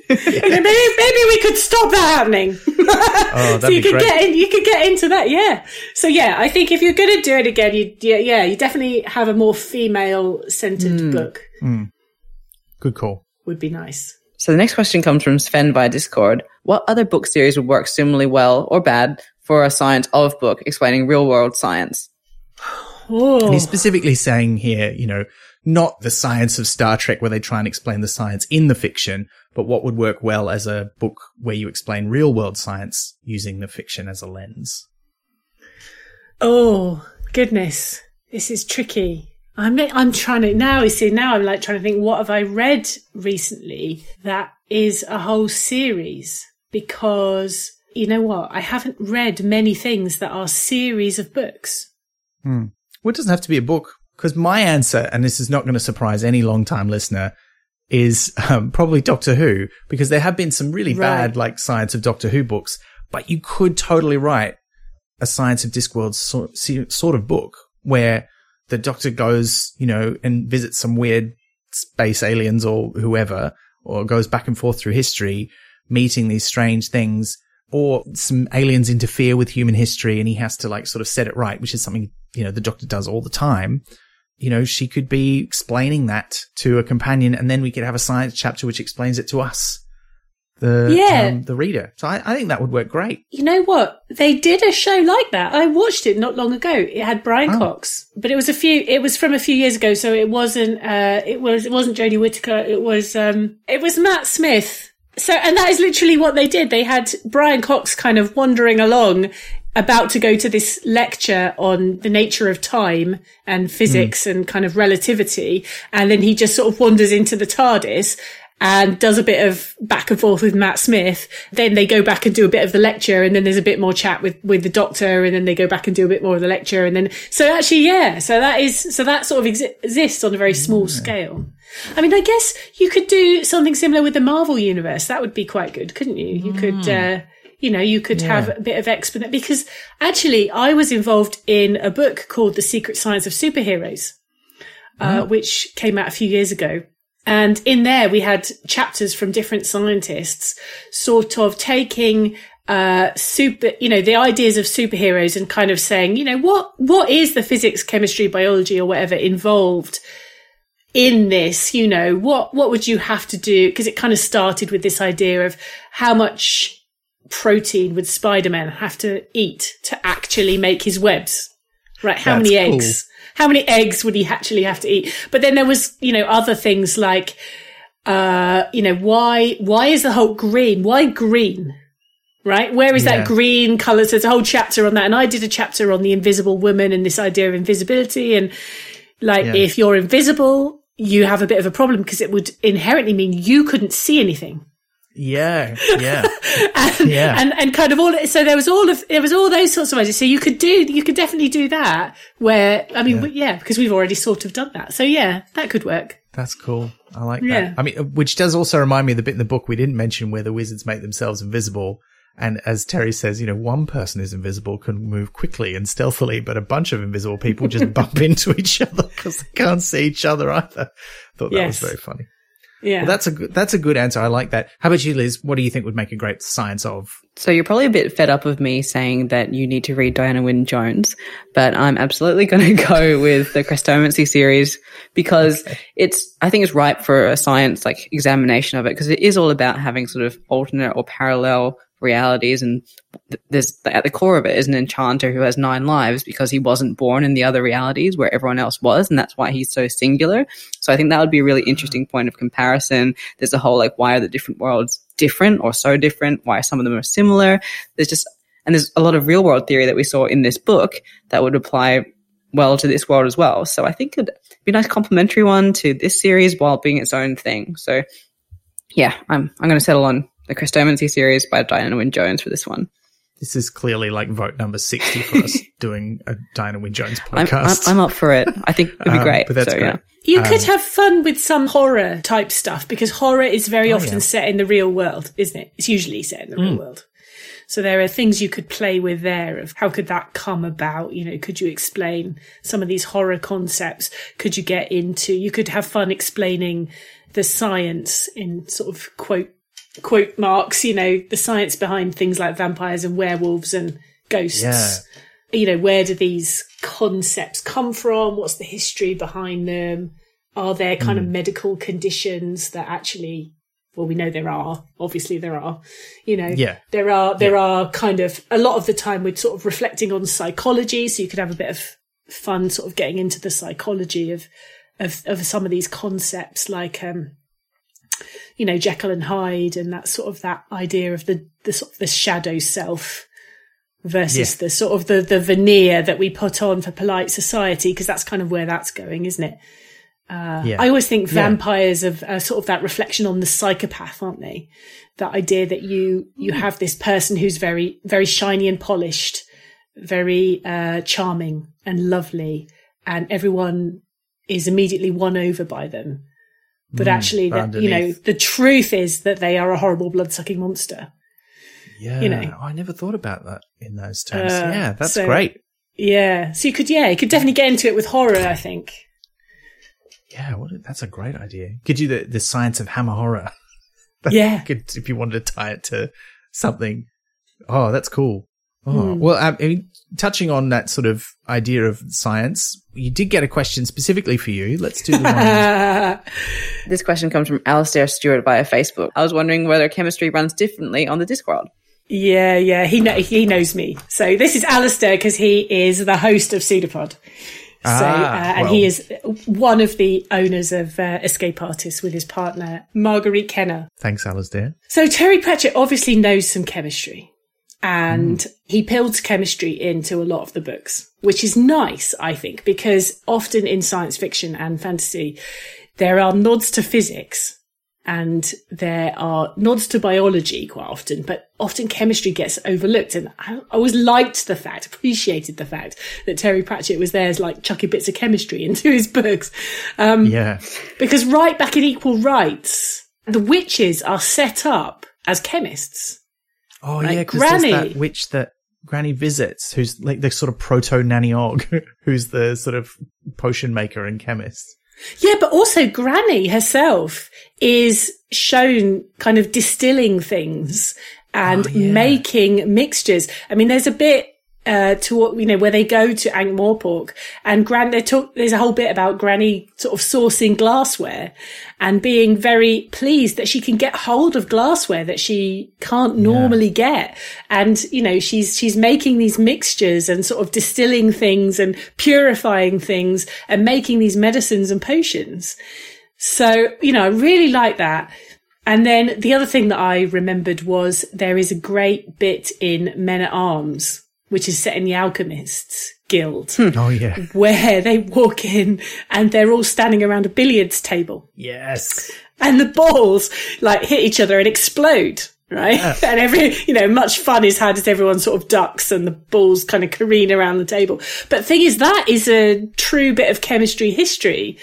You know, maybe, maybe we could stop that happening. (laughs) oh, so you could great. get in, you could get into that, yeah. So yeah, I think if you're going to do it again, you yeah, yeah, you definitely have a more female centered Hmm. book Good call. would be nice. So the next question comes from Sven via Discord. What other book series would work similarly well or bad for a science of book explaining real world science? And he's specifically saying here, you know, not the science of Star Trek where they try and explain the science in the fiction, but what would work well as a book where you explain real world science using the fiction as a lens. Oh goodness, this is tricky. I'm I'm trying to now. You see, now I'm like trying to think. What have I read recently that is a whole series? Because you know what, I haven't read many things that are series of books. Hmm. Well, it doesn't have to be a book because my answer, and this is not going to surprise any long time listener, is um, probably Doctor Who because there have been some really Right. bad like science of Doctor Who books, but you could totally write a science of Discworld sort, sort of book where the Doctor goes, you know, and visits some weird space aliens or whoever, or goes back and forth through history, meeting these strange things, or some aliens interfere with human history and he has to like sort of set it right, which is something, you know, the Doctor does all the time. You know, she could be explaining that to a companion and then we could have a science chapter which explains it to us. The, Yeah. um, the reader. So I, I think that would work great. You know what? They did a show like that. I watched it not long ago. It had Brian Oh. Cox, but it was a few. It was from a few years ago, so it wasn't. Uh, it was. It wasn't Jodie Whittaker. It was. Um, it was Matt Smith. So, and that is literally what they did. They had Brian Cox kind of wandering along, about to go to this lecture on the nature of time and physics and kind of relativity, and then he just sort of wanders into the TARDIS and does a bit of back and forth with Matt Smith. Then they go back and do a bit of the lecture and then there's a bit more chat with, with the doctor and then they go back and do a bit more of the lecture. And then, so actually, yeah, so that is, so that sort of exi- exists on a very small scale. I mean, I guess you could do something similar with the Marvel universe. That would be quite good, couldn't you? You could, uh, you know, you could have a bit of explanation because actually I was involved in a book called The Secret Science of Superheroes, uh, which came out a few years ago. And in there we had chapters from different scientists sort of taking uh, super, you know, the ideas of superheroes and kind of saying, you know, what, what is the physics, chemistry, biology or whatever involved in this? You know, what, what would you have to do? Cause it kind of started with this idea of how much protein would Spider-Man have to eat to actually make his webs? Right. How That's many cool. How many eggs would he actually have to eat? But then there was, you know, other things like, uh, you know, why, why is the Hulk green? Why green? Right? Where is Yeah. that green color? So there's a whole chapter on that. And I did a chapter on the invisible woman and this idea of invisibility. And like, Yeah. if you're invisible, you have a bit of a problem because it would inherently mean you couldn't see anything. Yeah, yeah, (laughs) and, Yeah. and and kind of all so there was all of there was all those sorts of ideas so you could do you could definitely do that where i mean yeah, because we've already sort of done that so yeah that could work that's cool. I like Yeah. that. I mean, which does also remind me of the bit in the book we didn't mention where the wizards make themselves invisible. And as Terry says, you know, one person who's invisible can move quickly and stealthily, but a bunch of invisible people just (laughs) bump into each other because they can't see each other either. Thought that Yes. was very funny. Yeah Well, that's a good, that's a good answer. I like that. How about you, Liz? What do you think would make a great science of? So you're probably a bit fed up of me saying that you need to read Diana Wynne Jones, but I'm absolutely (laughs) going to go with the Chrestomanci series because it's, I think it's ripe for a science like examination of it because it is all about having sort of alternate or parallel realities and th- there's at the core of it is an enchanter who has nine lives because he wasn't born in the other realities where everyone else was and that's why he's so singular. So i think that would be a really interesting mm. point of comparison. There's a whole like why are the different worlds different or so different? Why some of them are similar? There's just and there's a lot of real world theory that we saw in this book that would apply well to this world as well. So i think it'd be a nice complementary one to this series while being its own thing. So yeah i'm i'm going to settle on the Chris Chrestomanci series by Diana Wynne Jones for this one. This is clearly like vote number 60 for us (laughs) doing a Diana Wynne Jones I'm, I'm, podcast. I'm up for it. I think it'd be Um, great. but that's so, great. yeah. you could have fun with some horror type stuff because horror is very often yeah. set in the real world isn't it it's usually set in the real world so there are things you could play with there of how could that come about you know could you explain some of these horror concepts could you get into you could have fun explaining the science in sort of quote quote marks you know the science behind things like vampires and werewolves and ghosts Yeah. you know where do these concepts come from what's the history behind them are there kind Hmm. of medical conditions that actually well we know there are obviously there are you know Yeah. there are there are kind of a lot of the time we're sort of reflecting on psychology so you could have a bit of fun sort of getting into the psychology of of, of some of these concepts like um you know Jekyll and Hyde and that sort of that idea of the the sort of the shadow self versus Yeah. the sort of the the veneer that we put on for polite society because that's kind of where that's going isn't it yeah. I always think vampires of are sort of that reflection on the psychopath, aren't they? That idea that you you have this person who's very very shiny and polished, very uh, charming and lovely, and everyone is immediately won over by them. But actually, that you know, the truth is that they are a horrible blood sucking monster. yeah. you know. I never thought about that in those terms. Uh, yeah, that's so- great. Yeah, so you could yeah, you could definitely get into it with horror. I think. Yeah, what that's a great idea. Could you the, the science of hammer horror? (laughs) Yeah. Could, if you wanted to tie it to something. Oh, that's cool. Oh, Hmm. well, I mean, touching on that sort of idea of science, you did get a question specifically for you. Let's do the one. (laughs) This question comes from Alasdair Stuart via Facebook. I was wondering whether chemistry runs differently on the Discworld. Yeah, yeah, he know, he knows me. So this is Alasdair because he is the host of Pseudopod. So, Ah, uh, and well. he is one of the owners of uh, Escape Artists with his partner Marguerite Kenner. Thanks, Alasdair. So Terry Pratchett obviously knows some chemistry, and he builds chemistry into a lot of the books, which is nice, I think, because often in science fiction and fantasy, there are nods to physics. and there are nods to biology quite often, but often chemistry gets overlooked. And I always liked the fact, appreciated the fact that Terry Pratchett was there as like chucking bits of chemistry (laughs) into his books. Um, Yeah. because right back in Equal Rites, the witches are set up as chemists. Oh Like yeah, because there's that witch that Granny visits, who's like the sort of proto Nanny Og, (laughs) who's the sort of potion maker and chemist. Yeah, but also Granny herself is shown kind of distilling things and Oh, yeah. making mixtures. I mean, there's a bit uh, to what you know where they go to Ankh Morpork and Gran. They talk. There's a whole bit about Granny sort of sourcing glassware and being very pleased that she can get hold of glassware that she can't normally get. And you know, she's she's making these mixtures and sort of distilling things and purifying things and making these medicines and potions. So you know, I really like that. And then the other thing that I remembered was there is a great bit in Men at Arms, which is set in the Alchemists Guild, hmm. Oh yeah. where they walk in and they're all standing around a billiards table yes. and the balls like hit each other and explode. Right. (laughs) and every, you know, much fun is had as everyone sort of ducks and the balls kind of careen around the table. But thing is, that is a true bit of chemistry history,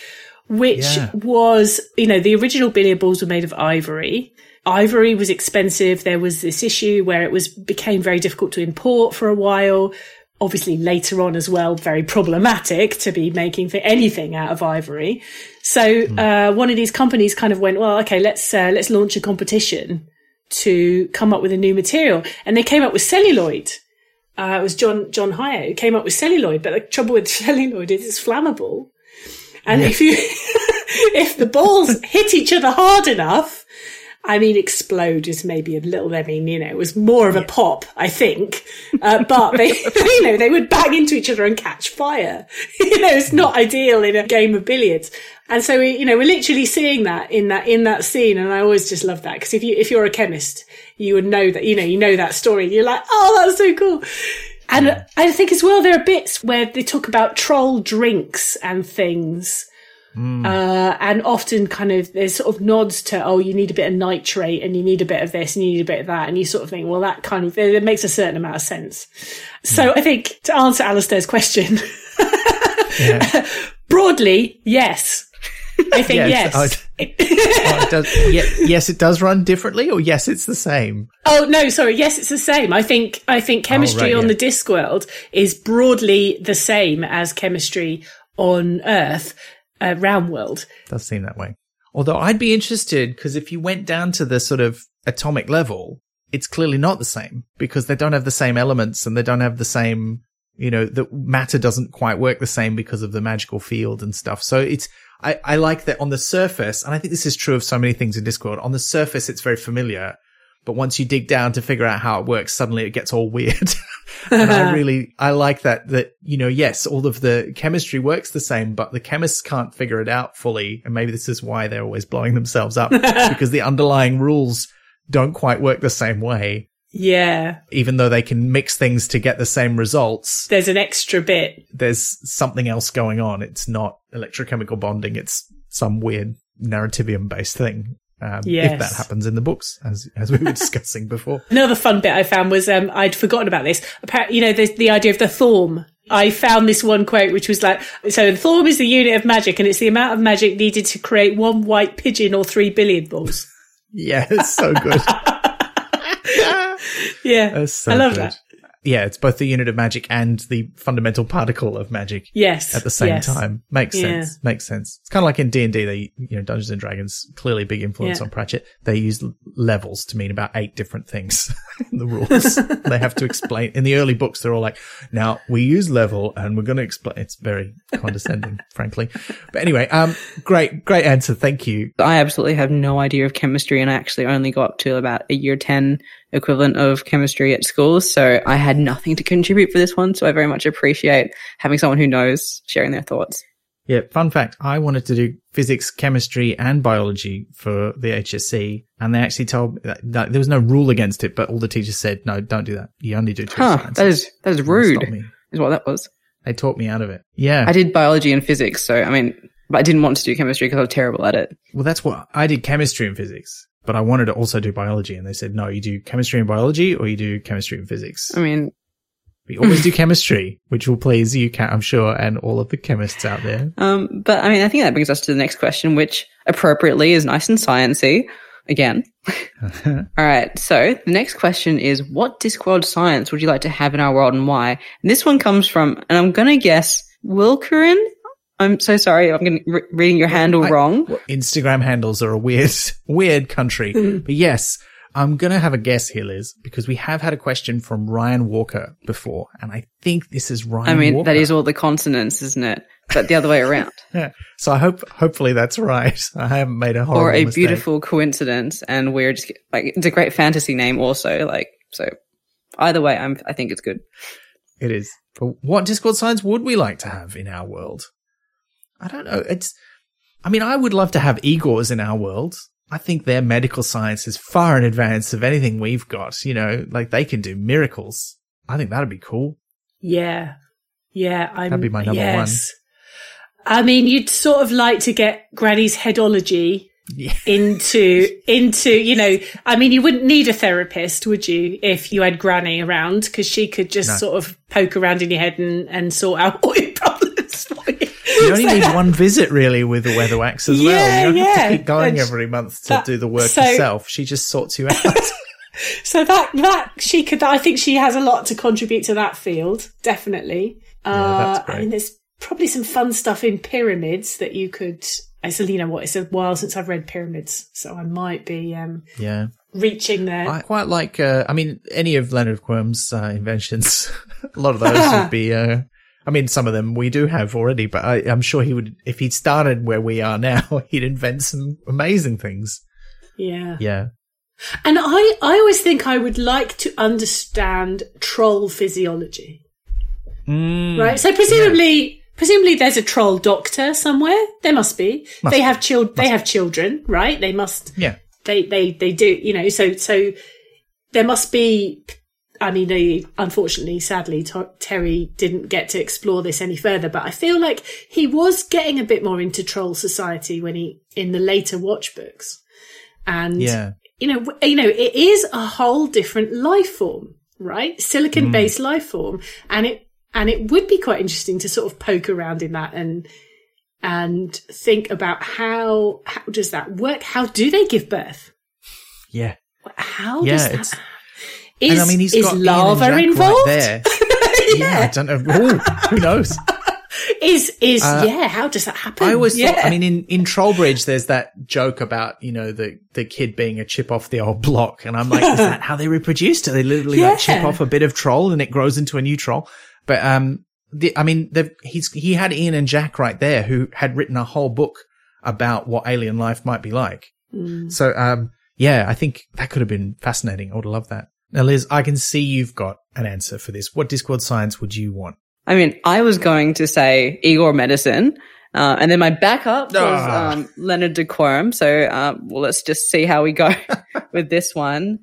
which Yeah. was, you know, the original billiard balls were made of ivory. Ivory was expensive. There was this issue where it was, became very difficult to import for a while. Obviously later on as well, very problematic to be making for anything out of ivory. So, uh, one of these companies kind of went, well, okay, let's, uh, let's launch a competition to come up with a new material. And they came up with celluloid. Uh, it was John, John Hyatt who came up with celluloid, but the trouble with (laughs) celluloid is it's flammable. And if you, (laughs) if the balls hit each other hard enough, I mean, explode is maybe a little, I mean, you know, it was more of a pop, I think. Uh, but they, (laughs) (laughs) you know, they would bang into each other and catch fire. (laughs) you know, it's not ideal in a game of billiards. And so, we, you know, we're literally seeing that in that, in that scene. And I always just love that because if you, if you're a chemist, you would know that, you know, you know that story. You're like, oh, that's so cool. And I think as well, there are bits where they talk about troll drinks and things. Uh, and often kind of there's sort of nods to, oh, you need a bit of nitrate and you need a bit of this and you need a bit of that. And you sort of think, well, that kind of, it makes a certain amount of sense. So I think to answer Alasdair's question, Yeah. (laughs) broadly, yes. I think Yes, yes. Oh, it does, yeah, yes, it does run differently, or yes, it's the same. Oh no, sorry. Yes, it's the same. I think I think chemistry right, on yeah. the Discworld is broadly the same as chemistry on Earth, uh, Roundworld. does seem that way. Although I'd be interested because if you went down to the sort of atomic level, it's clearly not the same because they don't have the same elements and they don't have the same, you know, the matter doesn't quite work the same because of the magical field and stuff. So it's, I, I like that on the surface, and I think this is true of so many things in Discworld. On the surface, it's very familiar. But once you dig down to figure out how it works, suddenly it gets all weird. (laughs) and I (laughs) really, I like that, that, you know, yes, all of the chemistry works the same, but the chemists can't figure it out fully. And maybe this is why they're always blowing themselves up (laughs) because the underlying rules don't quite work the same way, Yeah, even though they can mix things to get the same results. there's an extra bit. There's something else going on. It's not electrochemical bonding. It's some weird narrativium based thing. Um, Yes. if that happens in the books, as, as we were (laughs) discussing before. Another fun bit I found was um, I'd forgotten about this. Apparently, you know, the, the idea of the thaum. I found this one quote which was like, so the thaum is the unit of magic and it's the amount of magic needed to create one white pigeon or three billion balls. (laughs) Yeah, it's so good. (laughs) Yeah. So I love good. that. Yeah, it's both the unit of magic and the fundamental particle of magic Yes. at the same yes. time. Makes Yeah. sense. Makes sense. It's kind of like in D and D. They, you know, Dungeons and Dragons clearly big influence Yeah. on Pratchett. They use levels to mean about eight different things (laughs) in the rules. (laughs) they have to explain in the early books. They're all like, now we use level and we're going to explain. It's very condescending, (laughs) frankly. But anyway, um, great, great answer. Thank you. I absolutely have no idea of chemistry, and I actually only got up to about a year 10 equivalent of chemistry at school. So I had nothing to contribute for this one. So I very much appreciate having someone who knows sharing their thoughts. Yeah, fun fact. I wanted to do physics, chemistry, and biology for the HSC, and they actually told me that, that there was no rule against it, but all the teachers said, no, don't do that. You only do two Huh, sciences. that is, that is rude, is what that was. They taught me out of it. Yeah. I did biology and physics. So, I mean, but I didn't want to do chemistry because I was terrible at it. Well, that's what I did chemistry and physics, but I wanted to also do biology. And they said, no, you do chemistry and biology or you do chemistry and physics. I mean, We always do (laughs) chemistry, which will please you, Kat, I'm sure, and all of the chemists out there. um, but I mean, I think that brings us to the next question, which appropriately is nice and sciency. Again. (laughs) All right. So the next question is, what Discworld science would you like to have in our world and why? And this one comes from, and I'm going to guess Wilkerin. I'm so sorry. I'm getting, re- reading your handle I- wrong. Instagram handles are a weird, (laughs) weird country. Hmm. But yes, I'm going to have a guess here, Liz, because we have had a question from Ryan Walker before. And I think this is Ryan I mean, Walker. that is all the consonants, isn't it? But the other way around. (laughs) Yeah. So I hope, hopefully that's right. (laughs) I haven't made a horrible or a mistake. beautiful coincidence and we're just like it's a great fantasy name also like so either way i'm i think it's good It is. But what Discworld science would we like to have in our world? I don't know. It's, I mean, I would love to have Igors in our world. I think their medical science is far in advance of anything we've got. You know, like they can do miracles. I think that'd be cool. Yeah. Yeah. I'm, That'd be my number yes. I mean, you'd sort of like to get Granny's headology Yeah. (laughs) into, into, you know, I mean, you wouldn't need a therapist, would you, if you had Granny around? Cause she could just No. sort of poke around in your head and, and sort out all your problems for you. Only (laughs) So need that- one visit really with the Weatherwax as well. You don't have to keep going every month to that- do the work so- yourself. She just sorts you out. (laughs) So that that she could, I think she has a lot to contribute to that field, definitely. uh, great. I mean, there's probably some fun stuff in pyramids that you could. I said, you know what? It's a while since I've read pyramids, so I might be um, yeah. reaching there. I quite like, uh, I mean, any of Leonard Quirm's uh, inventions. (laughs) a lot of those would be, uh, I mean, some of them we do have already, but I, I'm sure he would, if he'd started where we are now, (laughs) he'd invent some amazing things. yeah. Yeah. and I I always think I would like to understand troll physiology. Mm, right? So presumably, presumably there's a troll doctor somewhere. There must be. Must they have chil- They have children, right? They must. Yeah. They they they do. You know. So so there must be. I mean, unfortunately, sadly, Ter- Terry didn't get to explore this any further. But I feel like he was getting a bit more into troll society when he in the later watch books, and Yeah. you know, you know, it is a whole different life form, right? Silicon based mm. life form. And it, and it would be quite interesting to sort of poke around in that and, and think about how, how does that work? How do they give birth? Yeah. How Yeah, does that? Is, and I mean, he's is got Ian lava Jack involved? right there. (laughs) yeah. I don't know. Ooh, who knows? (laughs) Is, is, Uh, yeah, how does that happen? I always yeah. thought, I mean, in, in Trollbridge, there's that joke about, you know, the, the kid being a chip off the old block. And I'm like, is that (laughs) how they reproduce? Do they literally like chip off a bit of troll and it grows into a new troll? But, um, the, I mean, they've- he's, he had Ian and Jack right there who had written a whole book about what alien life might be like. Mm. So, um, yeah, I think that could have been fascinating. I would love that. Now, Liz, I can see you've got an answer for this. What Discworld science would you want? i mean i was going to say igor medicine uh, and then my backup was Ah. um, leonard de Quirm so um, well let's just see how we go (laughs) with this one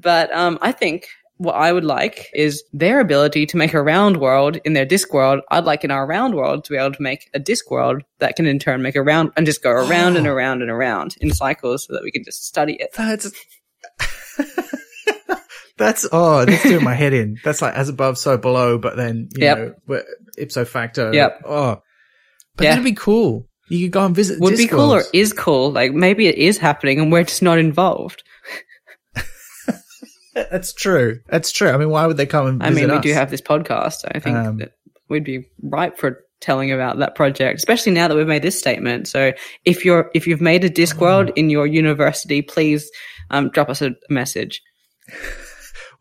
but um, i think what i would like is their ability to make a round world in their disc world i'd like in our round world to be able to make a disc world that can in turn make a round and just go around and (gasps) around and around in cycles so that we can just study it That's (laughs) that's oh, that's doing my (laughs) head in. That's like as above, so below, but then you Yep. know we're- ipso facto. Yep. Oh, but Yeah. that'd be cool. You could go and visit. would be cool or is cool like maybe it is happening and we're just not involved (laughs) (laughs) That's true. That's true. I mean, why would they come and I mean, we us? do have this podcast. I think Um, that we'd be ripe for telling about that project, especially now that we've made this statement. So if you're if you've made a Discworld Oh. in your university, please um, drop us a message.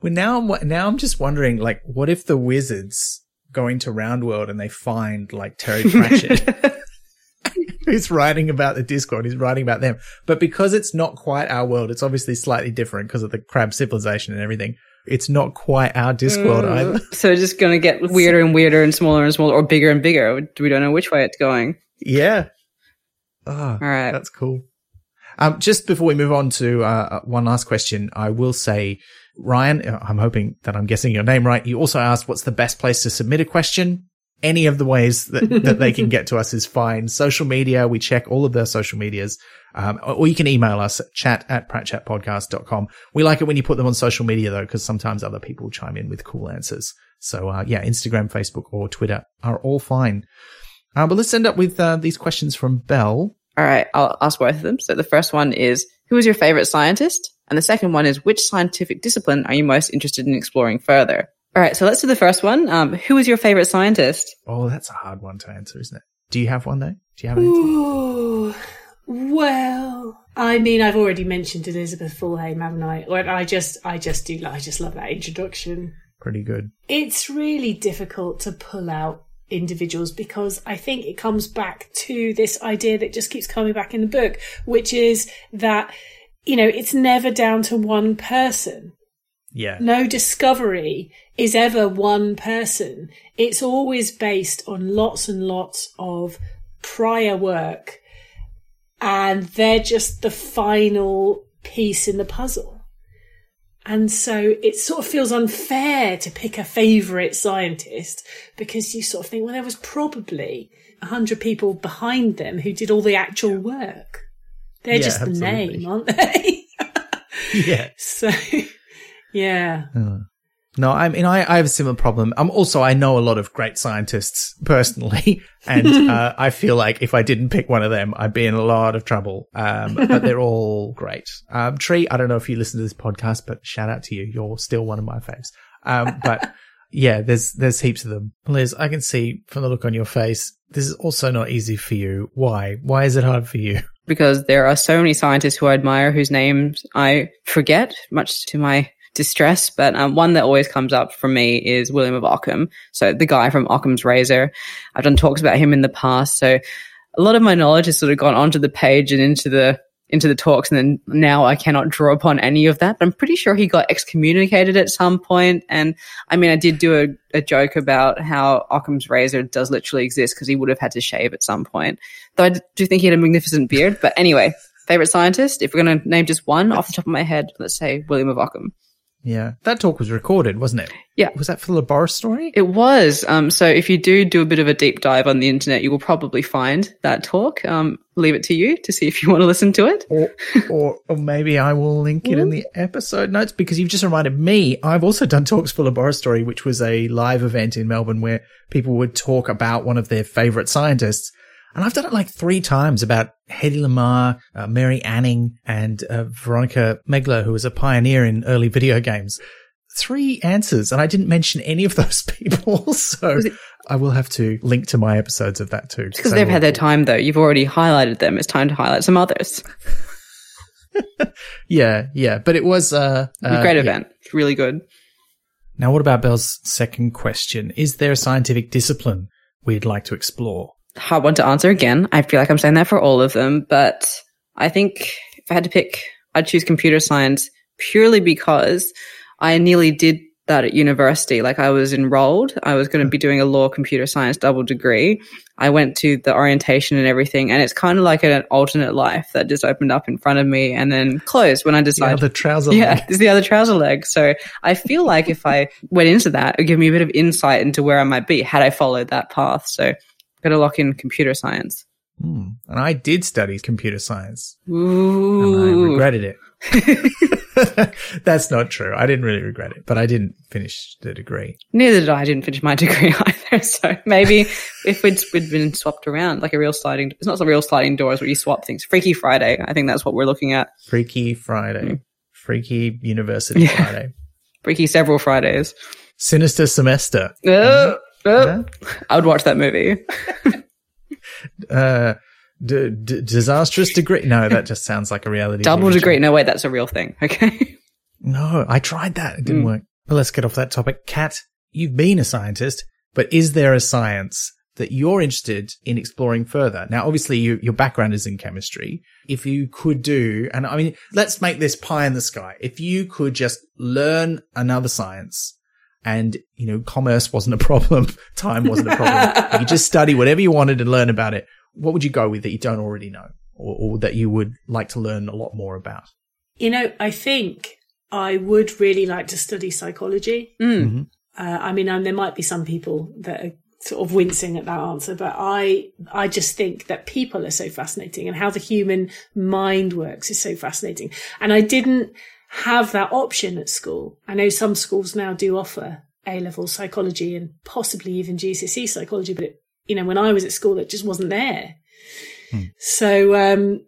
Well, now I'm now I'm just wondering, like, what if the wizards go into Round World and they find like Terry Pratchett, (laughs) who's writing about the Discworld, he's writing about them, but because it's not quite our world, it's obviously slightly different because of the crab civilization and everything. It's not quite our Discworld either. So it's just going to get weirder and weirder and smaller and smaller or bigger and bigger. We don't know which way it's going. Yeah. Oh, All right. That's cool. Um, just before we move on to uh, one last question, I will say, Ryan, uh, I'm hoping that I'm guessing your name right. You also asked what's the best place to submit a question. any of the ways that, (laughs) that they can get to us is fine. Social media, we check all of their social medias. Um, or you can email us at chat at pratchatpodcast.com. We like it when you put them on social media though, because sometimes other people chime in with cool answers. So, uh, yeah, Instagram, Facebook or Twitter are all fine. Uh, but let's end up with, uh, these questions from Bell. All right, I'll ask both of them. So the first one is Who is your favorite scientist? And the second one is Which scientific discipline are you most interested in exploring further? All right, so let's do the first one. Um, who is your favorite scientist? Oh, that's a hard one to answer, isn't it? Do you have one though? Do you have an answer? Ooh, well, I mean, I've already mentioned Elizabeth Fulhame, haven't I? Or I just, I just do, I just love that introduction. Pretty good. It's really difficult to pull out individuals because I think it comes back to this idea that just keeps coming back in the book, which is that, you know, it's never down to one person. Yeah. No discovery is ever one person. It's always based on lots and lots of prior work and they're just the final piece in the puzzle. And so it sort of feels unfair to pick a favourite scientist because you sort of think, well, there was probably a hundred people behind them who did all the actual work. They're Yeah, just the absolutely. name, aren't they? (laughs) Yeah. so, yeah. No, I mean, I, I have a similar problem. Um, also, I know a lot of great scientists personally, (laughs) and uh, I feel like if I didn't pick one of them, I'd be in a lot of trouble. Um, but they're (laughs) all great. Um, Tree, I don't know if you listen to this podcast, but shout out to you. You're still one of my faves. Um, but yeah, there's there's heaps of them. Liz, I can see from the look on your face, this is also not easy for you. Why? Why is it hard for you? Because there are so many scientists who I admire whose names I forget, much to my distress. But um, one that always comes up for me is William of Ockham. So the guy from Occam's Razor. I've done talks about him in the past. So a lot of my knowledge has sort of gone onto the page and into the into the talks, and then now I cannot draw upon any of that. But I'm pretty sure he got excommunicated at some point. And I mean, I did do a, a joke about how Occam's razor does literally exist because he would have had to shave at some point. Though I do think he had a magnificent beard. But anyway, favorite scientist. If we're going to name just one off the top of my head, let's say William of Ockham. Yeah, that talk was recorded, wasn't it? Yeah. Was that for the Laborastory? It was. Um, so if you do do a bit of a deep dive on the internet, you will probably find that talk. Um, leave it to you to see if you (laughs) want to listen to it. or, or or maybe I will link it in the episode notes because you've just reminded me. I've also done Talks for Laborastory, which was a live event in Melbourne where people would talk about one of their favorite scientists. And I've done it like three times about Hedy Lamarr, uh, Mary Anning, and uh, Veronica Megler, who was a pioneer in early video games. Three answers, and I didn't mention any of those (laughs) people. So it- I will have to link to my episodes of that too. Because they they've had their time though. You've already highlighted them. It's time to highlight some others. (laughs) Yeah, yeah, but it was uh, a uh, great yeah. event. It's really good. Now, what about Bell's second question? Is there a scientific discipline we'd like to explore? Hard one to answer again. I feel like I'm saying that for all of them, but I think if I had to pick, I'd choose computer science purely because I nearly did that at university. Like I was enrolled. I was going to be doing a law computer science double degree. I went to the orientation and everything, and it's kind of like an alternate life that just opened up in front of me and then closed when I decided. The other trouser Yeah, leg. it's the other trouser leg. So I feel like if I went into that, it would give me a bit of insight into where I might be had I followed that path. So got to lock in computer science. Hmm. And I did study computer science, and I Ooh. regretted it. (laughs) (laughs) That's not true. I didn't really regret it, but I didn't finish the degree. Neither did I. I didn't finish my (laughs) degree either. So maybe if we'd, we'd been swapped around like a real sliding, it's not a real sliding doors where you swap things. Freaky Friday. I think that's what we're looking at. Freaky Friday, Freaky University Yeah. Friday, Freaky several Fridays. Sinister Semester, Oh, oh. I would watch that movie. (laughs) uh, d- d- disastrous degree. No, that just sounds like a reality. Double degree. No, wait, that's a real thing. (laughs) Okay. No, I tried that. It didn't Mm. work. But let's get off that topic. Kat, you've been a scientist, but is there a science that you're interested in exploring further? Now, obviously you, your background is in chemistry. If you could do, and I mean, let's make this pie in the sky. If you could just learn another science and, you know, commerce wasn't a problem, (laughs) time wasn't a problem. you could just study whatever you wanted and learn about it. What would you go with that you don't already know or, or that you would like to learn a lot more about? You know, I think I would really like to study psychology. Mm. Mhm. Uh, I mean, um, there might be some people that are sort of wincing at that answer, but I, I just think that people are so fascinating and how the human mind works is so fascinating. And I didn't have that option at school. I know some schools now do offer A level psychology and possibly even GCSE psychology, but it, you know, when I was at school, it just wasn't there. Hmm. So, um,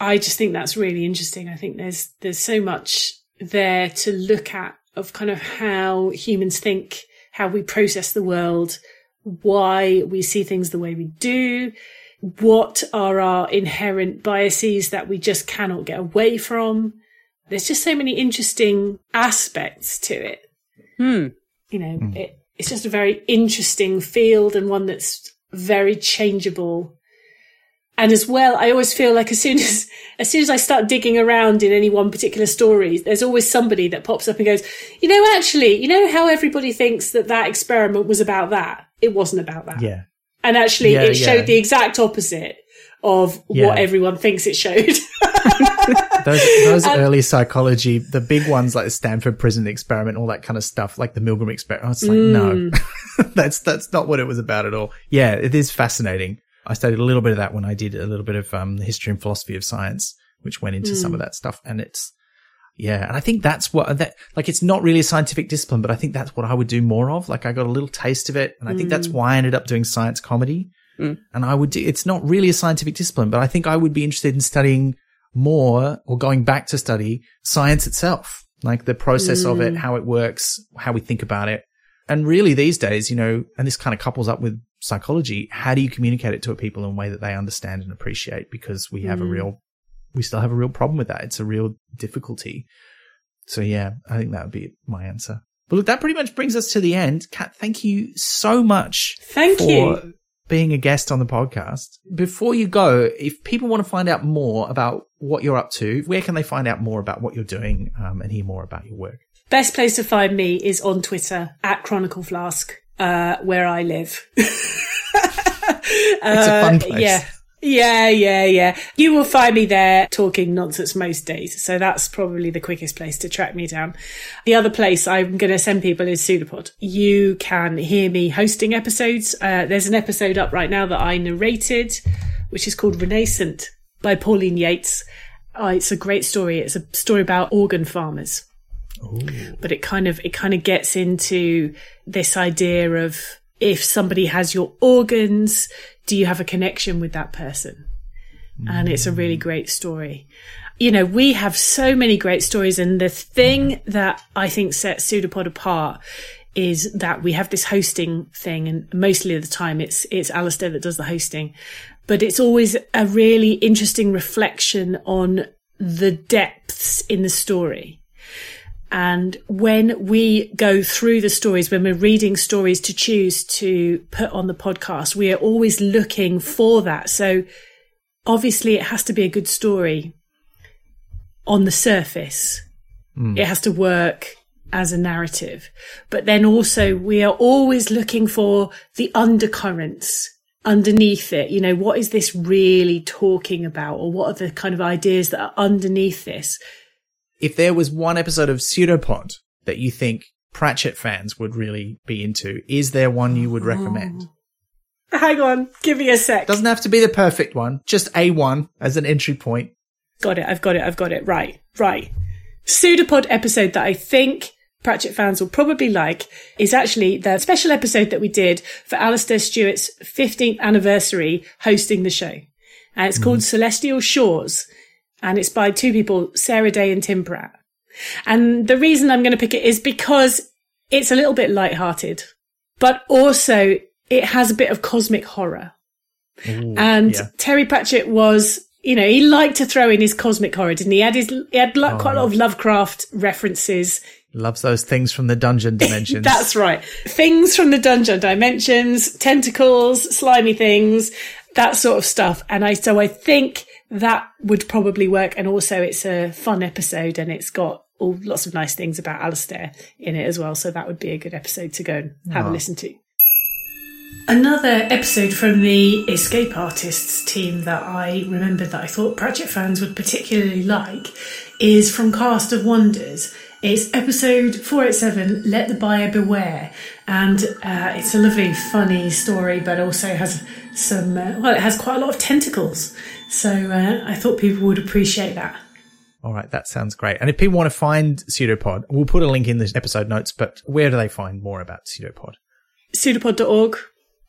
I just think that's really interesting. I think there's, there's so much there to look at of kind of how humans think how we process the world, why we see things the way we do, what are our inherent biases that we just cannot get away from. There's just so many interesting aspects to it. Hmm. You know, hmm. it, it's just a very interesting field and one that's very changeable and as well, I always feel like as soon (laughs) as, as soon as I start digging around in any one particular story, there's always somebody that pops up and goes, you know, actually, you know how everybody thinks that that experiment was about that? It wasn't about that. Yeah. And actually yeah, it showed yeah. the exact opposite of yeah. what everyone thinks it showed. (laughs) those those and, early psychology, the big ones like the Stanford prison experiment, all that kind of stuff, like the Milgram experiment. It's like, mm. no, (laughs) that's, that's not what it was about at all. Yeah, it is fascinating. I studied a little bit of that when I did a little bit of um, the history and philosophy of science, which went into mm. some of that stuff. And it's, yeah. And I think that's what that, like, it's not really a scientific discipline, but I think that's what I would do more of. Like, I got a little taste of it. And I think mm. that's hmm. why I ended up doing science comedy. Mm. And I would do, it's not really a scientific discipline, but I think I would be interested in studying more or going back to study science itself, like the process of it, hmm. how it works, how we think about it. And really these days, you know, and this kind of couples up with psychology, how do you communicate it to people in a way that they understand and appreciate? Because we have mm. a real, we still have a real problem with that. It's a real difficulty. So yeah, I think that would be my answer. But look, that pretty much brings us to the end. Kat, thank you so much. Thank you. Being a guest on the podcast. Before you go, if people want to find out more about what you're up to, where can they find out more about what you're doing um, and hear more about your work? Best place to find me is on Twitter at Chronicle Flask uh, where I live. (laughs) it's a fun uh, place. Yeah. Yeah, yeah, yeah. You will find me there talking nonsense most days. So that's probably the quickest place to track me down. The other place I'm going to send people is Pseudopod. You can hear me hosting episodes. Uh, there's an episode up right now that I narrated, which is called Renascent by Pauline Yates. Uh, it's a great story. It's a story about organ farmers. Ooh. But it kind of, it kind of gets into this idea of if somebody has your organs, do you have a connection with that person? Mm. And it's a really mm. great story. You know, we have so many great stories and the thing that I think sets Pseudopod apart is that we have this hosting thing and mostly of the time it's, it's Alasdair that does the hosting, but it's always a really interesting reflection on the depths in the story. And when we go through the stories, when we're reading stories to choose to put on the podcast, we are always looking for that. So obviously it has to be a good story on the surface. Mm. It has to work as a narrative. But then also we are always looking for the undercurrents underneath it. You know, what is this really talking about? Or what are the kind of ideas that are underneath this? If there was one episode of Pseudopod that you think Pratchett fans would really be into, is there one you would recommend? Oh. Hang on, give me a sec. Doesn't have to be the perfect one, just a one as an entry point. Got it, I've got it, I've got it. Right, right. Pseudopod episode that I think Pratchett fans will probably like is actually the special episode that we did for Alasdair Stuart's 15th anniversary hosting the show. And it's mm. called Celestial Shores and it's by two people, Sarah Day and Tim Pratt. And the reason I'm going to pick it is because it's a little bit light-hearted, but also it has a bit of cosmic horror. Ooh, and yeah. Terry Pratchett was, you know, he liked to throw in his cosmic horror, didn't he? He had his, he had oh, quite a lot of Lovecraft references. Loves those things from the dungeon (laughs) dimensions. That's right. Things from the dungeon dimensions, tentacles, slimy things, that sort of stuff. And I, so I think that would probably work. And also it's a fun episode and it's got all lots of nice things about Alasdair in it as well. So that would be a good episode to go and have oh. a listen to. Another episode from the Escape Artists team that I remembered that I thought Pratchett fans would particularly like is from Cast of Wonders. It's episode 487, Let the Buyer Beware. And uh, it's a lovely, funny story, but also has some, uh, well, it has quite a lot of tentacles. So uh, I thought people would appreciate that. All right, that sounds great. And if people want to find Pseudopod, we'll put a link in the episode notes, but where do they find more about Pseudopod? Pseudopod.org,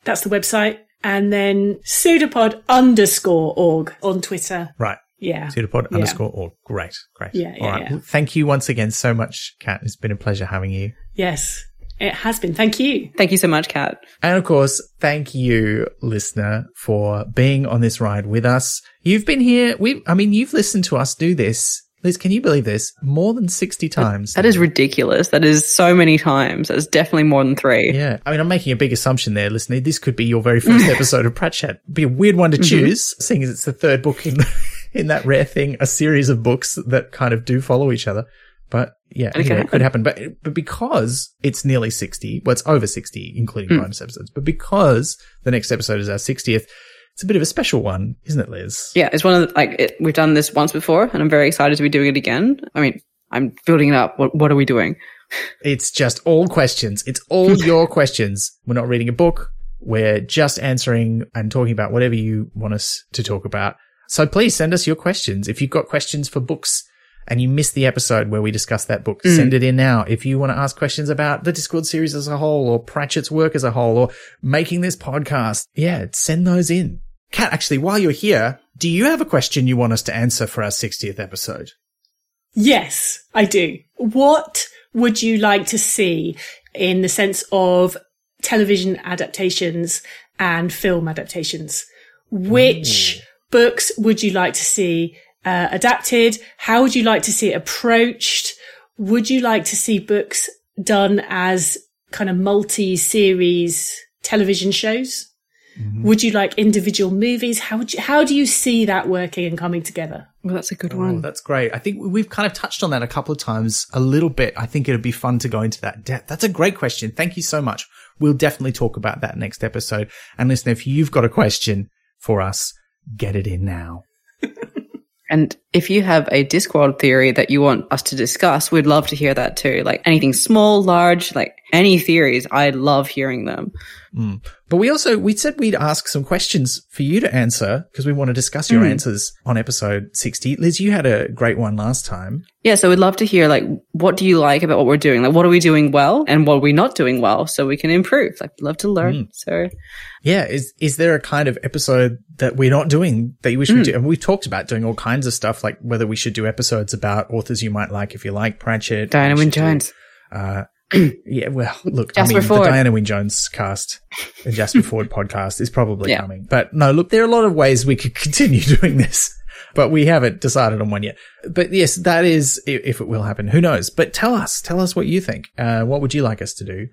that's the website. And then pseudopod underscore org on Twitter. Right. Yeah. Pseudopod Yeah. underscore org. Great, great. Yeah, yeah, All right. yeah. Well, thank you once again so much, Kat. It's been a pleasure having you. Yes, it has been. Thank you. Thank you so much, Kat. And of course, thank you, listener, for being on this ride with us. You've been here. We, I mean, you've listened to us do this. Liz, can you believe this? More than 60 times. That is ridiculous. That is so many times. That's definitely more than three. Yeah. I mean, I'm making a big assumption there, listener. This could be your very first (laughs) episode of Pratchat. Be a weird one to Mm-hmm. choose, seeing as it's the third book in, (laughs) in that rare thing, a series of books that kind of do follow each other. But yeah, And it can it could happen. But, but because it's nearly 60, well, it's over 60, including Hmm. bonus episodes, but because the next episode is our 60th, it's a bit of a special one, isn't it, Liz? Yeah, it's one of the, like it, we've done this once before, and I'm very excited to be doing it again. I mean, I'm building it up. What what are we doing? (laughs) It's just all questions. It's all (laughs) your questions. We're not reading a book. We're just answering and talking about whatever you want us to talk about. So please send us your questions. If you've got questions for books and you missed the episode where we discussed that book, mm. send it in now. If you want to ask questions about the Discworld series as a whole or Pratchett's work as a whole or making this podcast, yeah, send those in. Kat, actually, while you're here, do you have a question you want us to answer for our 60th episode? Yes, I do. What would you like to see in the sense of television adaptations and film adaptations? Which books would you like to see uh, adapted? How would you like to see it approached? Would you like to see books done as kind of multi-series television shows? Would you like individual movies? How would you, how do you see that working and coming together? Well, that's a good Oh, one. that's great. I think we've kind of touched on that a couple of times a little bit. I think it'd be fun to go into that depth. That's a great question. Thank you so much. We'll definitely talk about that next episode. And listen, if you've got a question for us, get it in now. (laughs) And if you have a Discworld theory that you want us to discuss, we'd love to hear that too. Like anything small, large, like any theories, I love hearing them. Mm. But we also, we said we'd ask some questions for you to answer because we want to discuss your mm. answers on episode 60. Liz, you had a great one last time. Yeah, so we'd love to hear like what do you like about what we're doing? Like what are we doing well and what are we not doing well so we can improve? Like love to learn. Mm. So Yeah. Is, is there a kind of episode that we're not doing that you wish we do? And we've talked about doing all kinds of stuff, like whether we should do episodes about authors you might like if you like Pratchett. Diana Wynne Jones. Uh, (clears throat) yeah, well, look, Jasper I mean, Fforde. the Diana Wynne Jones cast, the Jasper (laughs) Fforde podcast is probably Yeah. coming. But no, look, there are a lot of ways we could (laughs) continue doing this, but we haven't decided on one yet. But yes, that is if it will happen. Who knows? But tell us, tell us what you think. Uh, what would you like us to do?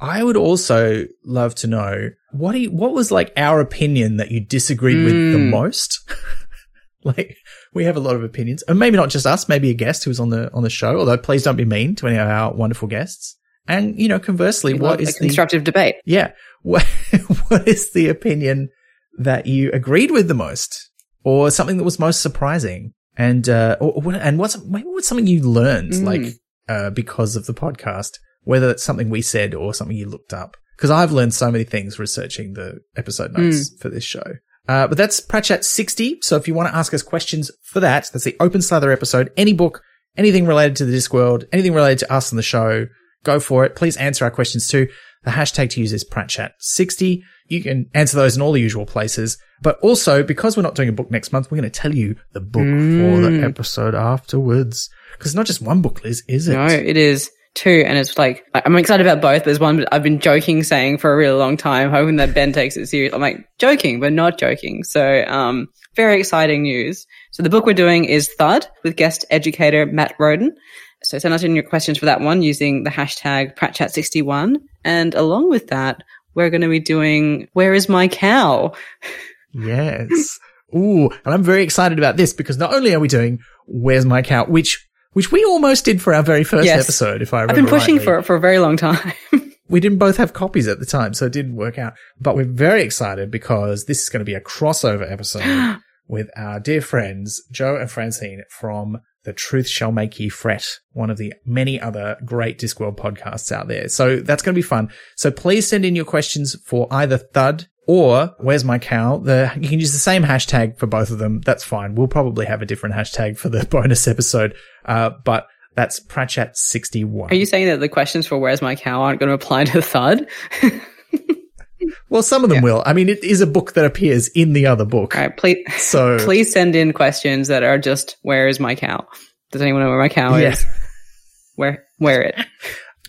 I would also love to know what you, what was like our opinion that you disagreed with the Mm. most. (laughs) like we have a lot of opinions, and maybe not just us, maybe a guest who was on the on the show. Although please don't be mean to any of our wonderful guests. And you know, conversely, we what is the constructive debate. yeah (laughs) what what is the opinion that you agreed with the most, or something that was most surprising, and uh, or, and what's maybe what's something you learned Mm. like uh, because of the podcast, whether it's something we said or something you looked up. Because I've learned so many things researching the episode notes for this show. Uh, but that's Pratchat 60. So if you want to ask us questions for that, that's the open slather episode. Any book, anything related to the Discworld, anything related to us on the show, go for it. Please answer our questions too. The hashtag to use is Pratchat60. You can answer those in all the usual places. But also, because we're not doing a book next month, we're going to tell you the book for the episode afterwards. Because it's not just one book, Liz, is it? No, it is two, and it's like I'm excited about both. There's one I've been joking, saying for a really long time, hoping that Ben takes it serious. I'm like joking, but not joking. So, um, very exciting news. So the book we're doing is Thud with guest educator Matt Roden. So send us in your questions for that one using the hashtag PratChat61, and along with that, we're going to be doing Where is my cow? Yes. Ooh, and I'm very excited about this because not only are we doing Where's My Cow, which which we almost did for our very first Yes. episode, if I I've been pushing rightly. for it for a very long time. (laughs) We didn't both have copies at the time, so it didn't work out. But we're very excited because this is going to be a crossover episode (gasps) with our dear friends Joe and Francine from The Truth Shall Make Ye Fret, one of the many other great Discworld podcasts out there. So that's going to be fun. So please send in your questions for either Thud or Where's My Cow? The, you can use the same hashtag for both of them. That's fine. We'll probably have a different hashtag for the (laughs) bonus episode. Uh, but that's Pratchat61. Are you saying that the questions for Where's My Cow aren't going to apply to Thud? (laughs) well, some of them yeah. will. I mean, it is a book that appears in the other book. All right, please. So (laughs) please send in questions that are just Where is my cow? Does anyone know where my cow yeah. is? Where, where it? (laughs)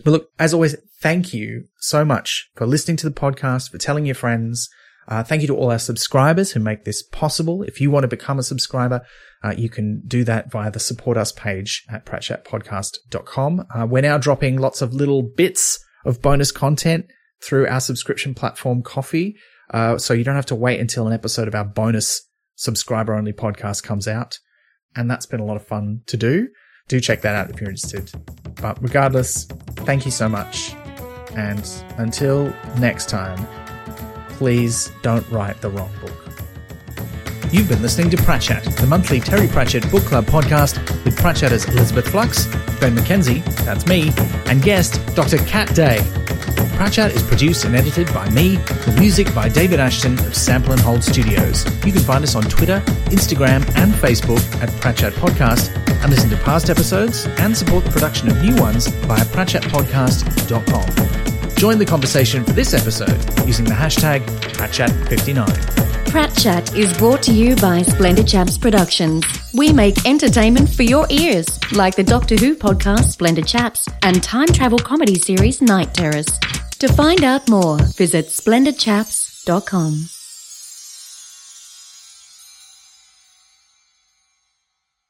But look, as always, thank you so much for listening to the podcast, for telling your friends. Uh, thank you to all our subscribers who make this possible. If you want to become a subscriber, uh, you can do that via the support us page at pratchatpodcast.com. Uh, we're now dropping lots of little bits of bonus content through our subscription platform Ko-fi. Uh, so you don't have to wait until an episode of our bonus subscriber only podcast comes out. And that's been a lot of fun to do. Do check that out if you're interested. But regardless, thank you so much. And until next time, please don't write the wrong book. You've been listening to Pratchat, the monthly Terry Pratchett Book Club podcast with Pratchatters Elizabeth Flux, Ben McKenzie, that's me, and guest Dr. Kat Day. Pratchat is produced and edited by me, the music by David Ashton of Sample and Hold Studios. You can find us on Twitter, Instagram, and Facebook at Pratchat Podcast, and listen to past episodes and support the production of new ones via pratchatpodcast.com. Join the conversation for this episode using the hashtag Pratchat59. Pratchat is brought to you by Splendid Chaps Productions. We make entertainment for your ears, like the Doctor Who podcast Splendid Chaps and time travel comedy series Night Terrors. To find out more, visit splendidchaps.com.